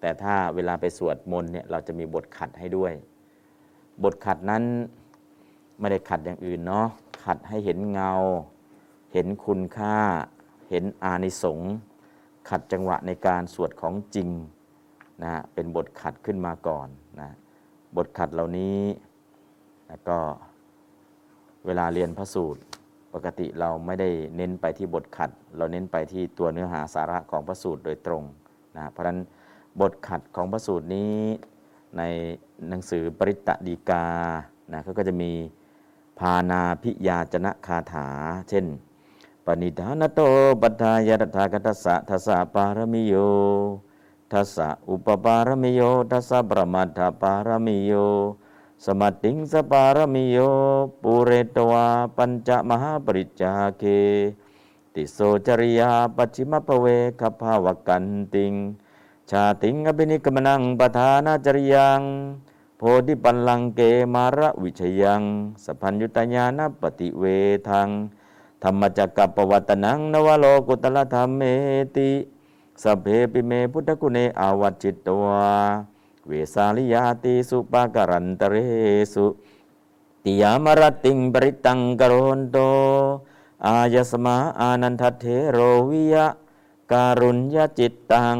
แต่ถ้าเวลาไปสวดมนต์เนี่ยเราจะมีบทขัดให้ด้วย บทขัดนั้นไม่ได้ขัดอย่างอื่นเนาะ ขัดให้เห็นเงา เห็นคุณค่า เห็นอานิสงส์ขัดจังหวะในการสวดของจริงนะฮะเป็นบทขัดขึ้นมาก่อนนะบทขัดเหล่านี้นะก็เวลาเรียนพระสูตร ปกติเราไม่ได้เน้นไปที่บทขัด เราเน้นไปที่ตัวเนื้อหาสาระของพระสูตรโดยตรงนะเพราะฉะนั้นบทขัดของพระสูตรนี้ในหนังสือปริตตดีกานะเขาก็จะมีานาพิยาจนะคาถา เช่น ปณิธานโตปัฏฐายตถาคตัสสะทัสสะปารมิโยทัสสะอุปปารมิโยทัสสะประมัตถปารมิโย สมัติงสปารมิโย ปุเรตวาปัญจมหาปริจาเค ติโสจริยาปัจฉิมปเวคภาวกันติง ชาติงอภินิกมนังปทานาจริยัง พธิปัลลังเกมาระวิชยังสพัญญุตญาณปฏิเวทัง ธรรมจักกับปวัตนังนวโลกุตละธรรมเมติสพเพปิเมพุทธกุเนอาวัจจิตตวาเวสาลิยาติสุปาการันตเรสุติยามรติงปริตังกโรนโต อายสมาอานันทเทโรวิยะการุญญจิตตัง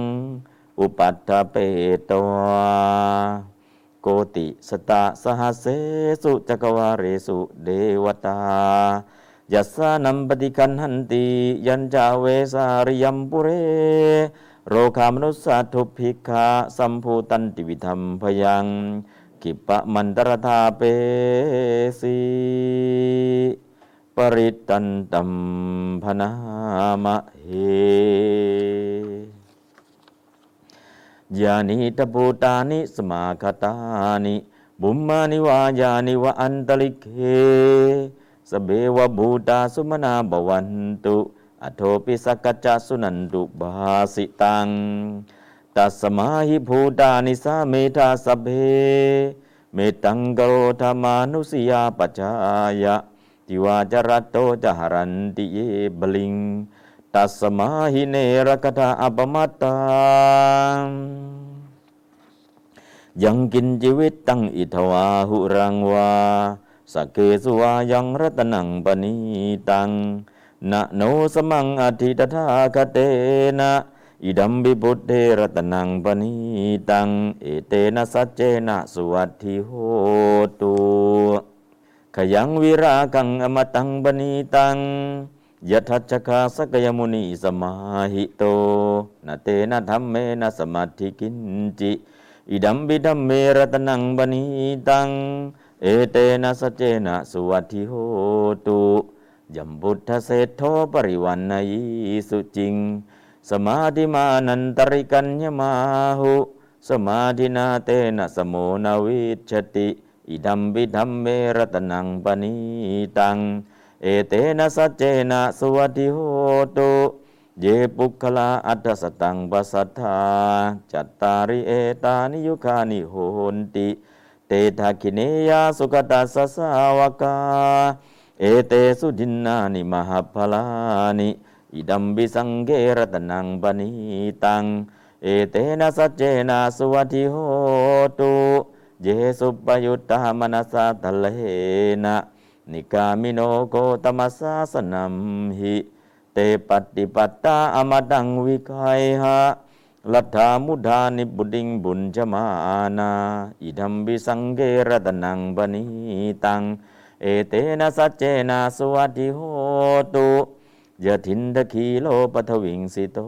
อุปัฏฐเปตวา โกติสตะสหเสสุจักวาเรสุเดวตายัสสานัมปฏิคันหันติยัญจาเวสาริยมปุเร โรคามะนุสสะทุพภิกขะ สัมภูตันติวิธัมภะยัง ขิปปะมันตะระธาเปสิ ปะริตตันตัมภะณามะเห ยานีธะ ภูตานิ สะมาคะตานิ ภุมมานิวายานิวะอันตะลิกเข สัพเพวะ ภูตาสุมะนา ภะวันตุอโทปิสกัจจสุนันตุบาสิตังตัสมาหิภูตานิสาเมธาสเบเมตังกโรธมานุสยาปัจจายะทิวาจรัตโตจหรันติเยบลิง ตัสมาหิเนรคตาอปมัตตังยังกินชีวิตตั้งอิทวาหุรังวาสเกสวายังรัตนังปณีตังนะโนสมังอธิตถาคเตนะอิดัมบิบุตเทรัตนังปณีตัง เอเตนะสัจเจนะสุวัตถิโหตุขยังวิรากังอมตังปณีตัง ยทัจคาสกยมุนีสมาหิโตนะเตนะธรรมเมนะสมาธิกินจิอิดัมบิดัมเมรตนังปณีตัง เอเตนะสเจนะสุวัติโหตุยัมบุทธเศธโทปริวันนายสุจิง สมาธิมานันตริกัญญมาหุสมาธินาเตนะสโมนาวิชติ อิดัมบิดัมเมรตนังปณีตัง เอเตนะสัจเจนะสวัติโหตุเยปุคคะลาอัฏฐะ สะตังปะสัฏฐาจัตตาริเอตานิยุคานิโหนติ เตทักขิเณยยาสุคะตัสสะ สาวะกา เอเตสุ ทินนานิ มะหัปผะลานิอิทัมปิสังเฆ ระตะนัง ปะณีตัง เอเตนะสัจเจนะ สุวัตถิโหตุ เยสุปปะยุตตา มะนะสา ทัฬเหนะ นิกกามิโนโคตะมะสาสะนัมหิเตปัตติปัตตา อะมะตังวิคัยหะลัทธามุธานิพพุติง ภุญชะมานาอิทัมปิสังเฆ ระตะนัง ปะณีตัง เอเตนะสัจเจนะ สุวัตถิโหตุยะถินทะขีโลปะฐะวิงสิโต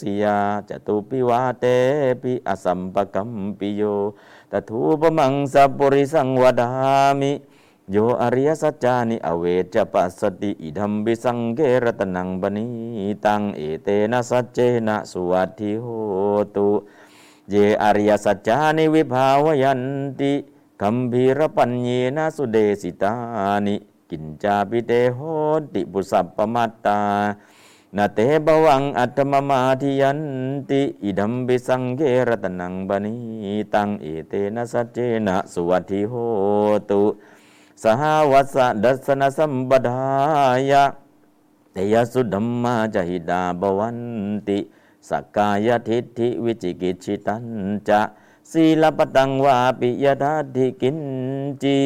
สิยา จะตุพภิวาเตภิ อะสัมปะกัมปิโยตถูปมังสัพปริสังวดามิ โยอริยสัจจานิอเวจปัสสติอิดัมบิสังเกรตนังบณีตังเอเตนะสัจเจนะสุวัตถิโหตุเยอริยสัจจานิวิภาวยันติคัมภีรปัญเยนะสุเดสิตานิกินจาปิเตโหติบุสัพปมัตตานาเตบวังอัตมมาทิยันติอิดัมบิสังเกรตนังบณีตังเอเตนะสัจเจนะสุวัตถิโหตุ สหวัสดัสนสัมปดายะเตยสุดัมมาจหิดาบวันติสกายทิฏฐิวิจิกิจิตันจะศีลปตังวาปิยธาธิกินจิ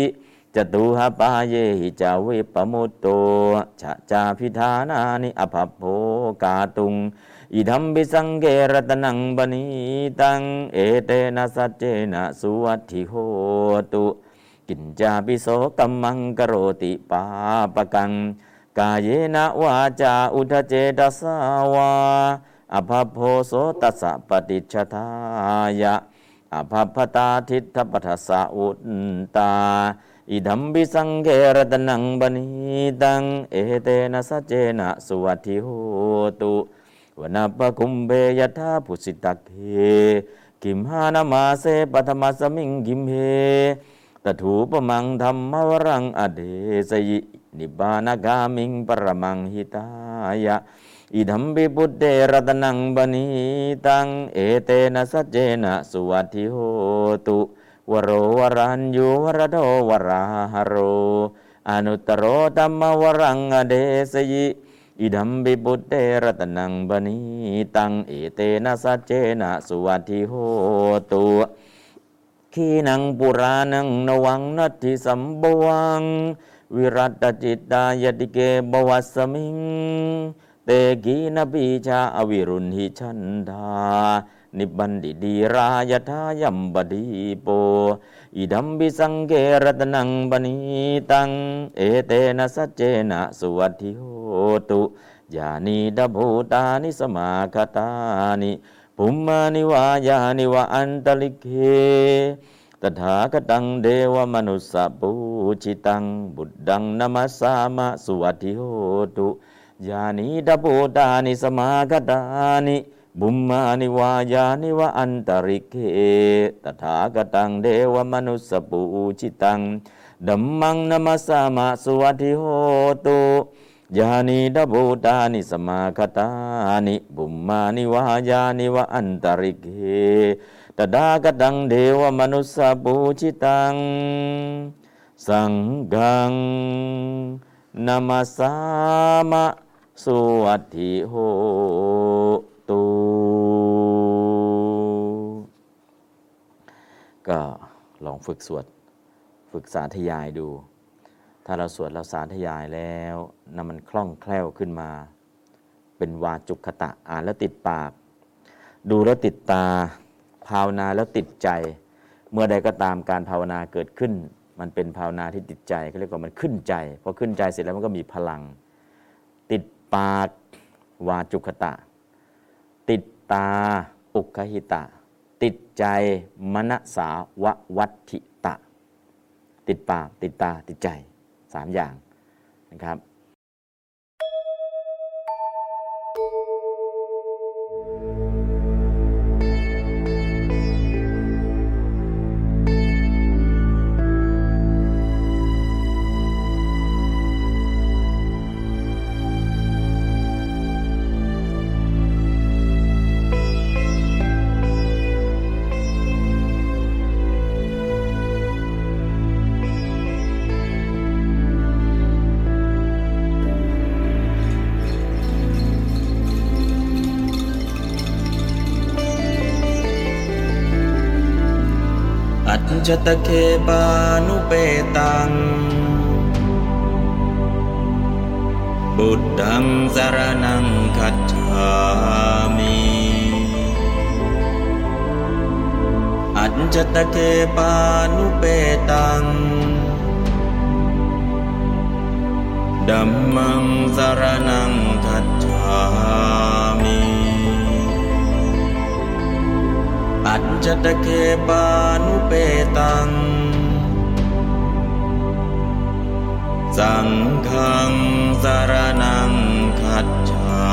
จตุหปาเยหิจาเวปมุตโตชะจาพิธานานิอภพโภกาตุง อิธรรมบิสังเกรตนังบณีตัง เอเตนะสัจเจนะสุวัตถิโหตุ กินจาปิโสกัมมังกโรติปาปกัง กายเยนะวาจาอุทเจตสาวาอภพโพโสตัสสะปฏิชทายะอภพตาทิฏฐปัสสะอุตตา อิดัมบิสังเกรตนังบณีตัง เอเตนะสเจนะสุวัติโหตุวนาปคุมเบยทาภุสิตักเฮกิมหานามาเสปธรรมสมิงกิมเฮ ตถูปมังธรรมวรังอเดสยินิบานากามิงปรมังหิตายะอิดัมบิบุตเตรตนังบณีตังเอเตนะสัจเจนะสุวัติโหตุวโรวรัญยูวรโดวราหโร อนุตโรธรรมวรังอเดสยิอิดัมบิบุตเตระตนังบณีตังเอเตนะสัจเจนะสุวัติโหตุ ขีนังปุรานังนวังนัตถิสัมบวัง วิรัตจิตตายติเกบวัสมิง เตกีนปีชาอวิรุณหิชันดานิบันดิดีรายทายัมบดีโป อิดัมบิสังเกรตนังบณีตัง เอเตนะสัจเจนะสุวัติโหตุยานีดภูตานิสมาคตานิ ภุมมานิวายานิวะอันตลิเกตถาคตังเดวมนุสสะปูชิตัง บุตดังนามัสสามะสุวัติโหตุยานีดภูตานิสมาคตานิบุมมานิวายานิวะอันตริเกตถาคตังเดวมนุสสะปูชิตังดัมมังนามัสสามะสุวัติโหตุ ยานิดบูตานิสมาคตานิบุมมานิวายานิวะอันตริกเกตดากตังเดวมนุสสะปูชิตัง สังฆังนามาสามะสุวัติโหตุก็ลองฝึกสวด ฝึกสาธยายดู ถ้าเราสวดเราสาธยายแล้วนำมันคล่องแคล่วขึ้นมา เป็นวาจุกขตะอ่านแล้วติดปาก ดูแล้วติดตา ภาวนาแล้วติดใจ เมื่อใดก็ตามการภาวนาเกิดขึ้น มันเป็นภาวนาที่ติดใจเขาเรียกว่ามันขึ้นใจพอขึ้นใจเสร็จแล้วมันก็มีพลัง ติดปากวาจุกขตะ ติดตาอุคหิตะ ติดใจมณสาววัตถิตะ ติดปากติดตาติดใจ สามอย่างนะครับ จจตเคปานุเปตัง บุตดังสารนังคัจฉามิอัจจตเคปานุเปตังดัมมังสารนังคัจฉา อัจจตะเคปานุเปตัง สังฆสารนังขัดฉา